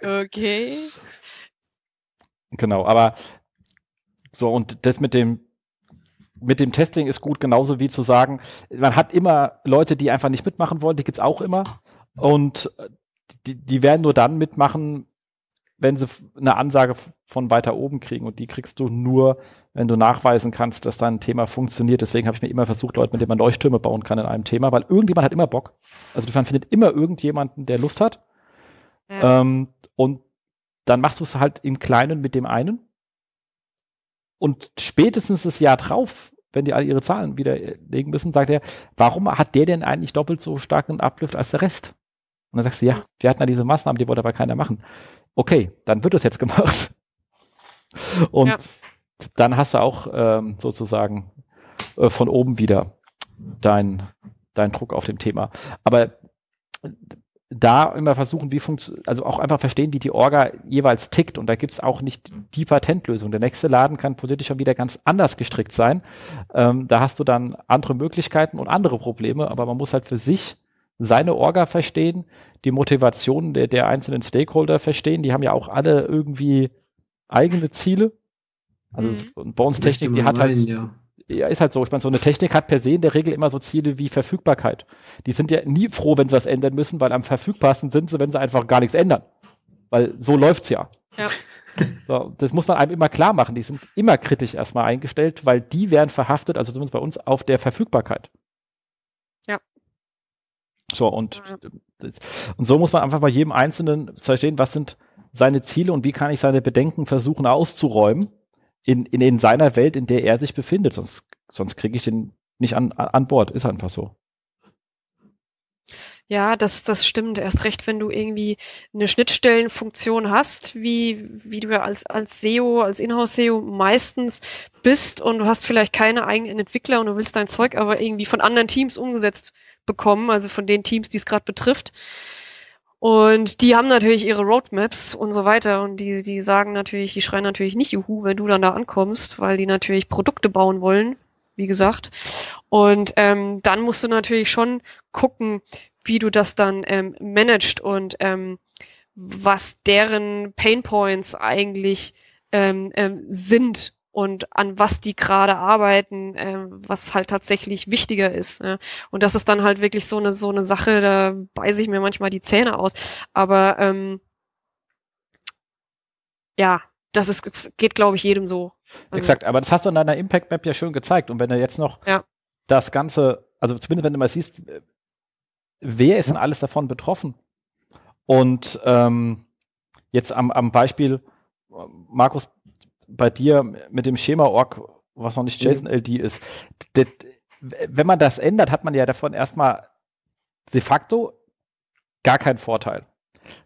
okay. Genau, aber so und das mit dem mit dem Testing ist gut, genauso wie zu sagen, man hat immer Leute, die einfach nicht mitmachen wollen, die gibt's auch immer. Und äh, die, die werden nur dann mitmachen, wenn sie eine Ansage von weiter oben kriegen. Und die kriegst du nur, wenn du nachweisen kannst, dass dein Thema funktioniert. Deswegen habe ich mir immer versucht, Leute, mit denen man Leuchttürme bauen kann in einem Thema, weil irgendjemand hat immer Bock. Also man findet immer irgendjemanden, der Lust hat. Ja. Ähm, und dann machst du es halt im Kleinen mit dem einen. Und spätestens das Jahr drauf, wenn die alle ihre Zahlen widerlegen müssen, sagt er, warum hat der denn eigentlich doppelt so starken Uplift als der Rest? Und dann sagst du, ja, wir hatten ja diese Maßnahmen, die wollte aber keiner machen. Okay, dann wird es jetzt gemacht. Und Ja. dann hast du auch ähm, sozusagen äh, von oben wieder dein, dein Druck auf dem Thema. Aber da immer versuchen, wie funktioniert, also auch einfach verstehen, wie die Orga jeweils tickt. Und da gibt es auch nicht die Patentlösung. Der nächste Laden kann politisch schon wieder ganz anders gestrickt sein. Ähm, da hast du dann andere Möglichkeiten und andere Probleme, aber man muss halt für sich seine Orga verstehen, die Motivation der, der einzelnen Stakeholder verstehen. Die haben ja auch alle irgendwie eigene Ziele. Also Mhm. es- und bei uns Technik, die hat halt, meinen, ja. Ja, ist halt so. Ich meine, so eine Technik hat per se in der Regel immer so Ziele wie Verfügbarkeit. Die sind ja nie froh, wenn sie was ändern müssen, weil am verfügbarsten sind sie, wenn sie einfach gar nichts ändern. Weil so läuft's ja. Ja. So, das muss man einem immer klar machen. Die sind immer kritisch erstmal eingestellt, weil die werden verhaftet, also zumindest bei uns, auf der Verfügbarkeit. Ja. So, und, Ja. und so muss man einfach bei jedem Einzelnen verstehen, was sind seine Ziele und wie kann ich seine Bedenken versuchen auszuräumen in, in, in seiner Welt, in der er sich befindet. Sonst, sonst kriege ich den nicht an, an Bord. Ist einfach so. Ja, das, das stimmt. Erst recht, wenn du irgendwie eine Schnittstellenfunktion hast, wie, wie du ja als, als SEO, als Inhouse-SEO meistens bist und du hast vielleicht keine eigenen Entwickler und du willst dein Zeug aber irgendwie von anderen Teams umgesetzt bekommen, also von den Teams, die es gerade betrifft. Und die haben natürlich ihre Roadmaps und so weiter und die, die sagen natürlich, die schreien natürlich nicht Juhu, wenn du dann da ankommst, weil die natürlich Produkte bauen wollen, wie gesagt. Und ähm, dann musst du natürlich schon gucken, wie du das dann ähm, managst und ähm, was deren Pain Points eigentlich ähm, ähm, sind und an was die gerade arbeiten, ähm, was halt tatsächlich wichtiger ist. Ne? Und das ist dann halt wirklich so eine so eine Sache, da beiße ich mir manchmal die Zähne aus. Aber ähm, ja, das ist, geht, glaube ich, jedem so. Also, Exakt, aber das hast du in deiner Impact Map ja schön gezeigt. Und wenn du jetzt noch ja. das Ganze, also zumindest wenn du mal siehst, wer ist denn alles davon betroffen? Und ähm, jetzt am, am Beispiel, Markus, bei dir mit dem Schema-Org, was noch nicht mhm. JSON-LD ist, das, wenn man das ändert, hat man ja davon erstmal de facto gar keinen Vorteil.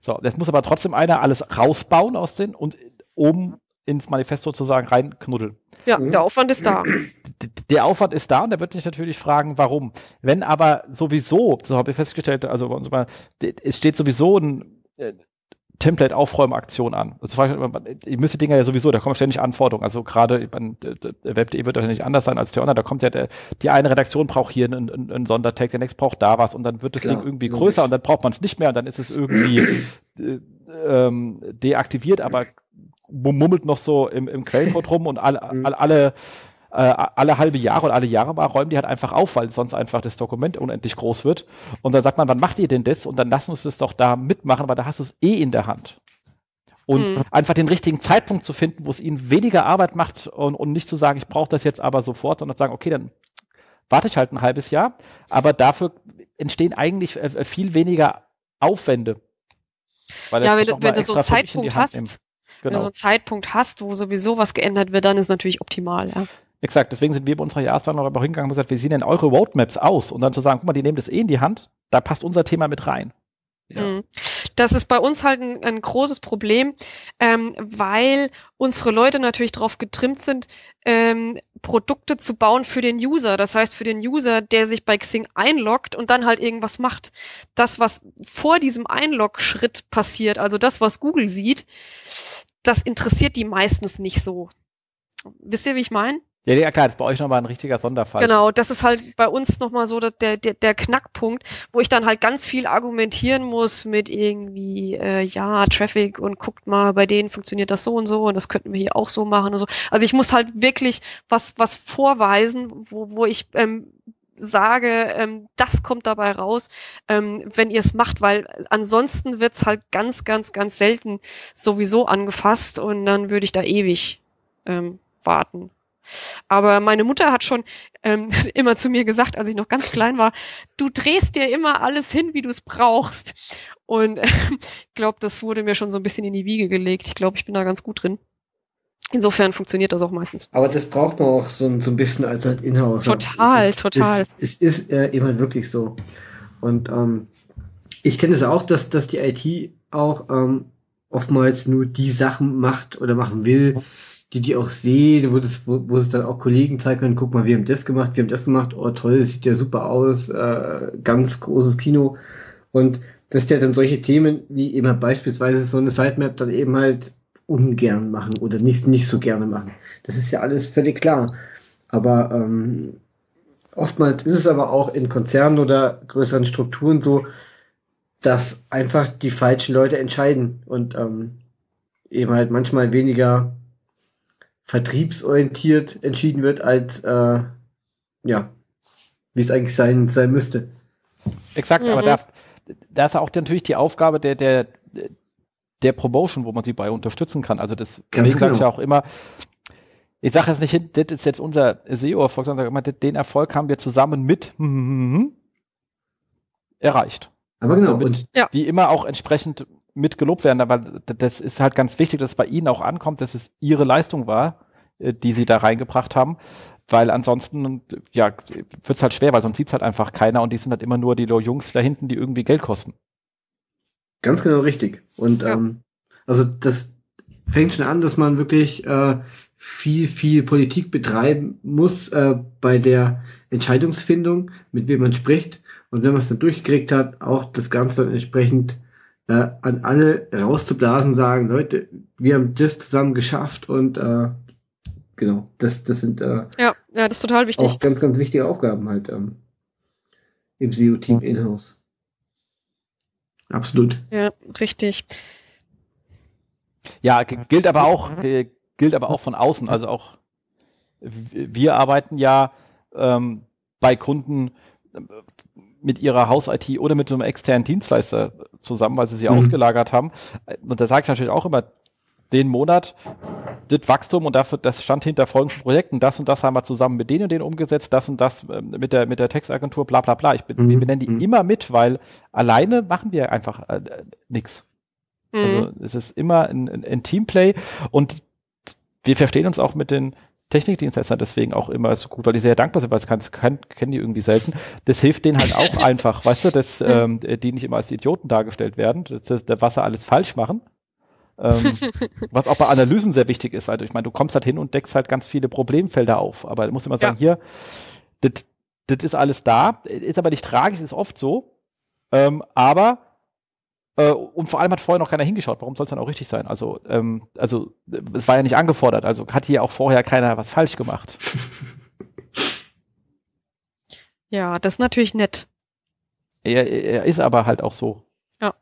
So, jetzt muss aber trotzdem einer alles rausbauen aus den und oben ins Manifest sozusagen reinknuddeln. Ja, mhm. der Aufwand ist da. Der Aufwand ist da und der wird sich natürlich fragen, warum. Wenn aber sowieso, so habe ich festgestellt, also bei uns mal, es steht sowieso ein äh, Template-Aufräumaktion an. Also ihr müsst die Dinger ja sowieso, da kommen ständig Anforderungen. Also gerade Web.de wird doch nicht anders sein als der Online. Da kommt ja der, die eine Redaktion braucht hier einen, einen, einen Sondertag, der nächste braucht da was und dann wird das Klar, Ding irgendwie größer und dann braucht man es nicht mehr und dann ist es irgendwie äh, ähm, deaktiviert, aber mummelt noch so im, im Quellencode rum und alle, mhm. alle, alle, äh, alle halbe Jahre oder alle Jahre mal räumen die halt einfach auf, weil sonst einfach das Dokument unendlich groß wird. Und dann sagt man, wann macht ihr denn das? Und dann lassen uns das doch da mitmachen, weil da hast du es eh in der Hand. Und mhm. einfach den richtigen Zeitpunkt zu finden, wo es ihnen weniger Arbeit macht und, und nicht zu sagen, ich brauche das jetzt aber sofort, sondern zu sagen, okay, dann warte ich halt ein halbes Jahr. Aber dafür entstehen eigentlich äh, viel weniger Aufwände. ja, wenn, wenn du so einen Zeitpunkt hast, Genau. Wenn du so einen Zeitpunkt hast, wo sowieso was geändert wird, dann ist natürlich optimal, ja. Exakt, deswegen sind wir bei unserer Jahresplanung aber hingegangen und gesagt, wie sehen denn eure Roadmaps aus? Und dann zu sagen, guck mal, die nehmen das eh in die Hand, da passt unser Thema mit rein. Ja. Mhm. Das ist bei uns halt ein, ein großes Problem, ähm, weil unsere Leute natürlich darauf getrimmt sind, ähm, Produkte zu bauen für den User. Das heißt, für den User, der sich bei Xing einloggt und dann halt irgendwas macht. Das, was vor diesem Einlog-Schritt passiert, also das, was Google sieht, das interessiert die meistens nicht so. Wisst ihr, wie ich meine? Ja, ja, klar, das ist bei euch nochmal ein richtiger Sonderfall. Genau, das ist halt bei uns nochmal so der, der, der Knackpunkt, wo ich dann halt ganz viel argumentieren muss mit irgendwie, äh, ja, Traffic und guckt mal, bei denen funktioniert das so und so und das könnten wir hier auch so machen und so. Also ich muss halt wirklich was, was vorweisen, wo, wo ich ähm, sage, ähm, das kommt dabei raus, ähm, wenn ihr es macht, weil ansonsten wird's halt ganz, ganz, ganz selten sowieso angefasst und dann würde ich da ewig ähm, warten. Aber meine Mutter hat schon ähm, immer zu mir gesagt, als ich noch ganz klein war, du drehst dir immer alles hin, wie du es brauchst. Und äh, ich glaube, das wurde mir schon so ein bisschen in die Wiege gelegt. Ich glaube, ich bin da ganz gut drin. Insofern funktioniert das auch meistens. Aber das braucht man auch so, so ein bisschen als halt Inhouse. Total, das, total. Es ist äh, eben halt wirklich so. Und ähm, ich kenne es auch, dass, dass die IT auch ähm, oftmals nur die Sachen macht oder machen will, die die auch sehen, wo, das, wo, wo es dann auch Kollegen zeigen können, guck mal, wir haben das gemacht, wir haben das gemacht, oh toll, sieht ja super aus, äh, ganz großes Kino. Und dass der dann solche Themen wie eben halt beispielsweise so eine Sitemap dann eben halt ungern machen oder nicht, nicht so gerne machen. Das ist ja alles völlig klar. Aber ähm, oftmals ist es aber auch in Konzernen oder größeren Strukturen so, dass einfach die falschen Leute entscheiden und ähm, eben halt manchmal weniger vertriebsorientiert entschieden wird, als äh, ja, wie es eigentlich sein, sein müsste. Exakt, mhm. aber da, da ist auch natürlich die Aufgabe der, der, der Promotion, wo man sie bei unterstützen kann. Also das, genau. sage ich auch immer, ich sage jetzt nicht, das ist jetzt unser SEO-Erfolg, sondern immer, den Erfolg haben wir zusammen mit hm, hm, hm, erreicht. Aber genau. Und ja. die immer auch entsprechend mit gelobt werden, aber das ist halt ganz wichtig, dass es bei Ihnen auch ankommt, dass es Ihre Leistung war, äh, die Sie da reingebracht haben. weil ansonsten ja, wird es halt schwer, weil sonst sieht es halt einfach keiner und die sind halt immer nur die Jungs da hinten, die irgendwie Geld kosten. Ganz genau richtig. Und ja. ähm, also das fängt schon an, dass man wirklich äh, viel, viel Politik betreiben muss äh, bei der Entscheidungsfindung, mit wem man spricht. Und wenn man es dann durchgekriegt hat, auch das Ganze dann entsprechend äh, an alle rauszublasen, sagen, Leute, wir haben das zusammen geschafft und äh, genau, das, das sind äh, ja, ja, das ist total wichtig. auch ganz, ganz wichtige Aufgaben halt ähm, im SEO-Team in-house. Absolut. Ja, richtig. Ja, gilt aber auch, gilt aber auch von außen. Also auch wir arbeiten ja ähm, bei Kunden mit ihrer Haus-IT oder mit einem externen Dienstleister zusammen, weil sie sie mhm. ausgelagert haben. Und da sage ich natürlich auch immer, den Monat, das Wachstum und dafür, das stand hinter folgenden Projekten, das und das haben wir zusammen mit denen und denen umgesetzt, das und das ähm, mit der, mit der Textagentur, bla bla bla. Ich bin, mhm. wir benennen die mhm. immer mit, weil alleine machen wir einfach äh, nichts. Also mhm. es ist immer ein, ein, ein Teamplay und wir verstehen uns auch mit den Technikdienstleistern deswegen auch immer so gut, weil die sehr dankbar sind, weil es kann, kann, kennen die irgendwie selten. Das hilft denen halt auch einfach, weißt du, dass ähm, die nicht immer als Idioten dargestellt werden, dass, dass, was sie alles falsch machen. ähm, was auch bei Analysen sehr wichtig ist. Also ich meine, du kommst halt hin und deckst halt ganz viele Problemfelder auf. Aber du musst immer sagen, ja. hier, das ist alles da, ist aber nicht tragisch, ist oft so. Ähm, aber und vor allem hat vorher noch keiner hingeschaut. Warum soll es dann auch richtig sein? Also, ähm, also es war ja nicht angefordert. Also hat hier auch vorher keiner was falsch gemacht. Ja, das ist natürlich nett. Er, er ist aber halt auch so. Ja.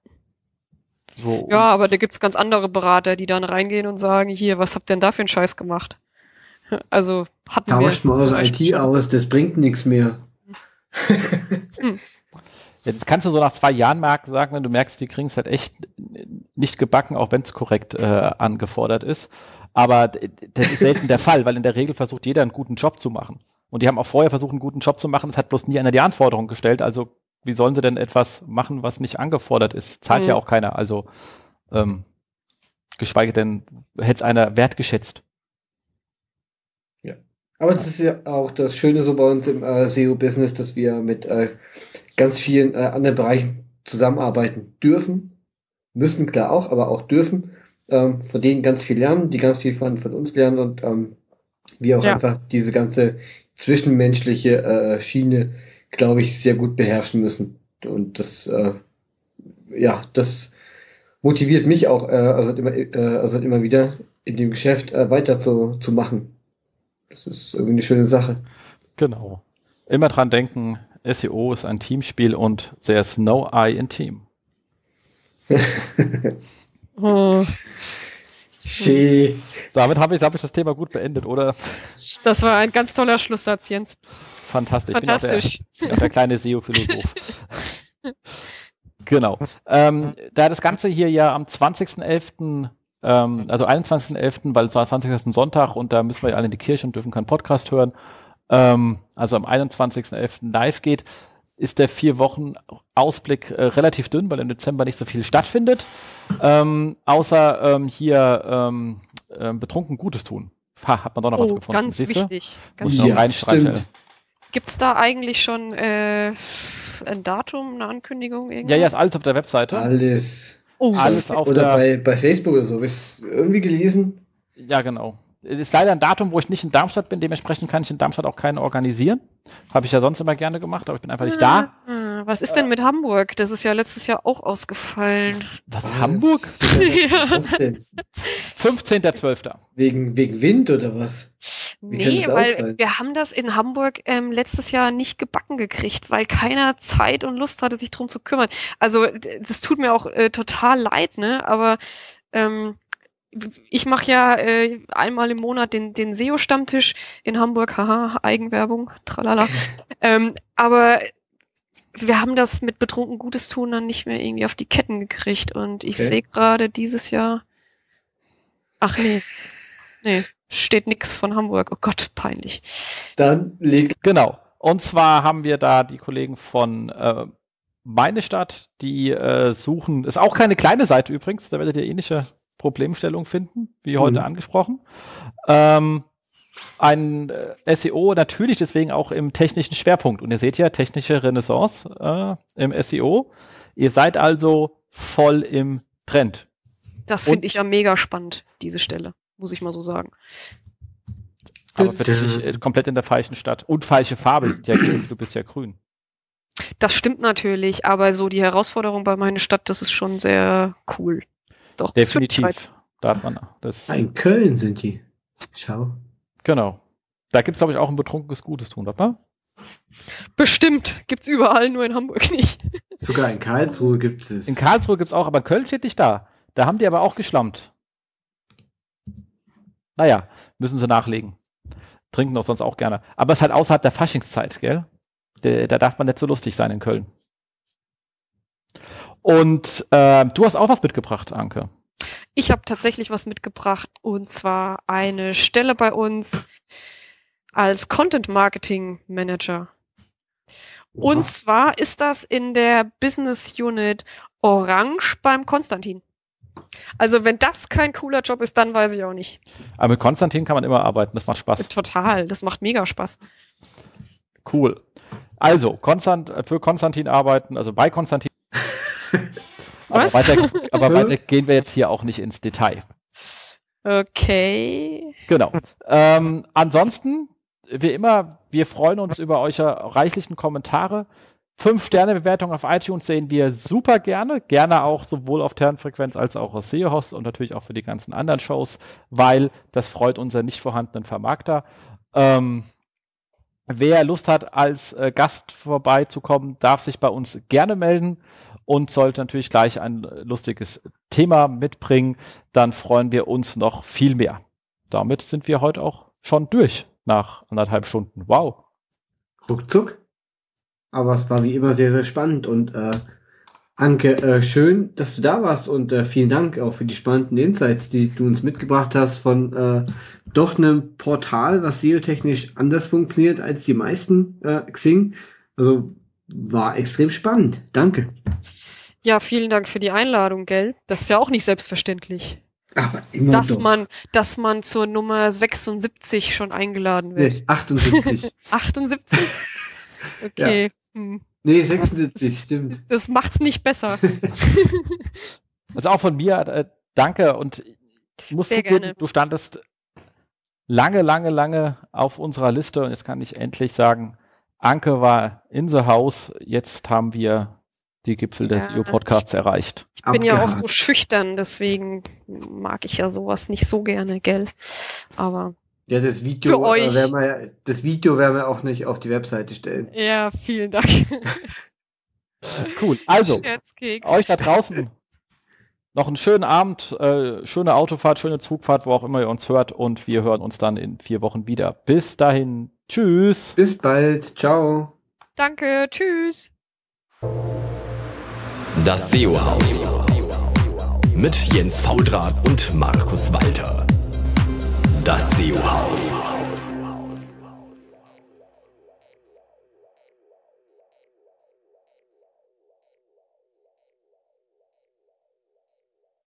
So, ja, aber da gibt es ganz andere Berater, die dann reingehen und sagen, hier, was habt ihr denn da für einen Scheiß gemacht? Also hatten Tauscht wir. Tauscht mal eure IT schon. aus, das bringt nichts mehr. hm. Jetzt kannst du so nach zwei Jahren Mark sagen, wenn du merkst, die kriegen es halt echt nicht gebacken, auch wenn es korrekt äh, angefordert ist. Aber das ist selten der Fall, weil in der Regel versucht jeder einen guten Job zu machen. Und die haben auch vorher versucht, einen guten Job zu machen. Es hat bloß nie einer die Anforderung gestellt. Also wie sollen sie denn etwas machen, was nicht angefordert ist? Zahlt mhm. ja auch keiner. Also ähm, geschweige denn, hätte es einer wertgeschätzt. Aber das ist ja auch das Schöne so bei uns im äh, SEO-Business, dass wir mit äh, ganz vielen äh, anderen Bereichen zusammenarbeiten dürfen, müssen klar auch, aber auch dürfen, ähm, von denen ganz viel lernen, die ganz viel von, von uns lernen und ähm, wir auch ja. einfach diese ganze zwischenmenschliche äh, Schiene, glaube ich, sehr gut beherrschen müssen. Und das, äh, ja, das motiviert mich auch, äh, also, immer, äh, also immer wieder in dem Geschäft äh, weiter zu, zu machen. Das ist irgendwie eine schöne Sache. Genau. Immer dran denken, SEO ist ein Teamspiel und there's no I in Team. oh. Schee. Damit habe ich, hab ich das Thema gut beendet, oder? Das war ein ganz toller Schlusssatz, Jens. Fantastisch. Fantastisch. Ich bin auch der, der kleine SEO-Philosoph. genau. Ähm, da das Ganze hier ja am 20.11. Ähm, also 21.11., weil es war 20. ist ein Sonntag und da müssen wir alle in die Kirche und dürfen keinen Podcast hören. Ähm, also am 21.11. live geht, ist der vier Wochen Ausblick äh, relativ dünn, weil im Dezember nicht so viel stattfindet. Ähm, außer ähm, hier ähm, äh, betrunken Gutes tun. Ha, hat man doch noch oh, was gefunden. Ganz Siehste? wichtig. Ganz Muss reinstreichen. Gibt es da eigentlich schon äh, ein Datum, eine Ankündigung? Irgendwas? Ja, ja, ist alles auf der Webseite. Alles. Oh, alles auf oder der, bei, bei Facebook oder so. Habe ich irgendwie gelesen? Ja, genau. Ist leider ein Datum, wo ich nicht in Darmstadt bin, dementsprechend kann ich in Darmstadt auch keinen organisieren. Habe ich ja sonst immer gerne gemacht, aber ich bin einfach nicht da. Ah, was ist denn mit Hamburg? Das ist ja letztes Jahr auch ausgefallen. Was, was? Hamburg? ja. Was denn? 15.12. Wegen, wegen Wind oder was? Wie nee, weil ausfallen? wir haben das in Hamburg ähm, letztes Jahr nicht gebacken gekriegt, weil keiner Zeit und Lust hatte, sich drum zu kümmern. Also das tut mir auch äh, total leid, ne? Aber ähm, ich mache ja äh, einmal im Monat den, den SEO-Stammtisch in Hamburg, haha, Eigenwerbung, tralala. ähm, aber wir haben das mit betrunken Gutes tun dann nicht mehr irgendwie auf die Ketten gekriegt und ich okay. sehe gerade dieses Jahr, ach nee, nee, steht nix von Hamburg. Oh Gott, peinlich. Dann liegt. Genau. Und zwar haben wir da die Kollegen von äh, Meine Stadt, die äh, suchen, ist auch keine kleine Seite übrigens, da werdet ihr ähnliche Problemstellung finden, wie heute mhm. angesprochen. Ähm, ein äh, SEO natürlich deswegen auch im technischen Schwerpunkt. Und ihr seht ja technische Renaissance äh, im SEO. Ihr seid also voll im Trend. Das finde ich ja mega spannend, diese Stelle, muss ich mal so sagen. Aber bitte nicht äh, komplett in der falschen Stadt. Und falsche Farbe, ja, du bist ja grün. Das stimmt natürlich, aber so die Herausforderung bei meiner Stadt, das ist schon sehr cool. Doch, definitiv. Darf man. Das ah, in Köln sind die. Schau. Genau. Da gibt es, glaube ich, auch ein betrunkenes Gutes tun, oder? Bestimmt. Gibt es überall, nur in Hamburg nicht. Sogar in Karlsruhe gibt es. In Karlsruhe gibt es auch, aber Köln steht nicht da. Da haben die aber auch geschlammt. Naja, müssen sie nachlegen. Trinken doch sonst auch gerne. Aber es ist halt außerhalb der Faschingszeit, gell? Da darf man nicht so lustig sein in Köln. Und äh, du hast auch was mitgebracht, Anke. Ich habe tatsächlich was mitgebracht und zwar eine Stelle bei uns als Content Marketing Manager. Und zwar ist das in der Business Unit Orange beim Konstantin. Also wenn das kein cooler Job ist, dann weiß ich auch nicht. Aber mit Konstantin kann man immer arbeiten, das macht Spaß. Total, das macht mega Spaß. Cool. Also, Konstant, für Konstantin arbeiten, also bei Konstantin. Aber, weiter, aber weiter gehen wir jetzt hier auch nicht ins Detail. Okay. Genau. Ähm, ansonsten, wie immer, wir freuen uns über eure reichlichen Kommentare. Fünf-Sterne-Bewertung auf iTunes sehen wir super gerne. Gerne auch sowohl auf Terrenfrequenz als auch auf SEO-Host und natürlich auch für die ganzen anderen Shows, weil das freut unseren nicht vorhandenen Vermarkter. Ähm, wer Lust hat, als äh, Gast vorbeizukommen, darf sich bei uns gerne melden und sollte natürlich gleich ein lustiges Thema mitbringen. Dann freuen wir uns noch viel mehr. Damit sind wir heute auch schon durch nach anderthalb Stunden. Wow. Ruckzuck. Aber es war wie immer sehr, sehr spannend und äh, Anke, äh, schön, dass du da warst und äh, vielen Dank auch für die spannenden Insights, die du uns mitgebracht hast von äh, doch einem Portal, was SEO-technisch anders funktioniert als die meisten äh, Xing. Also war extrem spannend. Danke. Ja, vielen Dank für die Einladung, gell? Das ist ja auch nicht selbstverständlich. Aber immer dass doch. man, dass man zur Nummer 76 schon eingeladen wird. Nee, 78. 78? Okay. Ja. Hm. Nee, 76, das, stimmt. Das macht's nicht besser. also auch von mir, äh, danke und ich muss Sehr zugeben, gerne. du standest lange, lange, lange auf unserer Liste und jetzt kann ich endlich sagen, Anke war in the house, jetzt haben wir die Gipfel des ja, EU-Podcasts erreicht. Ich bin Abgehakt. ja auch so schüchtern, deswegen mag ich ja sowas nicht so gerne, gell? Aber ja, das Video, für euch. Äh, wir, das Video werden wir auch nicht auf die Webseite stellen. Ja, vielen Dank. cool. Also, euch da draußen noch einen schönen Abend, äh, schöne Autofahrt, schöne Zugfahrt, wo auch immer ihr uns hört. Und wir hören uns dann in vier Wochen wieder. Bis dahin. Tschüss. Bis bald. Ciao. Danke. Tschüss. Das SEO-Haus. Mit Jens Faudrat und Markus Walter. Das SEO-Haus.